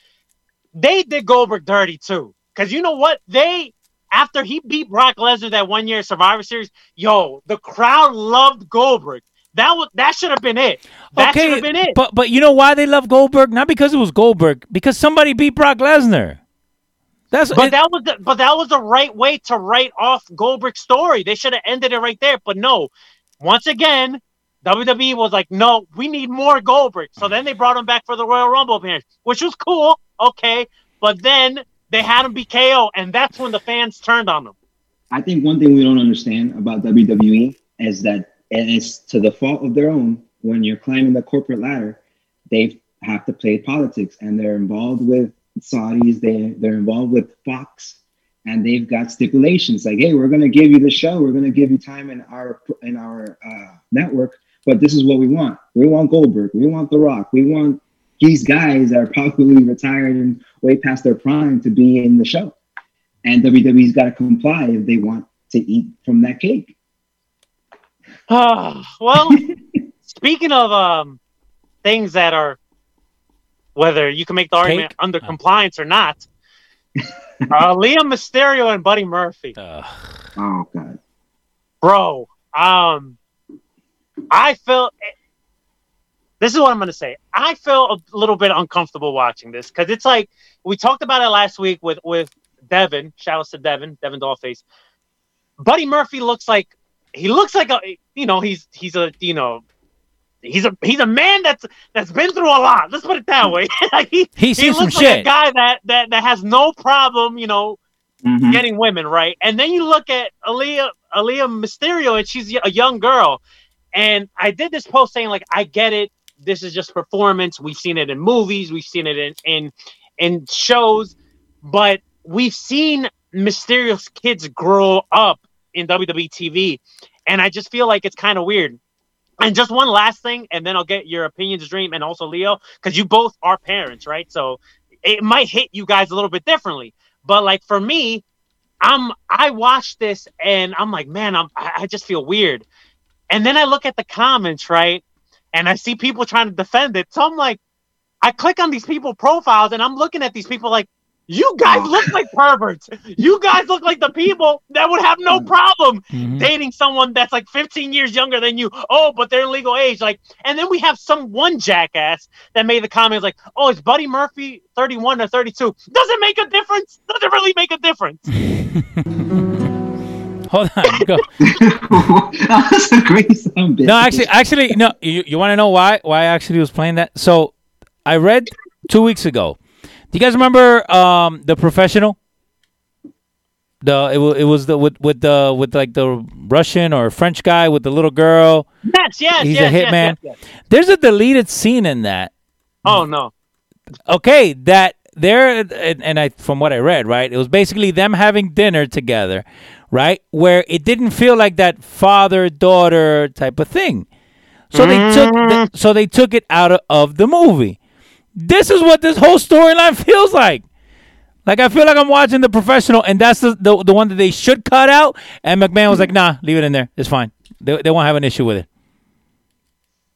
they did Goldberg dirty too. Because you know what? They after he beat Brock Lesnar that one year Survivor Series, yo, the crowd loved Goldberg. That was that should have been it. That okay, should have been it. But but you know why they love Goldberg? Not because it was Goldberg, because somebody beat Brock Lesnar. That's but it, that was the, but that was the right way to write off Goldberg's story. They should have ended it right there. But no, once again, WWE was like, no, we need more Goldberg. So then they brought him back for the Royal Rumble appearance, which was cool. Okay, but then they had him be KO, and that's when the fans turned on him. I think one thing we don't understand about WWE is that and it's to the fault of their own when you're climbing the corporate ladder they have to play politics and they're involved with saudis they, they're involved with fox and they've got stipulations like hey we're going to give you the show we're going to give you time in our in our uh, network but this is what we want we want goldberg we want the rock we want these guys that are probably retired and way past their prime to be in the show and wwe's got to comply if they want to eat from that cake Oh, well, [LAUGHS] speaking of um, things that are whether you can make the argument Cake? under oh. compliance or not, uh, Aaliyah Mysterio and Buddy Murphy. Uh, oh God, bro. Um, I felt. This is what I'm going to say. I felt a little bit uncomfortable watching this because it's like we talked about it last week with with Devin. Shout out to Devin, Devin Dollface. Buddy Murphy looks like he looks like a you know he's he's a you know he's a he's a man that's that's been through a lot. Let's put it that way. [LAUGHS] like he he, he looks like shit. a guy that that that has no problem, you know, mm-hmm. getting women right. And then you look at Aaliyah Aaliyah Mysterio, and she's a young girl. And I did this post saying like I get it. This is just performance. We've seen it in movies. We've seen it in in in shows, but we've seen Mysterio's kids grow up in WWE TV. And I just feel like it's kind of weird. And just one last thing, and then I'll get your opinions, Dream, and also Leo, because you both are parents, right? So it might hit you guys a little bit differently. But like for me, I'm I watch this and I'm like, man, I'm I just feel weird. And then I look at the comments, right? And I see people trying to defend it. So I'm like, I click on these people profiles and I'm looking at these people like, you guys look like perverts. You guys look like the people that would have no problem mm-hmm. dating someone that's like 15 years younger than you. Oh, but they're legal age. Like, and then we have some one jackass that made the comments like, "Oh, is Buddy Murphy 31 or 32?" Doesn't make a difference. Doesn't really make a difference. [LAUGHS] Hold on. Go. [LAUGHS] That's a great sound bit. No, actually, actually, no. You, you want to know why? Why I actually was playing that? So, I read two weeks ago. Do you guys remember um, the professional? The it was it was the with with the with like the Russian or French guy with the little girl. Yes, yes, He's yes, a hitman. yes, yes. There's a deleted scene in that. Oh no. Okay, that there and, and I from what I read, right? It was basically them having dinner together, right? Where it didn't feel like that father daughter type of thing. So they took the, so they took it out of, of the movie. This is what this whole storyline feels like. Like I feel like I'm watching the professional, and that's the, the the one that they should cut out. And McMahon was like, "Nah, leave it in there. It's fine. They, they won't have an issue with it."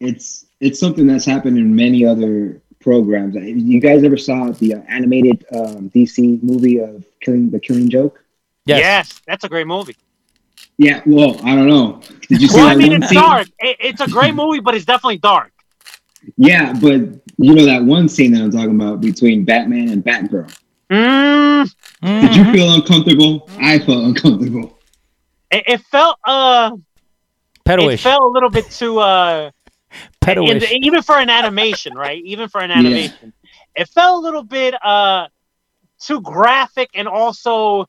it's it's something that's happened in many other programs. You guys ever saw the uh, animated um, DC movie of Killing the Killing Joke? Yes. that's a great movie. Yeah. Well, I don't know. Did you see Well, that I mean, one it's scene? dark. It, it's a great movie, but it's definitely dark. Yeah, but you know that one scene that I'm talking about between Batman and Batgirl. Mm, Did you feel uncomfortable? I felt uncomfortable. it, it felt uh, it Pedo-ish. felt a little bit too uh, Pedo-ish. and even for an animation, right? Even for an animation, it felt a little bit uh too graphic, and also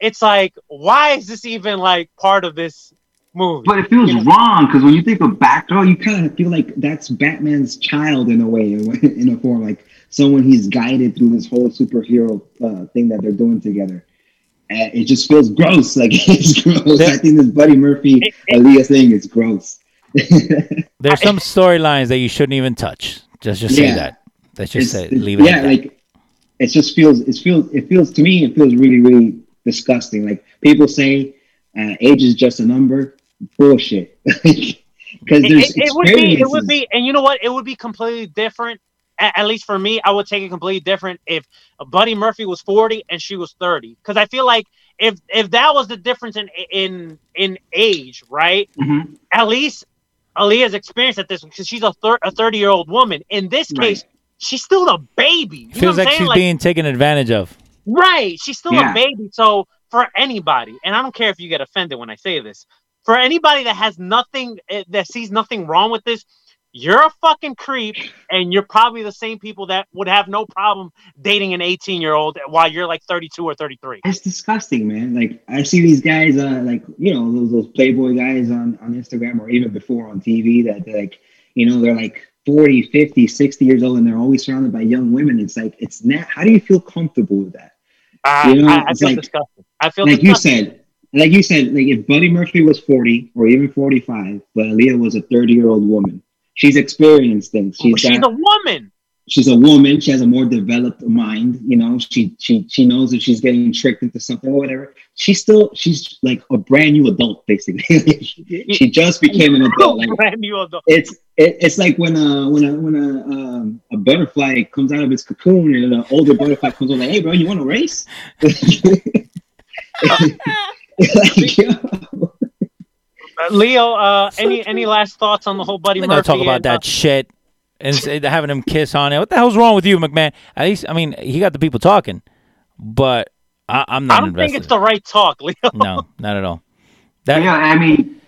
it's like, why is this even like part of this movie? But it feels wrong because when you think of Batgirl, you You kind of feel like that's Batman's child in a way, in a way- [LAUGHS] form, like someone he's guided through this whole superhero uh, thing that they're doing together. And it just feels gross. Like [LAUGHS] it's gross. I think this Buddy Murphy Aaliyah thing is gross. [LAUGHS] There's some storylines that you shouldn't even touch. Just just say that. Let's just It's- say it's- leave it. Yeah, at that. like it just feels it feels it feels to me it feels really really disgusting. Like people say, uh, age is just a number. Bullshit. [LAUGHS] Because It, there's it- it would be, it would be, and you know what? It would be completely different. At, at least for me, I would take it completely different if Buddy Murphy was forty and she was thirty. Because I feel like if if that was the difference in in in age, right? Mhm. At least Aaliyah's experience at this because she's a thir- a thirty year old woman. In this Right. case, she's still a baby. You feels what I'm like saying? she's being taken advantage of. Right. She's still Yeah. a baby. So for anybody, and I don't care if you get offended when I say this, for anybody that has nothing eh, that sees nothing wrong with this, you're a fucking creep, and you're probably the same people that would have no problem dating an 18 year old while you're like 32 or 33. It's disgusting, man. Like I see these guys, uh, like you know, those those Playboy guys on on Instagram or even before on TV that like, you know, they're like 40, 50, 60 years old and they're always surrounded by young women. It's like it's not. How do you feel comfortable with that? I, You know, I, I it's feel like- disgusted. I feel like you said, like you said, like if Buddy Murphy was 40 or even 45, but Aaliyah was a 30 year old woman, she's experienced things. Oh, she's, she's got, a woman. she's a woman. She has a more developed mind. You know, she she she knows if she's getting tricked into something or whatever. She's still she's like a brand new adult, basically. [LAUGHS] she just became an adult. Like Brand new adult. it's it, it's like when a when a when a um, a butterfly comes out of its cocoon and an older butterfly comes over like, hey bro, you want to race? [LAUGHS] [LAUGHS] Like, yo. Uh, Leo, uh, any any last thoughts on the whole Buddy We're Murphy? gonna talk about and, uh, that shit and having him kiss on it. What the hell's wrong with you, McMahon? At least, I mean, he got the people talking, but I, I'm not I don't invested. think it's the right talk, Leo. [LAUGHS] no, not at all. That yeah, I mean,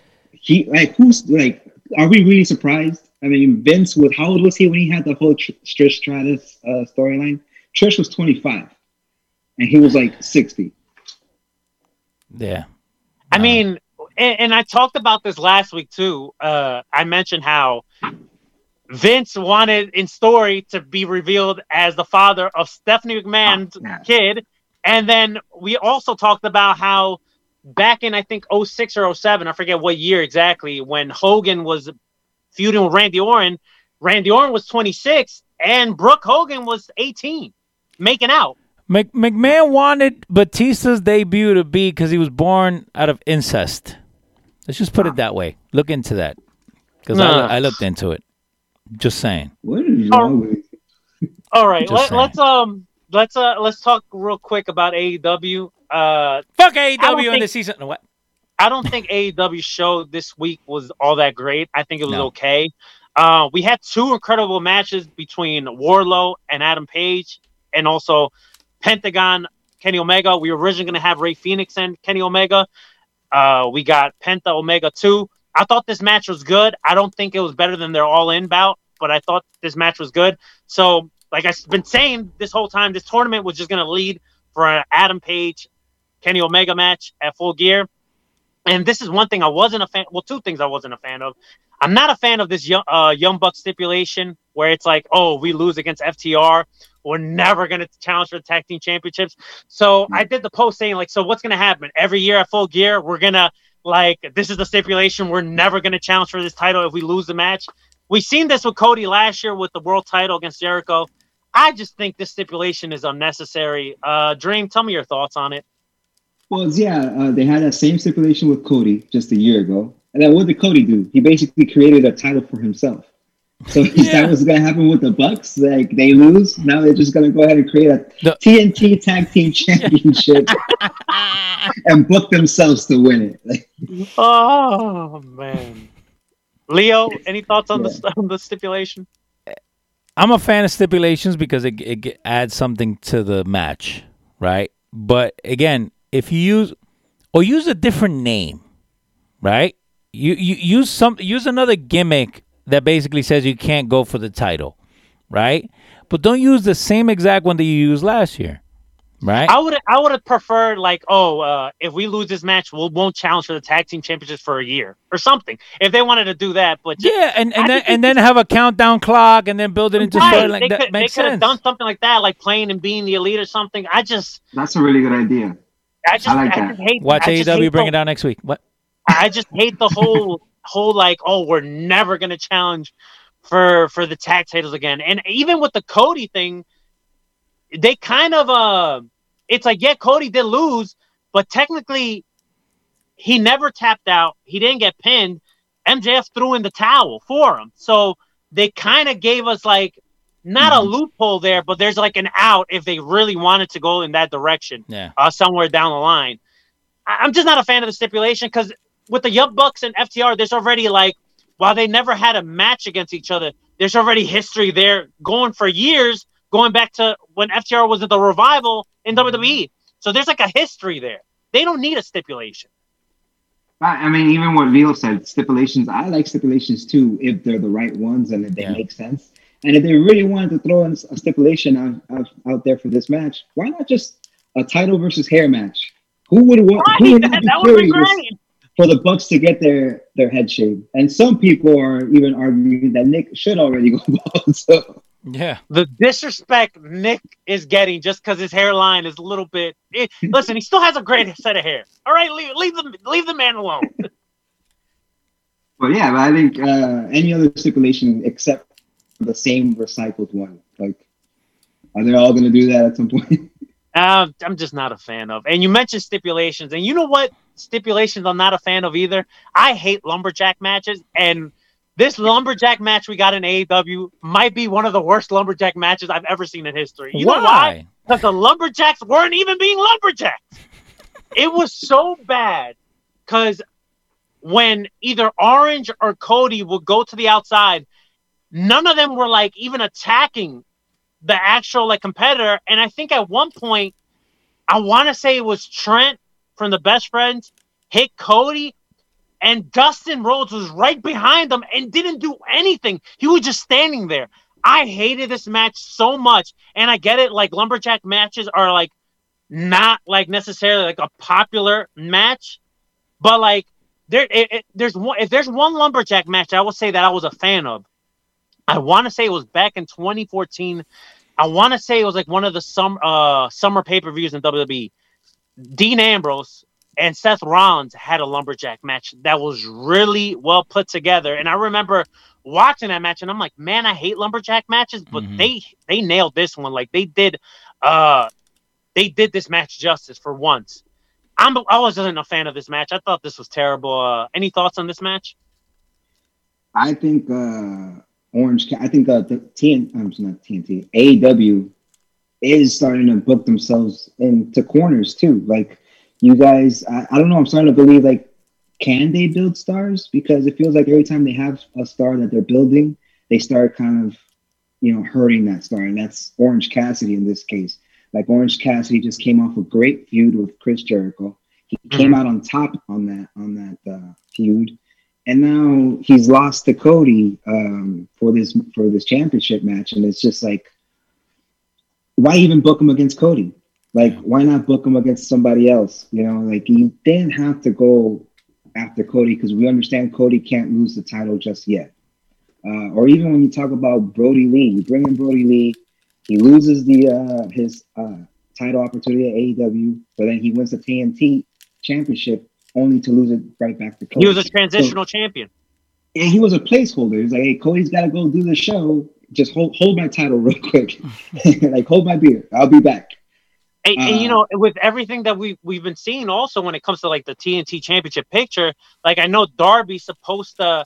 he like who's like are we really surprised i mean vince was how old was he when he had the whole Tr- trish stratus uh, storyline trish was 25 and he was like 60 yeah. I mean, and, and I talked about this last week too. Uh, I mentioned how Vince wanted in story to be revealed as the father of Stephanie McMahon's Oh, yeah. kid, and then we also talked about how back in I think 06 or 07, I forget what year exactly, when Hogan was feuding with Randy Orton, Randy Orton was 26 and Brooke Hogan was 18. making out. Mc, McMahon wanted Batista's debut to be because he was born out of incest. Let's just put it that way. Look into that because Nah. I, I looked into it. Just saying. What is Oh. wrong with you? All right, let, let's um let's uh let's talk real quick about AEW. Uh, Fuck I AEW in think- the season. What? I don't think AEW show this week was all that great. I think it was No. okay. Uh, we had two incredible matches between Wardlow and Adam Page, and also Pentagon, Kenny Omega. We were originally going to have Rey Fenix and Kenny Omega. Uh, we got Penta Omega 2. I thought this match was good. I don't think it was better than their all in bout, but I thought this match was good. So, like I've been saying this whole time, this tournament was just going to lead for an Adam Page, Kenny Omega match at full gear. And this is one thing I wasn't a fan. Well, two things I wasn't a fan of. I'm not a fan of this young, uh, young buck stipulation where it's like, oh, we lose against FTR, we're never going to challenge for the tag team championships. So I did the post saying like, so what's going to happen every year at Full Gear? We're gonna like, this is the stipulation. We're never going to challenge for this title if we lose the match. We've seen this with Cody last year with the world title against Jericho. I just think this stipulation is unnecessary. Uh, Dream, tell me your thoughts on it. Well, yeah, uh, they had that same stipulation with Cody just a year ago. And then what did Cody do? He basically created a title for himself. So is Yeah. that what's going to happen with the Bucks? Like they lose, now they're just going to go ahead and create a The- TNT Tag Team [LAUGHS] Championship and book themselves to win it. Oh man, Leo, any thoughts on the on the stipulation? I'm a fan of stipulations because it, it adds something to the match, right? But again, if you use or use a different name, right? You you use some use another gimmick that basically says you can't go for the title, right? But don't use the same exact one that you used last year, right? I would I would have preferred like, oh, uh, if we lose this match, we won't challenge for the tag team championships for a year or something. If they wanted to do that, but just, yeah, and, and I then and then have a countdown clock and then build it into Right, story like they that could, they makes could have done something like that, like playing and being the elite or something. I just That's a really good idea. I just I like I that. just hate Watch I just AEW bring the- it down next week. What? I just hate the whole [LAUGHS] whole like, oh, we're never gonna challenge for for the tag titles again. And even with the Cody thing, they kind of uh it's like, yeah, Cody did lose, but technically he never tapped out. He didn't get pinned. MJF threw in the towel for him. So they kind of gave us like not a loophole there, but there's like an out if they really wanted to go in that direction Yeah. uh, somewhere down the line. I- I'm just not a fan of the stipulation because with the Young Bucks and FTR, there's already like, while they never had a match against each other, there's already history there going for years, going back to when FTR was at the revival in mm-hmm. WWE. So there's like a history there. They don't need a stipulation. I I mean, even what Leo said, stipulations. I like stipulations too if they're the right ones and if they Yeah. make sense. And if they really wanted to throw in a stipulation out, out, out there for this match, why not just a title versus hair match? Who would want? Right, Who would that, that would be great. For the Bucks to get their their head shaved? And some people are even arguing that Nick should already go [LAUGHS] bald. So Yeah. The disrespect Nick is getting just because his hairline is a little bit. eh, listen, he still has a great set of hair. All right, leave, leave the leave the man alone. [LAUGHS] But yeah, but I think uh, any other stipulation except the same recycled one, like are they all going to do that at some point? [LAUGHS] Uh, I'm just not a fan of. And you mentioned stipulations, and you know what stipulations I'm not a fan of either. I hate lumberjack matches, and this lumberjack match we got in AEW might be one of the worst lumberjack matches I've ever seen in history. You know why? Why? Because the lumberjacks weren't even being lumberjacks. [LAUGHS] it was so bad because when either Orange or Cody would go to the outside, none of them were like even attacking the actual like competitor. And I think at one point, I want to say it was Trent from the Best Friends hit Cody, and Dustin Rhodes was right behind them and didn't do anything. He was just standing there. I hated this match so much, and I get it. Like lumberjack matches are like not like necessarily like a popular match, but like there, it, it- there's one. If there's one lumberjack match, I will say that I was a fan of. I want to say it was back in 2014. I want to say it was like one of the summer uh, summer pay per views in WWE. Dean Ambrose and Seth Rollins had a lumberjack match that was really well put together, and I remember watching that match, and I'm like, man, I hate lumberjack matches, but Mhm. they they nailed this one. Like they did uh, they did this match justice for once. I'm I wasn't a fan of this match. I thought this was terrible. Uh, any thoughts on this match? I think uh, Orange. I think uh, the TN. I'm not TNT. AEW is starting to book themselves into corners too. Like you guys, I, I don't know. I'm starting to believe like, can they build stars? Because it feels like every time they have a star that they're building, they start kind of, you know, hurting that star, and that's Orange Cassidy in this case. Like Orange Cassidy just came off a great feud with Chris Jericho. He came out on top on that on that uh, feud, and now he's lost to Cody um, for this for this championship match, and it's just like, why even book him against Cody? Like, why not book him against somebody else? You know, like you didn't have to go after Cody because we understand Cody can't lose the title just yet. Uh, or even when you talk about Brodie Lee, you bring in Brodie Lee, he loses the uh, his uh, title opportunity at AEW, but then he wins the TNT championship only to lose it right back to Cody. He was a transitional So- champion. and he was a placeholder. He's like, hey, Cody's got to go do the show. Just hold hold my title real quick. [LAUGHS] like hold my beer. I'll be back. And, and, you Uh, know, with everything that we we've been seeing, also when it comes to like the TNT Championship picture, like I know Darby's supposed to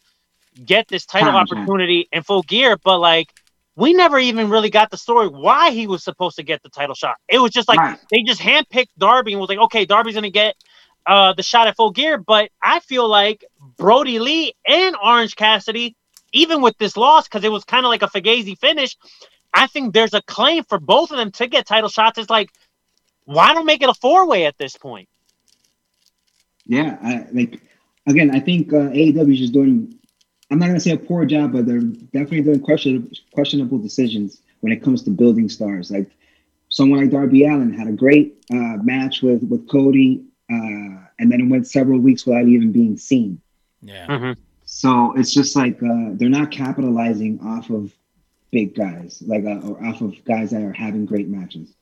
get this title time. opportunity in full gear, but like we never even really got the story why he was supposed to get the title shot. It was just like Right. they just handpicked Darby and was like, okay, Darby's gonna get uh the shot at full gear. But I feel like Brodie Lee and Orange Cassidy, even with this loss, because it was kind of like a Fugazi finish, I think there's a claim for both of them to get title shots. It's like, why don't make it a four way at this point? Yeah, I, like again, I think uh, AEW is just doing. I'm not gonna say a poor job, but they're definitely doing questionable questionable decisions when it comes to building stars. Like someone like Darby Allin had a great uh, match with with Cody, uh, and then it went several weeks without even being seen. Yeah. So it's just like uh, they're not capitalizing off of big guys, like uh, or off of guys that are having great matches.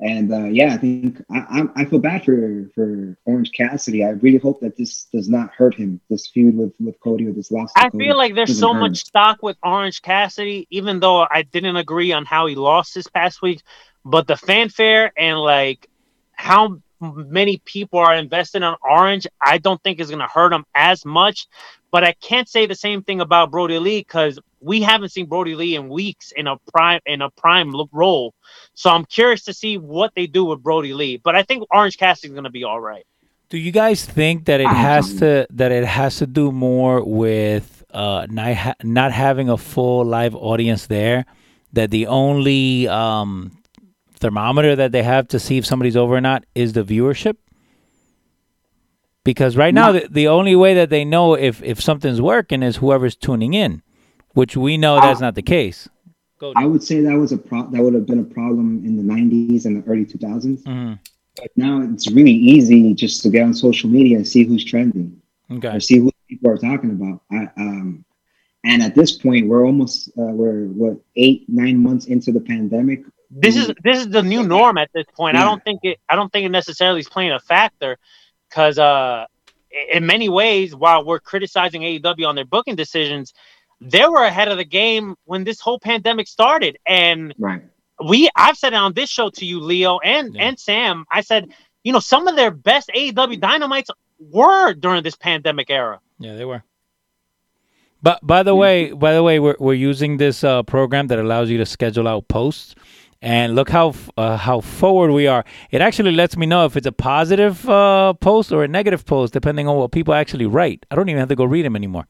And uh, yeah, I think I, I, feel bad for for Orange Cassidy. I really hope that this does not hurt him. This feud with with Cody or this loss. I Cody feel like there's so much stock with Orange Cassidy, even though I didn't agree on how he lost this past week. But the fanfare and like how many people are invested on Orange, I don't think is going to hurt him as much. But I can't say the same thing about Brodie Lee because we haven't seen Brodie Lee in weeks in a prime in a prime role. So I'm curious to see what they do with Brodie Lee. But I think Orange Cassidy's going to be all right. Do you guys think that it has to that it has to do more with uh, not ha- not having a full live audience there? That the only um, thermometer that they have to see if somebody's over or not is the viewership. Because right now, the, the only way that they know if if something's working is whoever's tuning in, which we know that's not the case. I would say that was a pro- that would have been a problem in the '90s and the early 2000s. Mhm. But now it's really easy just to get on social media and see who's trending. Okay. or see what people are talking about. I, um, and at this point, we're almost uh, we're what eight nine months into the pandemic. this is this is the new norm at this point. I don't think it I don't think it necessarily is playing a factor because uh in many ways, while we're criticizing AEW on their booking decisions, they were ahead of the game when this whole pandemic started. And Right. we I've said it on this show to you, Leo and and Sam. I said, you know, some of their best AEW dynamites were during this pandemic era. Yeah, they were. But by the way, by the way, we're we're using this uh, program that allows you to schedule out posts, and look how uh, how forward we are. It actually lets me know if it's a positive uh, post or a negative post, depending on what people actually write. I don't even have to go read them anymore.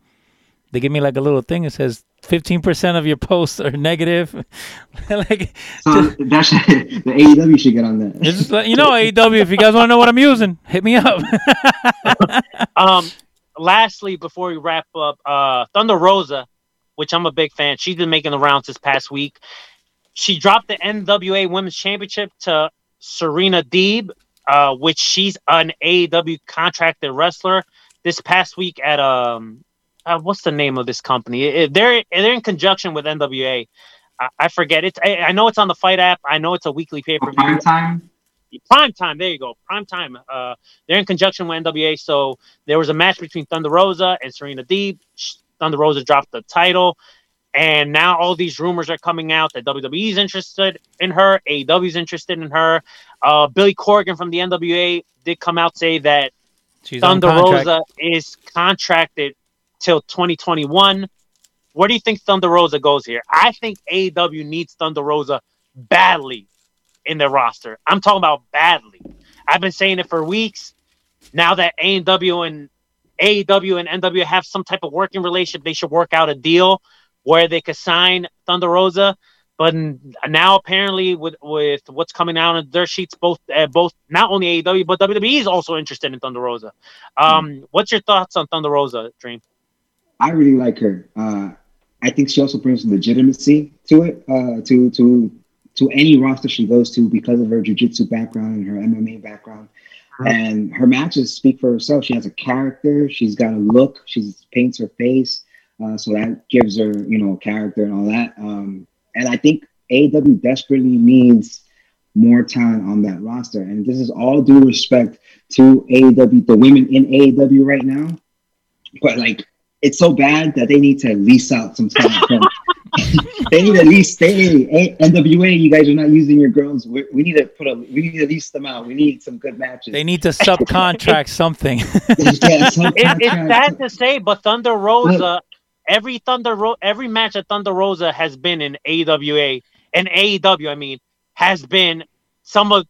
They give me like a little thing that says fifteen percent of your posts are negative. [LAUGHS] like, So [LAUGHS] that should, [LAUGHS] the AEW should get on that. it's just like, you know, AEW. If you guys want to know what I'm using, hit me up. Um, lastly, before we wrap up, uh, Thunder Rosa, which I'm a big fan, she's been making the rounds this past week. She dropped the NWA Women's Championship to Serena Deeb, uh, which she's an AEW contracted wrestler. This past week at um, uh, what's the name of this company? It- they're they're in conjunction with NWA. I, I forget. It's I, I know it's on the FITE app. I know it's a weekly pay per view. Prime time. Prime time. There you go. Prime time. Uh, they're in conjunction with NWA. So there was a match between Thunder Rosa and Serena Deeb. Thunder Rosa dropped the title. And now all these rumors are coming out that WWE's interested in her, AEW's interested in her. Uh, Billy Corgan from the NWA did come out say that She's Thunder. Rosa is contracted till 2021. Where do you think Thunder Rosa goes here? I think AEW needs Thunder Rosa badly in their roster. I'm talking about badly. I've been saying it for weeks. Now that AEW and AEW and NW have some type of working relationship, they should work out a deal where they could sign Thunder Rosa. But now apparently with with what's coming out on their sheets, both uh, both not only AEW but WWE is also interested in Thunder Rosa. Um, what's your thoughts on Thunder Rosa, Dream? I really like her. Uh, I think she also brings legitimacy to it, uh, to to to any roster she goes to because of her jiu-jitsu background and her MMA background. And her matches speak for herself. She has a character. She's got a look. She paints her face, uh, so that gives her, you know, character and all that. Um, and I think AEW desperately needs more talent on that roster. And this is all due respect to AEW, the women in AEW right now. But like, it's so bad that they need to lease out some talent. [LAUGHS] [LAUGHS] they need to lease. They hey, NWA, you guys are not using your girls. We, we need to put a. We need to lease them out. We need some good matches. They need to subcontract [LAUGHS] something. yeah, some It, it's sad to say, but Thunder Rosa, every Thunder Ro- every match that Thunder Rosa has been in AWA and AEW, I mean, has been some of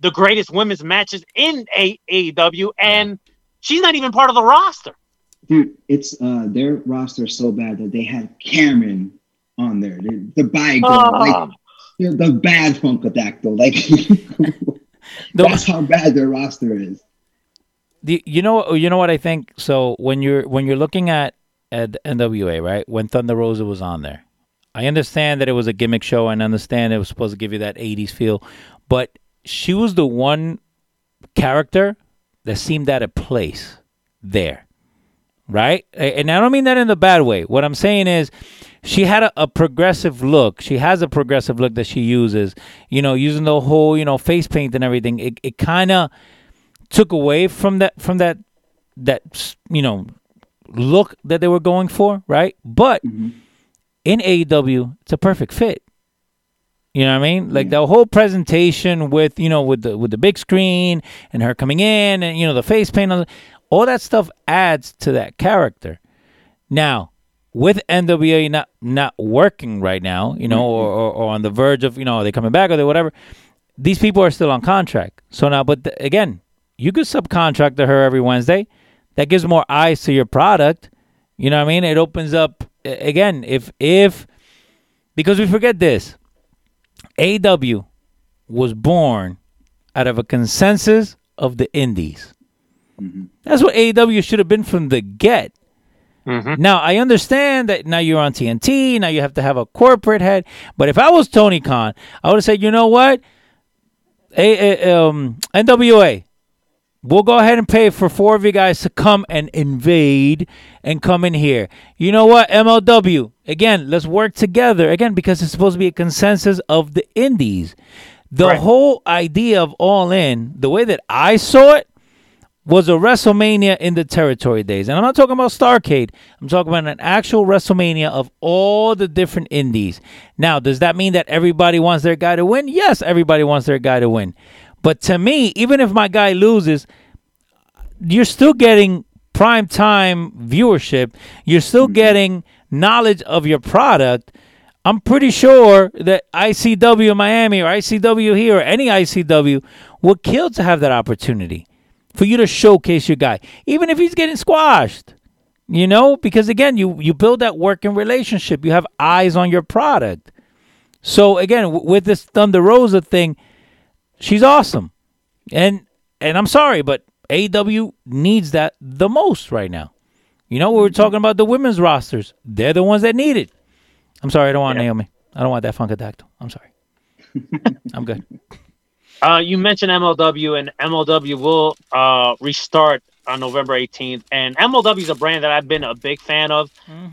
the greatest women's matches in A- AEW, and she's not even part of the roster. dude. It's uh their roster is so bad that they had Cameron on there. The, the bad girl, Oh. like you know, the bad Funkadactyl. Like [LAUGHS] that's how bad their roster is. the, you know you know what I think. So when you're when you're looking at at NWA, right? When Thunder Rosa was on there, I understand that it was a gimmick show, and understand it was supposed to give you that '80s feel, but she was the one character that seemed out of place there, right? And I don't mean that in the bad way. What I'm saying is, she had a, a progressive look. She has a progressive look that she uses. You know, using the whole you know face paint and everything. It it kind of took away from that from that that you know look that they were going for, right? But mm-hmm. in AEW, it's a perfect fit. You know what I mean? Like the whole presentation with you know with the with the big screen and her coming in and you know the face paint, all- all that stuff adds to that character. Now, with NWA not not working right now, you know, mm-hmm. or, or, or on the verge of you know are they coming back or they whatever, these people are still on contract. So now, but th- again, you could subcontract to her every Wednesday. That gives more eyes to your product. You know what I mean? It opens up again if if because we forget this. AW was born out of a consensus of the indies. That's what AW should have been from the get. Now I understand that now you're on TNT. Now you have to have a corporate head. But if I was Tony Khan, I would have said, you know what, a, a- um, NWA, we'll go ahead and pay for four of you guys to come and invade and come in here. You know what, MLW, again, let's work together again because it's supposed to be a consensus of the indies. The whole idea of All In, the way that I saw it, was a WrestleMania in the territory days. And I'm not talking about Starcade. I'm talking about an actual WrestleMania of all the different indies. Now, does that mean that everybody wants their guy to win? Yes, everybody wants their guy to win. But to me, even if my guy loses, you're still getting prime time viewership. You're still mm-hmm. getting knowledge of your product. I'm pretty sure that ICW in Miami or ICW here or any ICW would kill to have that opportunity for you to showcase your guy, even if he's getting squashed. You know, because again, you you build that working relationship. You have eyes on your product. So again, w- with this Thunder Rosa thing, she's awesome, and and I'm sorry, but AW needs that the most right now. You know, we were talking about the women's rosters; they're the ones that need it. I'm sorry, I don't want Naomi. I don't want that Funkadactyl. I'm sorry. [LAUGHS] I'm good. Uh, you mentioned MLW, and MLW will uh, restart on November 18th. And MLW is a brand that I've been a big fan of.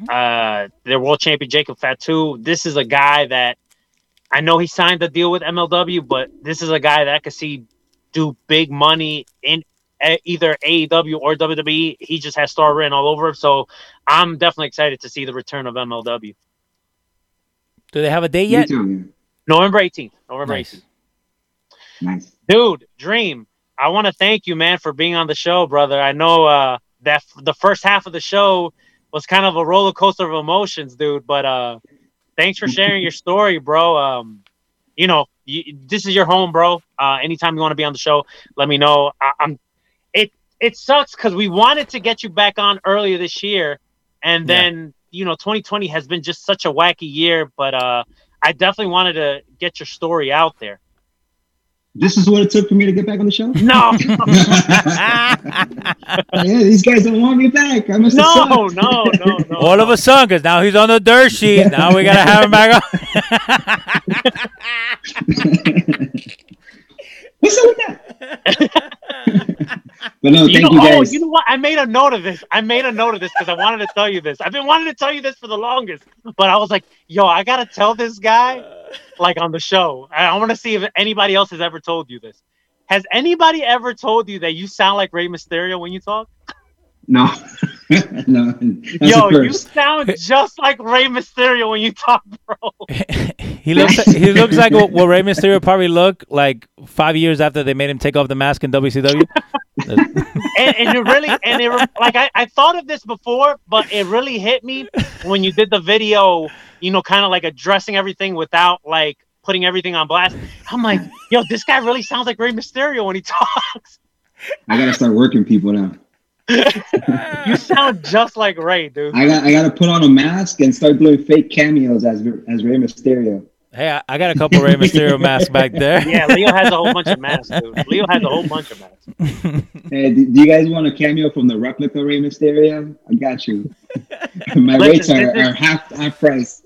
Uh, their world champion Jacob Fatu. This is a guy that I know he signed the deal with MLW, but this is a guy that I could see do big money in uh, either AEW or WWE. He just has star written all over him. So I'm definitely excited to see the return of MLW. Do they have a date yet? too. November 18th. November Nice. 18th. Nice. Dude, Dream, I want to thank you, man, for being on the show, brother. I know uh, that f- the first half of the show was kind of a roller coaster of emotions, dude. But uh, thanks for sharing your story, bro. Um, you know, you, this is your home, bro. Uh, anytime you want to be on the show, let me know. I, I'm. It it sucks because we wanted to get you back on earlier this year, and Yeah. then you know, 2020 has been just such a wacky year. But uh, I definitely wanted to get your story out there. This is what it took for me to get back on the show. No, [LAUGHS] [LAUGHS] yeah, these guys don't want me back. I must have no, sucked. no, no, no. All of a sudden, because now he's on the dirt sheet. [LAUGHS] Now we gotta have him back on. What's up with that? But no, You thank know, you oh, you know what? I made a note of this. I made a note of this because I wanted to tell you this. I've been wanting to tell you this for the longest, but I was like, yo, I gotta tell this guy, uh. like on the show. I, I want to see if anybody else has ever told you this. Has anybody ever told you that you sound like Rey Mysterio when you talk? No, [LAUGHS] no. Yo, you sound just like Rey Mysterio when you talk, bro. [LAUGHS] he looks. He looks like what, what Rey Mysterio probably looked like five years after they made him take off the mask in WCW. [LAUGHS] and, and it really and it like I, I thought of this before but it really hit me when you did the video you know kind of like addressing everything without like putting everything on blast i'm like yo this guy really sounds like Rey Mysterio when he talks I gotta start working people now. You sound just like Rey dude I got I gotta put on a mask and start doing fake cameos as as Rey Mysterio. hey, I, I got a couple Rey Mysterio [LAUGHS] masks back there. yeah Leo has a whole bunch of masks dude Leo has a whole bunch of masks [LAUGHS] Hey, do, do you guys want a cameo from the replica Rey Mysterio? I got you. [LAUGHS] My Listen, rates are, is- are half half price.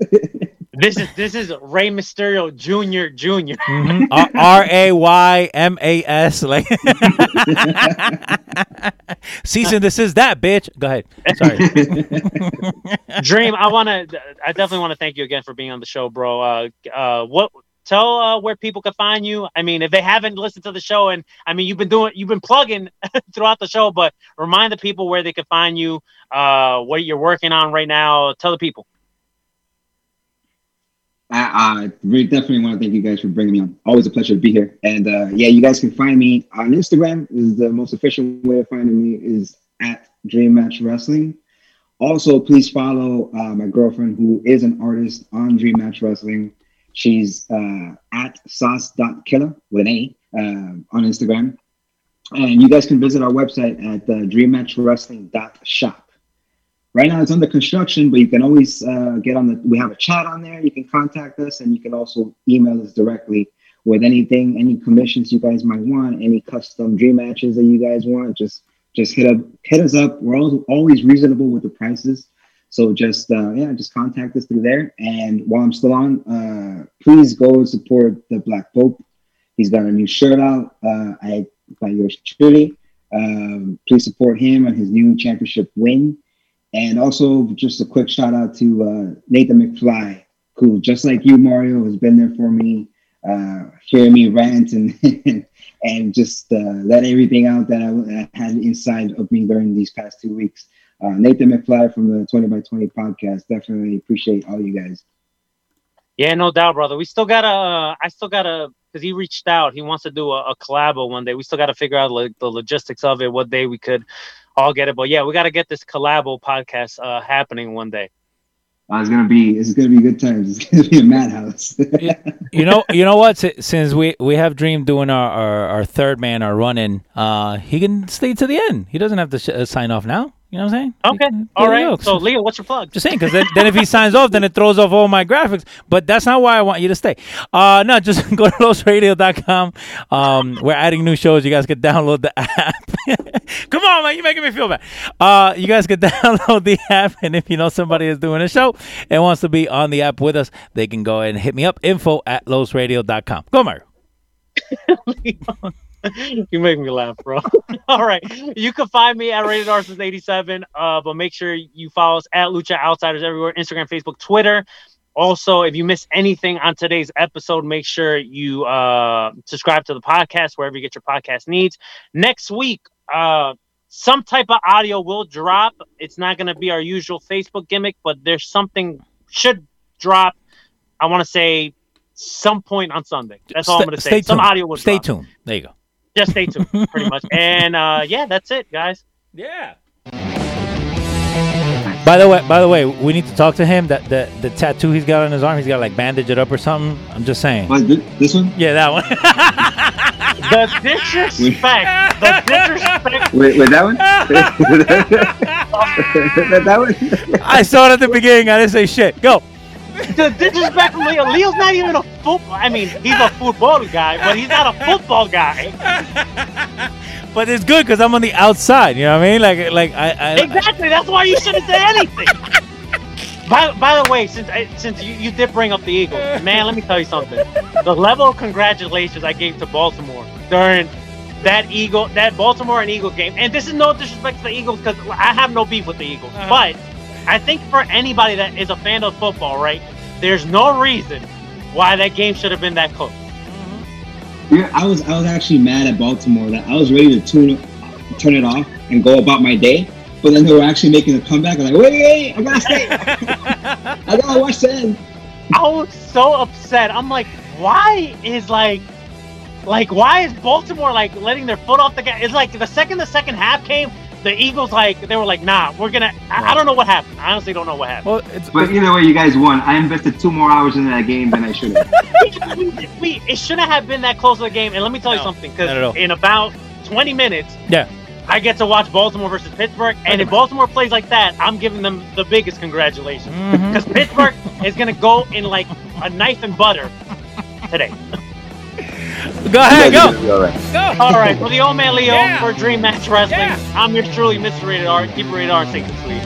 This is this is Rey Mysterio Junior Junior Mhm. [LAUGHS] R- R A Y M A S. Like, [LAUGHS] season. This is that bitch. Go ahead. Sorry. [LAUGHS] Dream, I want to. I definitely want to thank you again for being on the show, bro. Uh, uh, what? Tell uh, where people can find you. I mean, if they haven't listened to the show, and I mean, you've been doing, you've been plugging throughout the show, but remind the people where they can find you, uh, what you're working on right now. Tell the people. I, I really definitely want to thank you guys for bringing me on. Always a pleasure to be here. And uh, yeah, you guys can find me on Instagram. Is the most official way of finding me is at Dream Match Wrestling. Also, please follow uh, my girlfriend who is an artist on Dream Match Wrestling. She's uh, at sauce.killer with an A uh, on Instagram. And you guys can visit our website at uh, dreammatchwrestling.shop. Right now it's under construction, but you can always uh, get on the. We have a chat on there. You can contact us, and you can also email us directly with anything, any commissions you guys might want, any custom dream matches that you guys want. Just just hit up, hit us up. We're always, always reasonable with the prices, so just uh, yeah, just contact us through there. And while I'm still on, uh, please go support the Black Pope. He's got a new shirt out. Uh, I by yours truly. Um, please support him on his new championship win. And also, just a quick shout out to uh, Nathan McFly, who, just like you, Mario, has been there for me, uh, hearing me rant and [LAUGHS] and just uh, let everything out that I, I had inside of me during these past two weeks. Uh, Nathan McFly from the 20 by 20 podcast. Definitely appreciate all you guys. Yeah, no doubt, brother. We still gotta. Uh, I still gotta because he reached out. He wants to do a, a collabo one day. We still gotta figure out like the logistics of it. What day we could all get it. But yeah, we gotta get this collabo podcast uh, happening one day. Uh, it's gonna be it's gonna be good times. [LAUGHS] It's gonna be a madhouse. [LAUGHS] you know, you know what? Since we we have Dream doing our our, our third man, our running, uh, he can stay to the end. He doesn't have to sh- uh, sign off now. You know what I'm saying? Okay, He- all there right. So Leo, what's your plug? Just saying, because then, then if he signs off, then it throws off all my graphics. But that's not why I want you to stay. Uh, no, just [LAUGHS] go to losradio.com. Um, we're adding new shows. You guys can download the app. [LAUGHS] Come on, man, you're making me feel bad. Uh, you guys can [LAUGHS] download the app, and if you know somebody is doing a show and wants to be on the app with us, they can go ahead and hit me up. Info at losradio.com. Go, Mario. [LAUGHS] you make me laugh, bro. [LAUGHS] All right. You can find me at Rated R since 87. Uh, but make sure you follow us at Lucha Outsiders everywhere Instagram, Facebook, Twitter. Also, if you miss anything on today's episode, make sure you uh, subscribe to the podcast wherever you get your podcast needs. Next week, uh, some type of audio will drop. It's not going to be our usual Facebook gimmick, but there's something should drop I want to say some point on Sunday. That's all I'm going to say. stay Some tuned. audio will drop. Stay drop. tuned. There you go. Just stay tuned, pretty much. [LAUGHS] And uh, yeah, that's it, guys. Yeah. By the way, by the way, we need to talk to him. That the the tattoo he's got on his arm, he's got like bandage it up or something. I'm just saying. What, thi- this one? Yeah, that one. [LAUGHS] The disrespect. the disrespect. Wait, wait, that one? [LAUGHS] that, that one? I saw it at the beginning. I didn't say shit. Go. The disrespect from Leo. Leo's not even a football. I mean, he's a football guy, but he's not a football guy. [LAUGHS] But it's good because I'm on the outside. You know what I mean? Like, like I, I Exactly. That's why you shouldn't say anything. [LAUGHS] By, by the way, since I- since you, you did bring up the Eagles, man, let me tell you something. The level of congratulations I gave to Baltimore during that Eagle, that Baltimore and Eagles game, and this is no disrespect to the Eagles because I have no beef with the Eagles, Uh-huh. but I think for anybody that is a fan of football, right, there's no reason why that game should have been that close. Yeah, I was I was actually mad at Baltimore that I was ready to tune turn it off and go about my day, but then they were actually making a comeback. I'm like, wait, wait, I gotta stay. [LAUGHS] I gotta watch the end. I was so upset. I'm like, why is like, like, why is Baltimore like letting their foot off the gas? It's like the second the second half came, the Eagles like they were like, nah, we're gonna. I, I don't know what happened. I honestly don't know what happened. Well, it's But either way, you guys won. I invested two more hours in that game than I should have. [LAUGHS] we, we- it shouldn't have been that close of a game. And let me tell you something, not at all. because in about 20 minutes, yeah. I get to watch Baltimore versus Pittsburgh, and if Baltimore plays like that, I'm giving them the biggest congratulations Mm-hmm. because Pittsburgh is gonna go in like a knife and butter today. [LAUGHS] Go ahead, You guys are go. all right. Go. All right, for the old man Leo Yeah. for Dream Match Wrestling, Yeah. I'm yours truly, Mr. Rated R. Keep it rated R, safe and sweet.